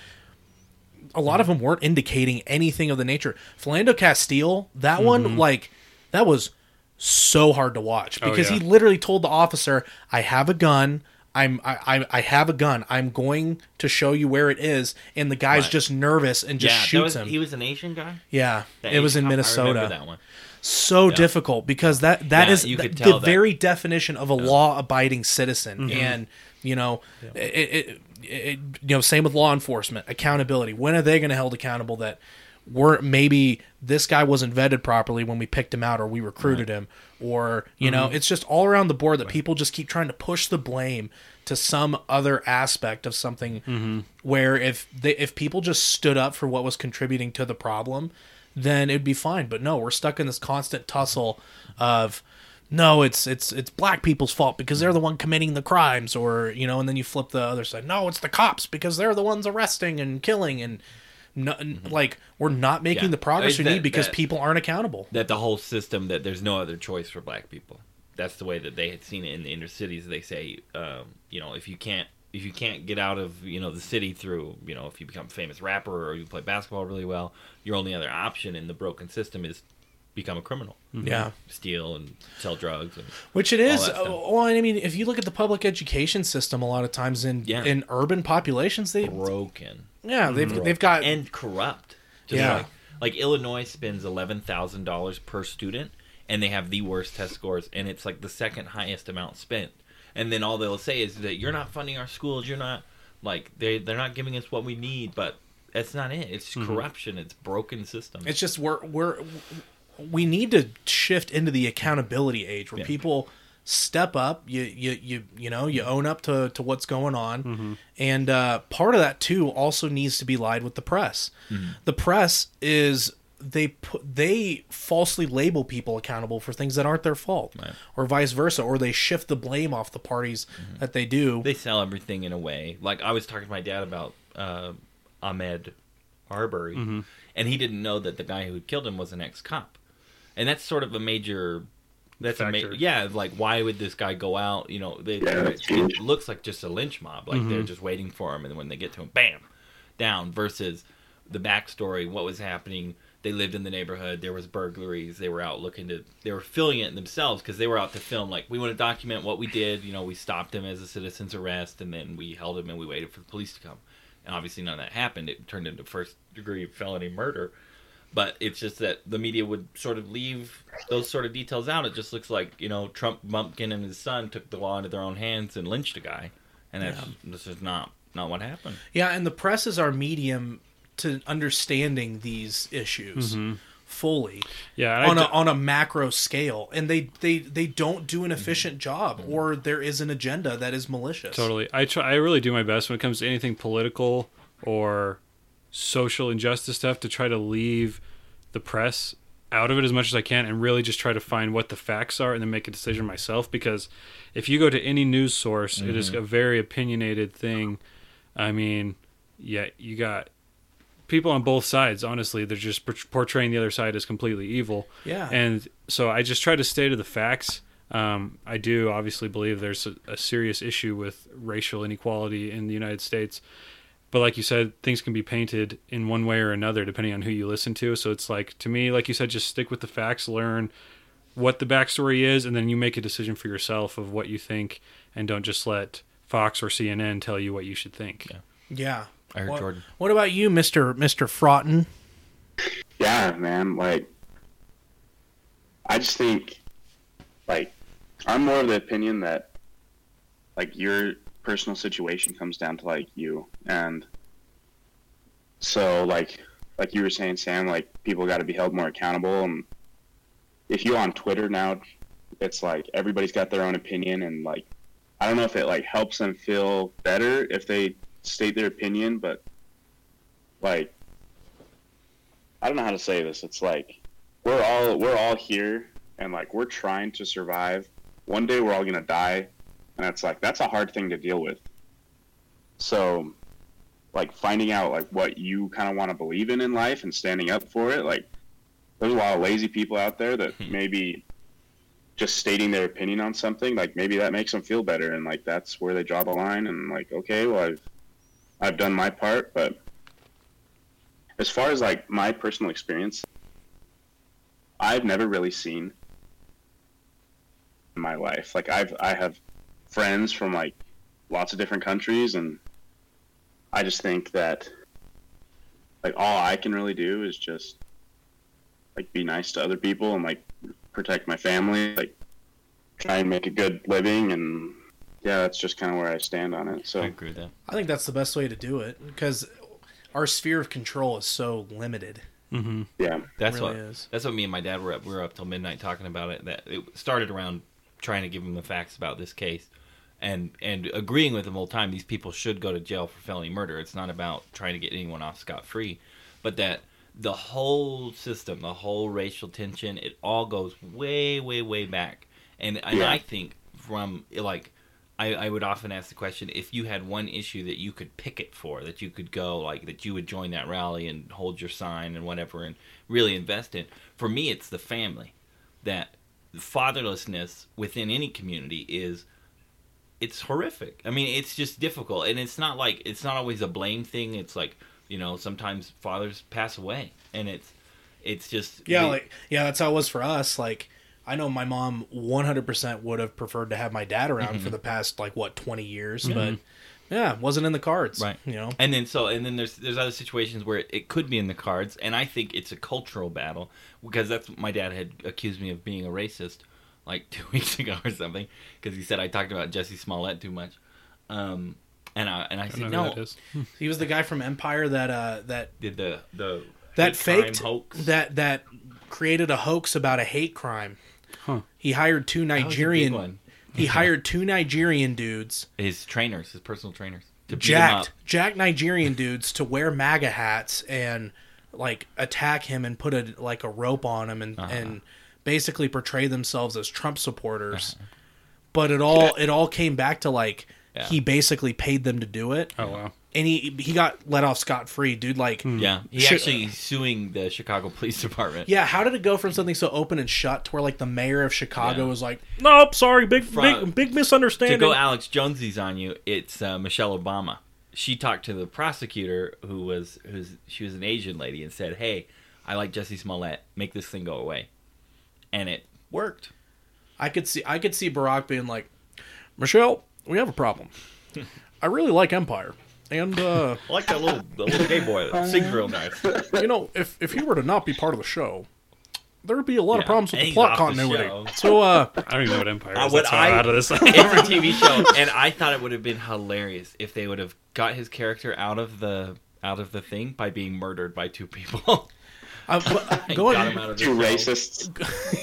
a lot of them weren't indicating anything of the nature Philando Castile that Mm-hmm. one like that was so hard to watch Oh, because yeah. he literally told the officer I have a gun I'm I, I I have a gun. I'm going to show you where it is, and the guy's Right. just nervous and just yeah, shoots was, him. he was an Asian guy. yeah, it was in Minnesota remember that one. So Yeah. difficult because that that Yeah, is th- the that- very definition of a law-abiding citizen Mm-hmm. and you know it, it, it, you know same with law enforcement accountability when are they going to held accountable that we're maybe this guy wasn't vetted properly when we picked him out or we recruited him or you know Mm-hmm. it's just all around the board that people just keep trying to push the blame to some other aspect of something Mm-hmm. where if they if people just stood up for what was contributing to the problem then it'd be fine but no we're stuck in this constant tussle of no it's it's it's black people's fault because they're the one committing the crimes or you know and then you flip the other side no it's the cops because they're the ones arresting and killing and no, like we're not making Mm-hmm. Yeah. the progress we that- need because that- people aren't accountable that the whole system that there's no other choice for black people. That's the way that they had seen it in the inner cities. They say, um, you know, if you can't if you can't get out of you know the city through you know if you become a famous rapper or you play basketball really well, your only other option in the broken system is become a criminal, yeah steal and sell drugs. And, Which it is. that stuff. Uh, Well, I mean, if you look at the public education system, a lot of times in Yeah. in urban populations, they broken yeah they've they've got and corrupt. Just Yeah. like, like Illinois spends eleven thousand dollars per student, and they have the worst test scores, and it's like the second highest amount spent. And then all they'll say is that you're not funding our schools. You're not like they they're not giving us what we need. But that's not it. It's mm-hmm. corruption. It's broken system. it's just we're we're we need to shift into the accountability age where Yeah. people step up you you you you know you own up to to what's going on mm-hmm. and uh part of that too also needs to be lied with the press mm-hmm. the press is they put they falsely label people accountable for things that aren't their fault Right. or vice versa or they shift the blame off the parties mm-hmm. that they do they sell everything in a way. Like I was talking to my dad about uh, Ahmed Arbery, mm-hmm. and he didn't know that the guy who had killed him was an ex-cop, and that's sort of a major. That's a ma- yeah. Like, why would this guy go out? You know, they, Yeah, that's huge. it looks like just a lynch mob. Like they're mm-hmm. just waiting for him, and when they get to him, bam, down. Versus the backstory, what was happening. They lived in the neighborhood. There was burglaries. They were out looking to. They were filling it themselves because they were out to film. Like we want to document what we did. You know, we stopped him as a citizen's arrest, and then we held him and we waited for the police to come. And obviously, none of that happened. It turned into first degree felony murder. But it's just that the media would sort of leave those sort of details out. It just looks like you know Trump Bumpkin and his son took the law into their own hands and lynched a guy, and that's this is not not what happened. Yeah, and the press is our medium to understanding these issues mm-hmm. fully Yeah, on a on a macro scale, and they they they don't do an mm-hmm. efficient job, mm-hmm. or there is an agenda that is malicious. Totally. I try. I really do my best when it comes to anything political or social injustice stuff to try to leave the press out of it as much as I can and really just try to find what the facts are and then make a decision myself. Because if you go to any news source, it is a very opinionated thing. I mean, yeah, you got people on both sides. Honestly, they're just portraying the other side as completely evil. Yeah. And so I just try to stay to the facts. Um, I do obviously believe there's a, a serious issue with racial inequality in the United States. But like you said, things can be painted in one way or another depending on who you listen to. So it's like, to me, like you said, just stick with the facts, learn what the backstory is, and then you make a decision for yourself of what you think, and don't just let Fox or CNN tell you what you should think. Yeah. Yeah. I heard what, Jordan. What about you, Mister Mister Fraughton? Yeah, man. Like, I just think, like, I'm more of the opinion that, like, your personal situation comes down to like you, and so like, like you were saying, Sam, like people got to be held more accountable. And if you on Twitter now, it's like everybody's got their own opinion, and like, I don't know if it like helps them feel better if they state their opinion, but like I don't know how to say this. It's like we're all we're all here and like we're trying to survive. One day we're all gonna die, and it's like that's a hard thing to deal with. So, like finding out like what you kind of want to believe in in life and standing up for it. Like there's a lot of lazy people out there that hmm. maybe just stating their opinion on something like maybe that makes them feel better and like that's where they draw the line and like okay well I've I've done my part but as far as like my personal experience, I've never really seen in my life. Like I've I have friends from like lots of different countries and I just think that like all I can really do is just like be nice to other people and like protect my family, like try and make a good living and yeah, that's just kind of where I stand on it. So I agree with that. I think that's the best way to do it because our sphere of control is so limited. Mm-hmm. yeah, That's really what is. that's what me and my dad were up. We were up till midnight talking about it. That it started around trying to give him the facts about this case, and and agreeing with him all the time. These people should go to jail for felony murder. It's not about trying to get anyone off scot free, but that the whole system, the whole racial tension, it all goes way, way, way back. And and Yeah. I think from like. I, I would often ask the question if you had one issue that you could picket for, that you could go, like, that you would join that rally and hold your sign and whatever and really invest in. For me, it's the family. That fatherlessness within any community is it's horrific. I mean, it's just difficult, and it's not like it's not always a blame thing. It's like you know, sometimes fathers pass away, and it's it's just Yeah, the- like yeah, that's how it was for us. Like I know my mom 100% would have preferred to have my dad around Mm-hmm. for the past like what 20 years, but yeah, wasn't in the cards, Right. You know. And then so and then there's there's other situations where it, it could be in the cards, and I think it's a cultural battle because that's what my dad had accused me of being a racist like <laughs> two weeks ago or something because he said I talked about Jussie Smollett too much, um, and I and I I said know no, that is. <laughs> He was the guy from Empire that uh that did the the that hate crime faked hoax that that created a hoax about a hate crime. Huh. He hired two That was a big Nigerian one. he hired two Nigerian dudes, his trainers, his personal trainers, to beat him jacked up. jacked Nigerian dudes to wear MAGA hats and like attack him and put a like a rope on him and Uh-huh. and basically portray themselves as Trump supporters. But it all it all came back to like Yeah. he basically paid them to do it, Oh wow. And he he got let off scot free, dude. Like, Yeah, he's Should- actually suing the Chicago Police Department. Yeah, how did it go from something so open and shut to where like the mayor of Chicago Yeah. was like, "Nope, sorry, big From- big big to misunderstanding." go Alex Jonesy's on you, it's uh, Michelle Obama. She talked to the prosecutor, who was who's she was an Asian lady, and said, "Hey, I like Jussie Smollett. Make this thing go away," and it worked. I could see I could see Barack being like, "Michelle, we have a problem. <laughs> I really like Empire, and uh, I like that little the little gay boy that sings real nice. you know, if if he were to not be part of the show, there would be a lot of problems with the plot off the continuity." so, uh, <laughs> I don't even know what Empire Uh, is. what That's I'm I- out of this. It's a TV show, <laughs> and I thought it would have been hilarious if they would have got his character out of the out of the thing by being murdered by two people. <laughs> I, but, uh, <laughs> going got him out of the racists.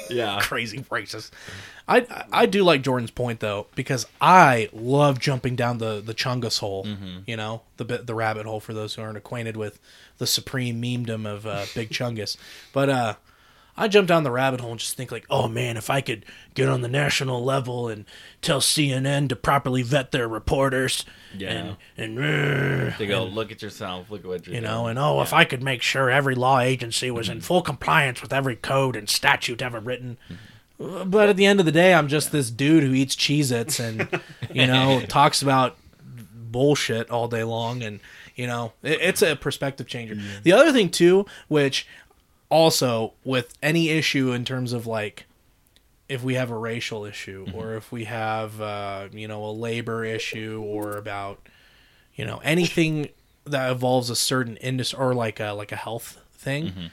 <laughs> Yeah, crazy racist. I I do like Jordan's point though because I love jumping down the the chungus hole. Mm-hmm. You know the the rabbit hole for those who aren't acquainted with the supreme memedom of uh, Big Chungus. But uh, I jump down the rabbit hole and just think like, oh man, if I could get on the national level and tell CNN to properly vet their reporters, Yeah. and and uh, They go, look at yourself, look at what you're you doing. know, and oh, if I could make sure every law agency was Mm-hmm. in full compliance with every code and statute ever written. Mm-hmm. Uh, But at the end of the day, I'm just this dude who eats Cheez Its and, <laughs> you know, talks about bullshit all day long. And, you know, it, it's a perspective changer. Mm-hmm. The other thing, too, which also with any issue in terms of like, if we have a racial issue Mm-hmm. or if we have, uh, you know, a labor issue or about, you know, anything that involves a certain industry or like a like a health thing, Mm-hmm.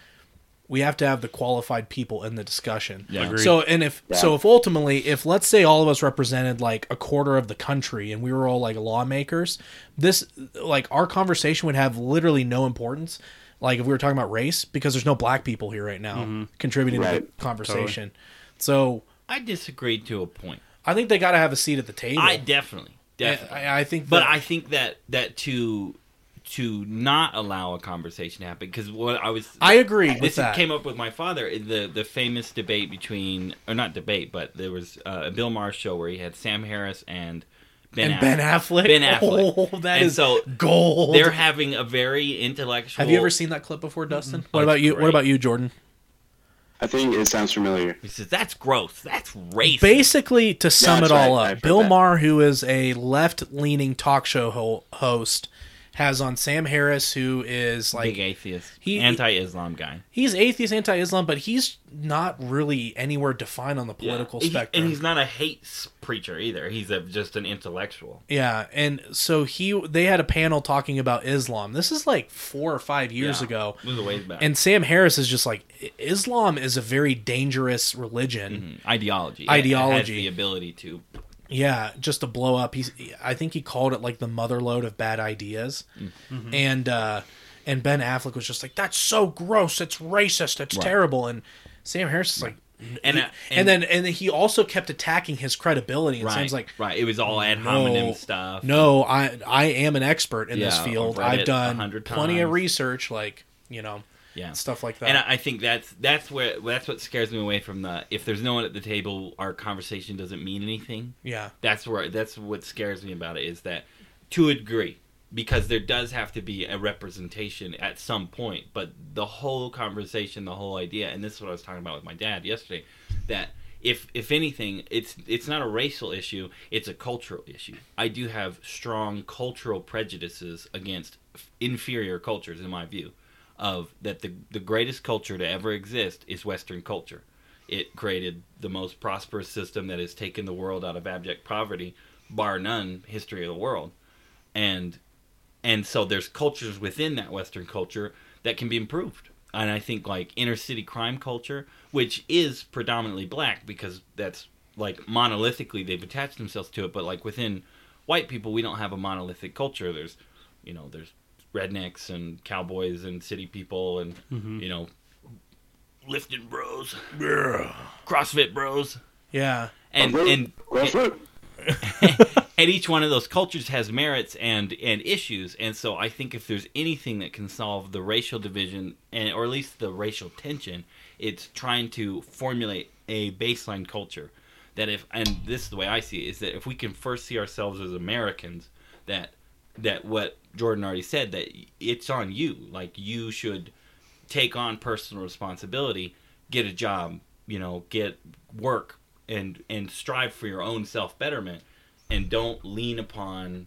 we have to have the qualified people in the discussion. Yeah. Agreed. So and if Yeah. so if ultimately if let's say all of us represented like a quarter of the country and we were all like lawmakers, this like our conversation would have literally no importance. Like if we were talking about race, because there's no black people here right now contributing to the conversation. So I disagree to a point. I think they got to have a seat at the table. I definitely, definitely. I, I think, But I think that that to to not allow a conversation to happen because what I was I agree with this that. came up with my father the the famous debate between or not debate but there was uh, a Bill Maher show where he had Sam Harris and Ben and Ben Affleck. Ben Affleck. <laughs> Oh, that And is so gold. they're having a very intellectual Have you ever seen that clip before, Dustin? Mm-hmm. What Oh, about you? great. What about you, Jordan? I think it sounds familiar. he says that's gross that's racist Basically, to sum that's it all up, Bill that. Maher, who is a left-leaning talk show ho- host, has on Sam Harris, who is like big atheist he- anti-Islam guy he's atheist, anti-Islam, but he's not really anywhere defined on the political Yeah. Spectrum. and he's not a hate preacher either he's a, just an intellectual Yeah, and so he they had a panel talking about Islam. This is like four or five years Yeah. ago. It was a ways back. And Sam Harris is just like Islam is a very dangerous religion. Mhm. ideology. Ideology. The ability to. Yeah, just to blow up. He's I think he called it like the motherload of bad ideas. Mm-hmm. And uh and Ben Affleck was just like that's so gross, it's racist, it's Right. terrible and Sam Harris is like And, he- uh, and, then and then he also kept attacking his credibility and right, Sam's like right. It was all ad no, hominem stuff. No, I I am an expert in this field. I've it done 100 plenty of research, like you know, yeah, stuff like that. And I I think that's that's where that's what scares me away from the. If there's no one at the table, our conversation doesn't mean anything. yeah, That's where that's what scares me about it is that to a degree because there does have to be a representation at some point but the whole conversation the whole idea and this is what I was talking about with my dad yesterday that if if anything it's it's not a racial issue it's a cultural issue I do have strong cultural prejudices against inferior cultures in my view of that the the greatest culture to ever exist is western culture it created the most prosperous system that has taken the world out of abject poverty, bar none, history of the world. And and so there's cultures within that Western culture that can be improved. And I think like inner city crime culture, which is predominantly black because that's like monolithically they've attached themselves to it, but like within white people we don't have a monolithic culture. There's you know, there's rednecks and cowboys and city people and mm-hmm. you know lifting bros. CrossFit bros. yeah, And Well, and well, fruit. <laughs> and each one of those cultures has merits and and issues and so i think if there's anything that can solve the racial division and or at least the racial tension it's trying to formulate a baseline culture that if and this is the way i see it is that if we can first see ourselves as americans that that what jordan already said that it's on you. Like you should take on personal responsibility get a job you know get work and and strive for your own self betterment and don't lean upon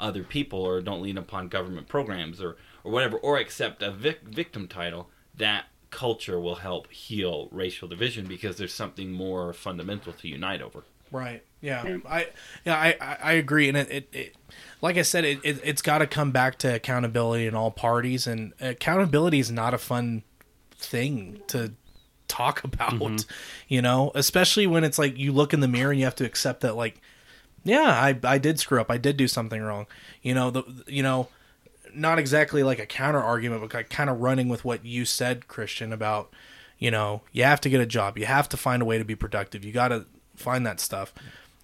other people or don't lean upon government programs or or whatever or accept a vic- victim title. That culture will help heal racial division because there's something more fundamental to unite over right. Yeah, I yeah I I, I agree, and it, it, it like I said, it, it it's got to come back to accountability in all parties, and accountability is not a fun thing to talk <laughs> about mm-hmm. you know? Especially when it's like you look in the mirror and you have to accept that like yeah i i did screw up. I did do something wrong. You know the you know not exactly like a counter argument but like kind of running with what you said christian about you know you have to get a job. You have to find a way to be productive. You got to find that stuff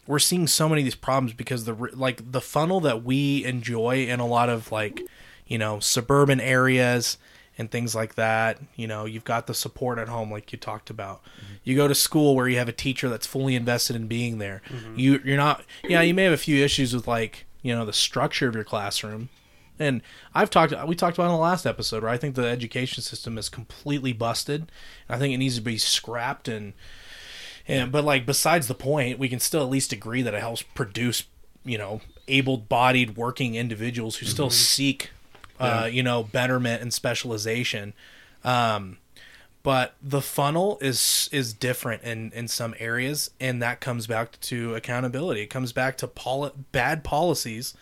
we're seeing so many of these problems because the like the funnel that we enjoy in a lot of like you know suburban areas and things like that. You know, you've got the support at home, like you talked about. Mm-hmm. You go to school where you have a teacher that's fully invested in being there. Mm-hmm. You you're not. Yeah, you may have a few issues with like you know the structure of your classroom. And I've talked, we talked about in the last episode, where I think the education system is completely busted. I think it needs to be scrapped and and but like besides the point, we can still at least agree that it helps produce, you know, able-bodied working individuals who still seek, uh, you know, betterment and specialization. Um, but the funnel is is different in in some areas, and that comes back to accountability. It comes back to poli- bad policies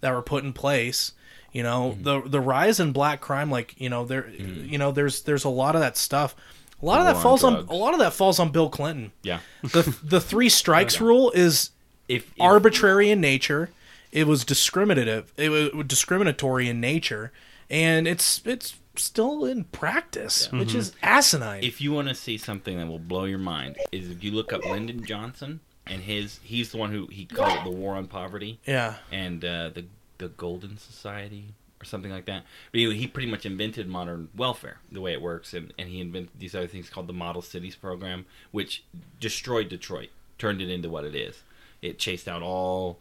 that were put in place. You know, the the rise in black crime, like you know, there, you know, there's there's a lot of that stuff. A lot of that war on falls on a lot of that falls on Bill Clinton. Yeah. The the <laughs> three strikes rule is If, if arbitrary in nature. It was discriminative. It was discriminatory in nature, and it's it's still in practice, which is asinine. if you want to see something that will blow your mind, is if you look up Lyndon Johnson and his he's the one who he called it the war on poverty yeah, and uh, the the Golden Society or something like that. But he, he pretty much invented modern welfare, the way it works, and, and he invented these other things called the Model Cities program, which destroyed Detroit, turned it into what it is. It chased out all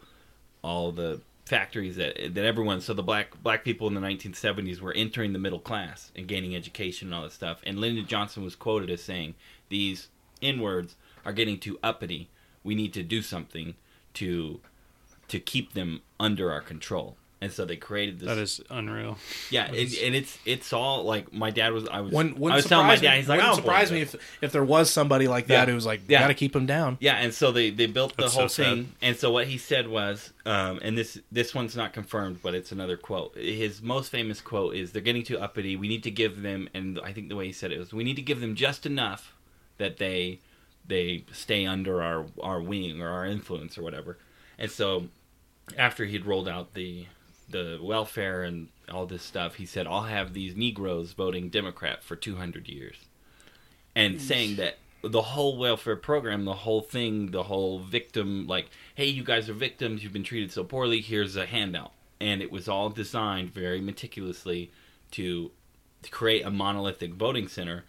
all the factories that that everyone. So the black black people in the 1970s were entering the middle class and gaining education and all that stuff. And Lyndon Johnson was quoted as saying, "These inwards are getting too uppity. We need to do something to." to keep them under our control. And so they created this. That is unreal. yeah, and, and it's it's all like my dad was. I was. Wouldn't, I wouldn't was telling my surprise dad. me, He's like, wouldn't "Oh, surprise me if if there was somebody like that Yeah. who was like, Yeah. got to keep him down. Yeah, and so they they built the That's whole so thing. And so what he said was, um, and this this one's not confirmed, but it's another quote. His most famous quote is, "They're getting too uppity. We need to give them." And I think the way he said it was, "We need to give them just enough that they they stay under our our wing or our influence or whatever." And so after he'd rolled out the the welfare and all this stuff, he said, "I'll have these Negroes voting Democrat for 200 years," and saying that the whole welfare program, the whole thing, the whole victim, like, "Hey, you guys are victims. You've been treated so poorly. Here's a handout," and it was all designed very meticulously to, to create a monolithic voting center.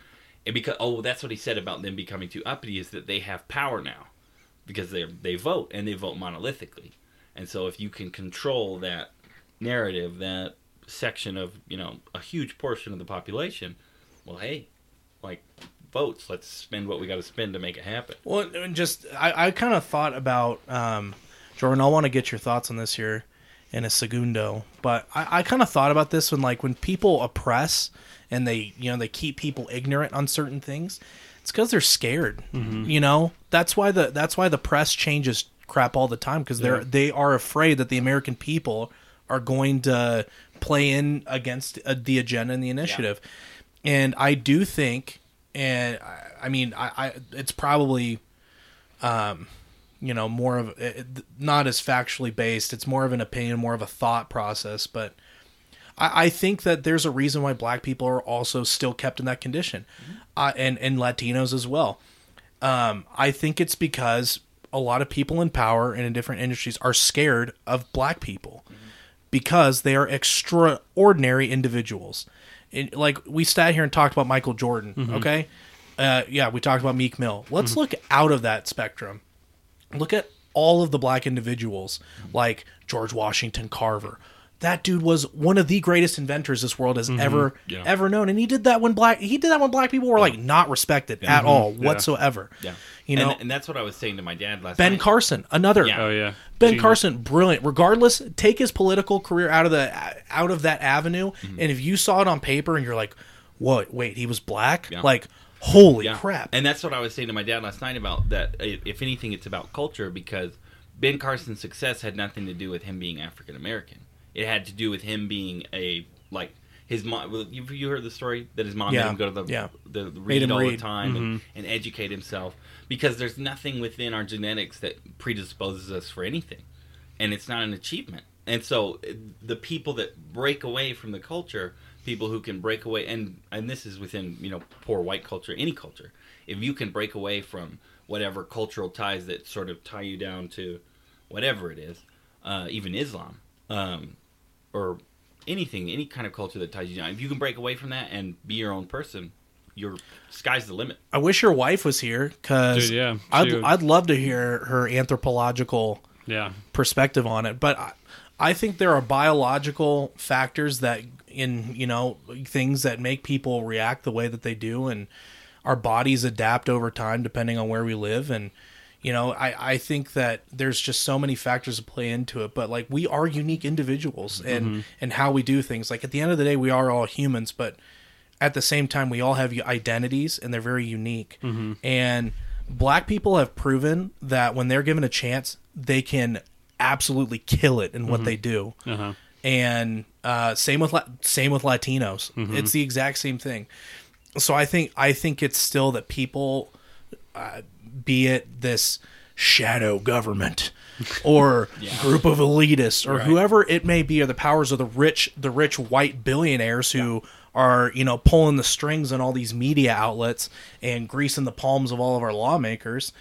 And because oh, that's what he said about them becoming too uppity is that they have power now because they they vote and they vote monolithically. And so if you can control that narrative, that section of, you know, a huge portion of the population, well, hey, like votes, let's spend what we got to spend to make it happen. Well, and just I, I kind of thought about um, Jordan. I want to get your thoughts on this here in a segundo, but I, I kind of thought about this when like when people oppress and they you know they keep people ignorant on certain things. It's because they're scared. You know that's why the that's why the press changes crap all the time because they're they are afraid that the American people are going to play in against uh, the agenda and the initiative. And I do think, and I, I mean, I, I it's probably um, you know more of it, not as factually based. It's more of an opinion more of a thought process. But I, I think that there's a reason why black people are also still kept in that condition. Uh, and and latinos as well. Um, i think it's because a lot of people in power and in different industries are scared of black people because they are extraordinary individuals. It, like we sat here and talked about michael jordan mm-hmm. okay? Uh, yeah we talked about meek mill. Let's mm-hmm. look out of that spectrum. Look at all of the black individuals mm-hmm. like George Washington Carver. That dude was one of the greatest inventors this world has ever Yeah. ever known, and he did that when black he did that when black people were like not respected at all whatsoever. Yeah. You know, and, and that's what I was saying to my dad last Ben night. Carson, another Yeah. Oh yeah. Ben Genius. Carson, brilliant. Regardless, take his political career out of the out of that avenue, Mm-hmm. and if you saw it on paper and you're like, "What? Wait, he was black?" Yeah. Like, holy Yeah. crap! And that's what I was saying to my dad last night about that. If anything, it's about culture because Ben Carson's success had nothing to do with him being African American. It had to do with him being a like his mom. You, you heard the story that his mom Yeah. made him go to the Yeah. the, the read all the read. time and, and educate himself because there's nothing within our genetics that predisposes us for anything, and it's not an achievement. And so the people that break away from the culture, people who can break away, and and this is within you know poor white culture, any culture. If you can break away from whatever cultural ties that sort of tie you down to whatever it is, uh, even Islam, um, or anything, any kind of culture that ties you down. If you can break away from that and be your own person, your sky's the limit. I wish your wife was here because yeah, I'd would- I'd love to hear her anthropological Yeah. perspective on it. But I, I think there are biological factors that in you know things that make people react the way that they do, and our bodies adapt over time depending on where we live and. You know, I, I think that there's just so many factors to play into it, but like we are unique individuals and and how we do things. Like at the end of the day, we are all humans, but at the same time, we all have identities and they're very unique. And black people have proven that when they're given a chance, they can absolutely kill it in what they do. Uh-huh. And uh, same with La- same with Latinos. It's the exact same thing. So I think I think it's still that people, uh, be it this shadow government or <laughs> group of elitists or whoever it may be, or the powers of the rich, the rich white billionaires who are you know pulling the strings on all these media outlets and greasing the palms of all of our lawmakers.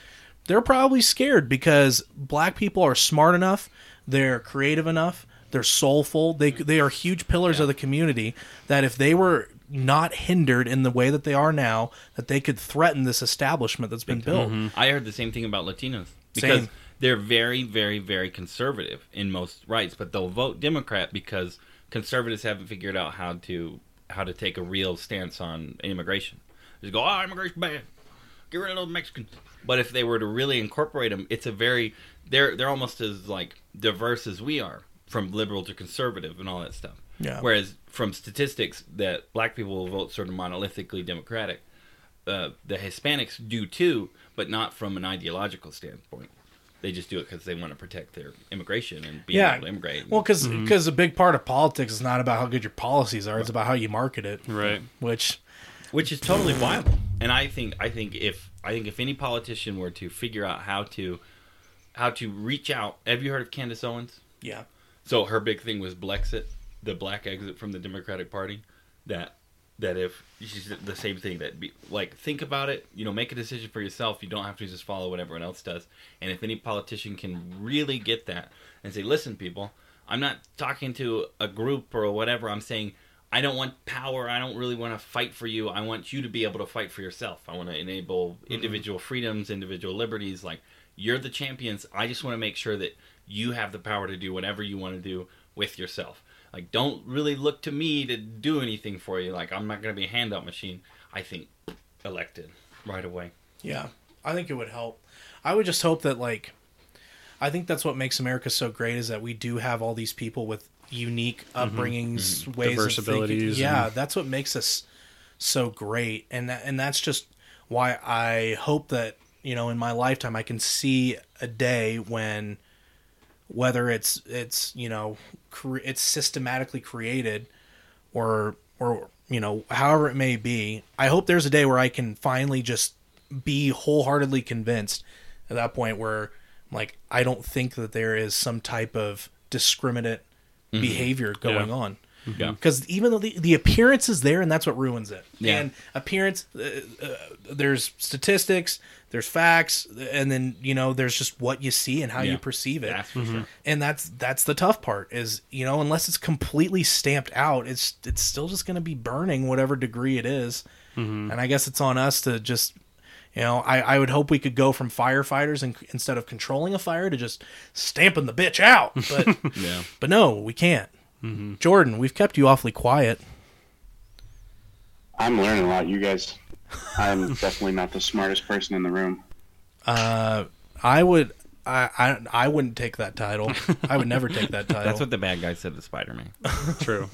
They're probably scared because black people are smart enough, they're creative enough, they're soulful. They they are huge pillars of the community that if they were not hindered in the way that they are now, that they could threaten this establishment that's been built. Mm-hmm. I heard the same thing about Latinos because Same. they're very, very, very conservative in most rights, but they'll vote Democrat because conservatives haven't figured out how to how to take a real stance on immigration. They just go, "Oh, immigration bad. Get rid of those Mexicans." But if they were to really incorporate them, it's a very they're they're almost as like diverse as we are, from liberal to conservative and all that stuff. Yeah. Whereas from statistics, that black people will vote sort of monolithically Democratic uh, the Hispanics do too, but not from an ideological standpoint. They just do it because they want to protect their immigration and being Yeah. able to immigrate. Well, because because a big part of politics is not about how good your policies are; it's about how you market it. Right. Which, which is totally viable. And I think I think if I think if any politician were to figure out how to how to reach out, have you heard of Candace Owens? yeah, So her big thing was Blexit, the black exit from the Democratic Party. That that if she's the same thing that be like think about it, you know, make a decision for yourself. You don't have to just follow what everyone else does. And if any politician can really get that and say, listen, people, I'm not talking to a group or whatever. I'm saying I don't want power. I don't really want to fight for you. I want you to be able to fight for yourself. I want to enable mm-hmm. individual freedoms, individual liberties. Like you're the champions. I just want to make sure that you have the power to do whatever you want to do with yourself. Like don't really look to me to do anything for you. Like I'm not going to be a handout machine. I think elected right away. yeah, I think it would help. I would just hope that like, I think that's what makes America so great is that we do have all these people with unique mm-hmm. upbringings, mm-hmm. ways Diverse of thinking. Yeah, and- that's what makes us so great, and that, and that's just why I hope that you know in my lifetime I can see a day when whether it's it's you know cre- it's systematically created or or you know however it may be i hope there's a day where i can finally just be wholeheartedly convinced at that point where like i don't think that there is some type of discriminate mm-hmm. behavior going Yeah. on Yeah. because even though the, the appearance is there and that's what ruins it Yeah. and appearance uh, uh, there's statistics there's facts and then you know there's just what you see and how Yeah. you perceive it That's for sure. and that's that's the tough part is you know unless it's completely stamped out it's it's still just going to be burning whatever degree it is. and i guess it's on us to just you know i i would hope we could go from firefighters and instead of controlling a fire to just stamping the bitch out but <laughs> Yeah. but no we can't jordan we've kept you awfully quiet I'm learning a lot. You guys, I'm <laughs> definitely not the smartest person in the room. uh i would I, I I wouldn't take that title. I would never take that <laughs> title. That's what the bad guy said to Spider-Man. <laughs> True.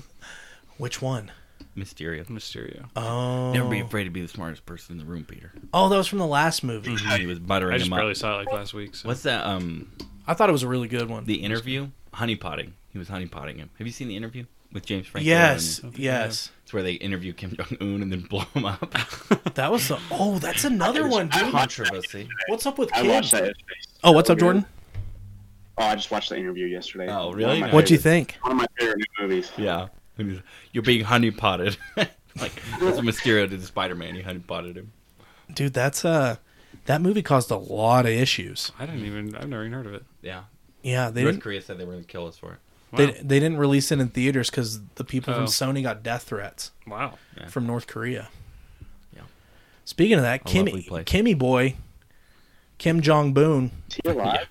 Which one? Mysterio. Mysterio. Oh, Never be afraid to be the smartest person in the room, Peter. oh, that was from the last movie. He was buttering I just him up. barely saw it like last week. So. What's that? Um, I thought it was a really good one. the interview? Honeypotting. He was honeypotting him. Have you seen the interview with James Franco? yes, and- yes. It's where they interview Kim Jong Un and then <laughs> blow him up. <laughs> That was the. Oh, that's another one, dude. Controversy. What's up with I watched kids? that. Oh, what's up, Jordan? Oh, I just watched the interview yesterday. Oh, really? of What'd you think? One of my favorite movies. Yeah. You're being honeypotted. <laughs> like that's what Mysterio did to Spider-Man. He honeypotted him. Dude, that's uh that movie caused a lot of issues. I didn't even. I've never even heard of it. Yeah. Yeah, they North didn't Korea said they were going to kill us for it. They they didn't release it in theaters because the people Oh. from Sony got death threats Wow. Yeah. from North Korea. Yeah. Speaking of that, A Kimmy. Kimmy boy, Kim Jong Boon. Is he alive?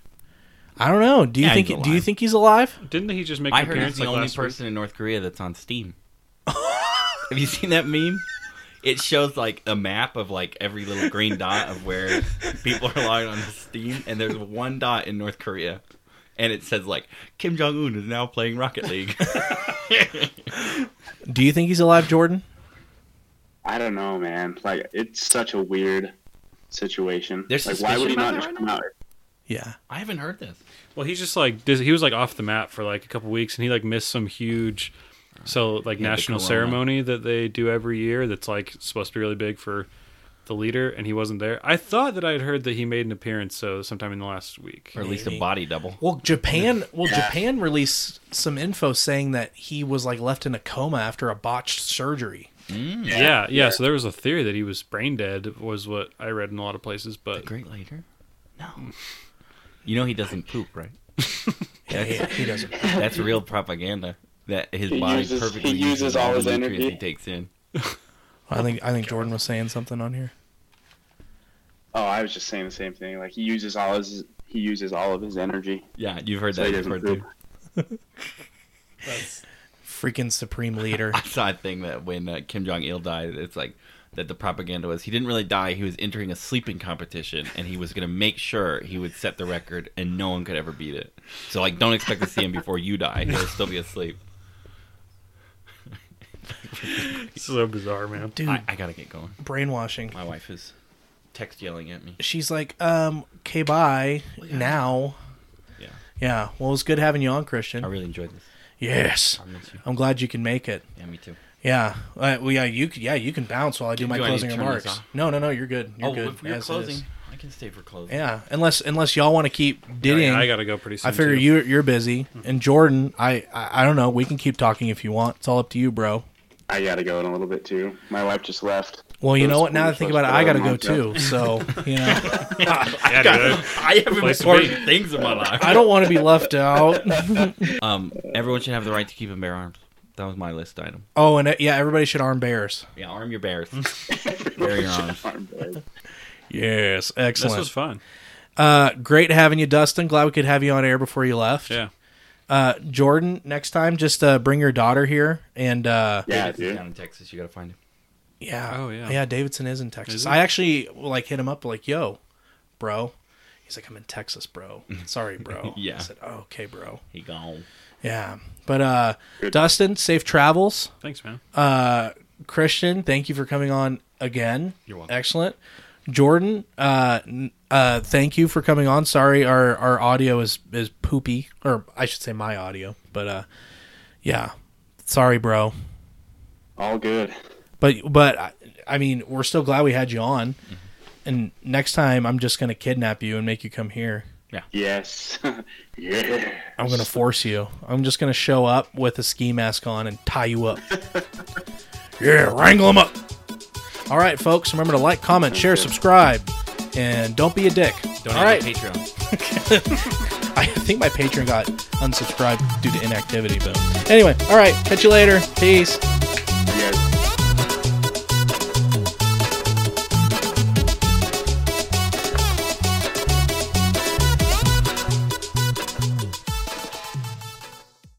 I don't know. Do you Yeah, think he's do you think he's alive? Didn't he just make I heard he's the like only last week? person in North Korea that's on Steam. <laughs> Have you seen that meme? It shows like a map of like every little green dot of where people are logging on Steam, and there's one dot in North Korea, and it says like Kim Jong Un is now playing Rocket League. <laughs> Do you think he's alive, Jordan? I don't know, man. Like it's such a weird situation. There's like why would he suspicion not about just that come right out? Yeah. I haven't heard this. Well, he's just like he was like off the map for like a couple weeks, and he like missed some huge, so like Yeah, national ceremony that they do every year. That's like supposed to be really big for the leader, and he wasn't there. I thought that I had heard that he made an appearance, so sometime in the last week. Or at least a body double. Well, Japan. <laughs> Well, Yeah. Japan released some info saying that he was like left in a coma after a botched surgery. Mm, Yeah, yeah, Yeah. So there was a theory that he was brain dead, was what I read in a lot of places. the But great leader? No. You know he doesn't <laughs> poop, right? Yeah, he, he doesn't. That's real propaganda. That his He body uses- perfectly he uses all his energy. he takes in. <laughs> I think I think Jordan was saying something on here. Oh, I was just saying the same thing. Like he uses all his he uses all of his energy. Yeah, you've heard So that he before doesn't <laughs> too. Freaking supreme leader. <laughs> I saw a thing that when uh, Kim Jong Il died, it's like that the propaganda was he didn't really die. He was entering a sleeping competition, and he was going to make sure he would set the record, and no one could ever beat it. So like, don't expect to see him before you die. He'll still be asleep. So bizarre, man. Dude, I, I gotta get going. brainwashing. My wife is text yelling at me. She's like, um, okay, bye. Now. Yeah, Yeah. Well, it was good having you on, Christian. I really enjoyed this. Yes. I miss you. I'm glad you can make it. Yeah, me too. Yeah. Uh, well, yeah. You. c- Yeah. You can bounce while I do Do my I closing remarks. No, no, no. You're good. You're oh, good. if you're as it is. closing, I can stay for closing. Yeah. Unless unless y'all want to keep Yeah, dittying. I gotta go pretty soon. I figure too. you you're busy, and Jordan, I, I I don't know. We can keep talking if you want. It's all up to you, bro. I gotta go in a little bit too. My wife just left. Well, you know what? Now that I think about it, I got to go photos too. So <laughs> you know, <laughs> gotta. I have Place to important things in my <laughs> life. I don't want to be left out. Um, everyone should have the right to keep and bear arms. That was my list item. Oh, and uh, yeah, everybody should arm bears. Yeah, arm your bears. Bear your arms. Yes, excellent. This was fun. uh, great having you, Dustin. Glad we could have you on air before you left. Yeah. Uh, Jordan, next time, just uh, bring your daughter here, and uh, Yeah, Davidson's dude. down in Texas. You gotta find him. yeah, Oh, yeah. yeah. Davidson is in Texas. Is? I actually like hit him up like, "Yo, bro." He's like, "I'm in Texas, bro. <laughs> Sorry, bro." Yeah. I said, oh, "Okay, bro." He gone. Yeah, but uh, Good. Dustin, safe travels. Thanks, man. Uh, Christian, thank you for coming on again. You're welcome. Excellent. Jordan, uh, uh, thank you for coming on. Sorry, our, our audio is, is poopy, or I should say my audio, but uh, yeah, sorry, bro. All good. But but I- I mean, we're still glad we had you on. And next time, I'm just gonna kidnap you and make you come here. Yeah. Yes. <laughs> yeah. I'm gonna force you. I'm just gonna show up with a ski mask on and tie you up. <laughs> yeah, wrangle them up. All right, folks. Remember to like, comment, share, subscribe, and don't be a dick. Don't All have a Patreon. <laughs> I think my Patreon got unsubscribed due to inactivity, but anyway. All right. Catch you later. Peace.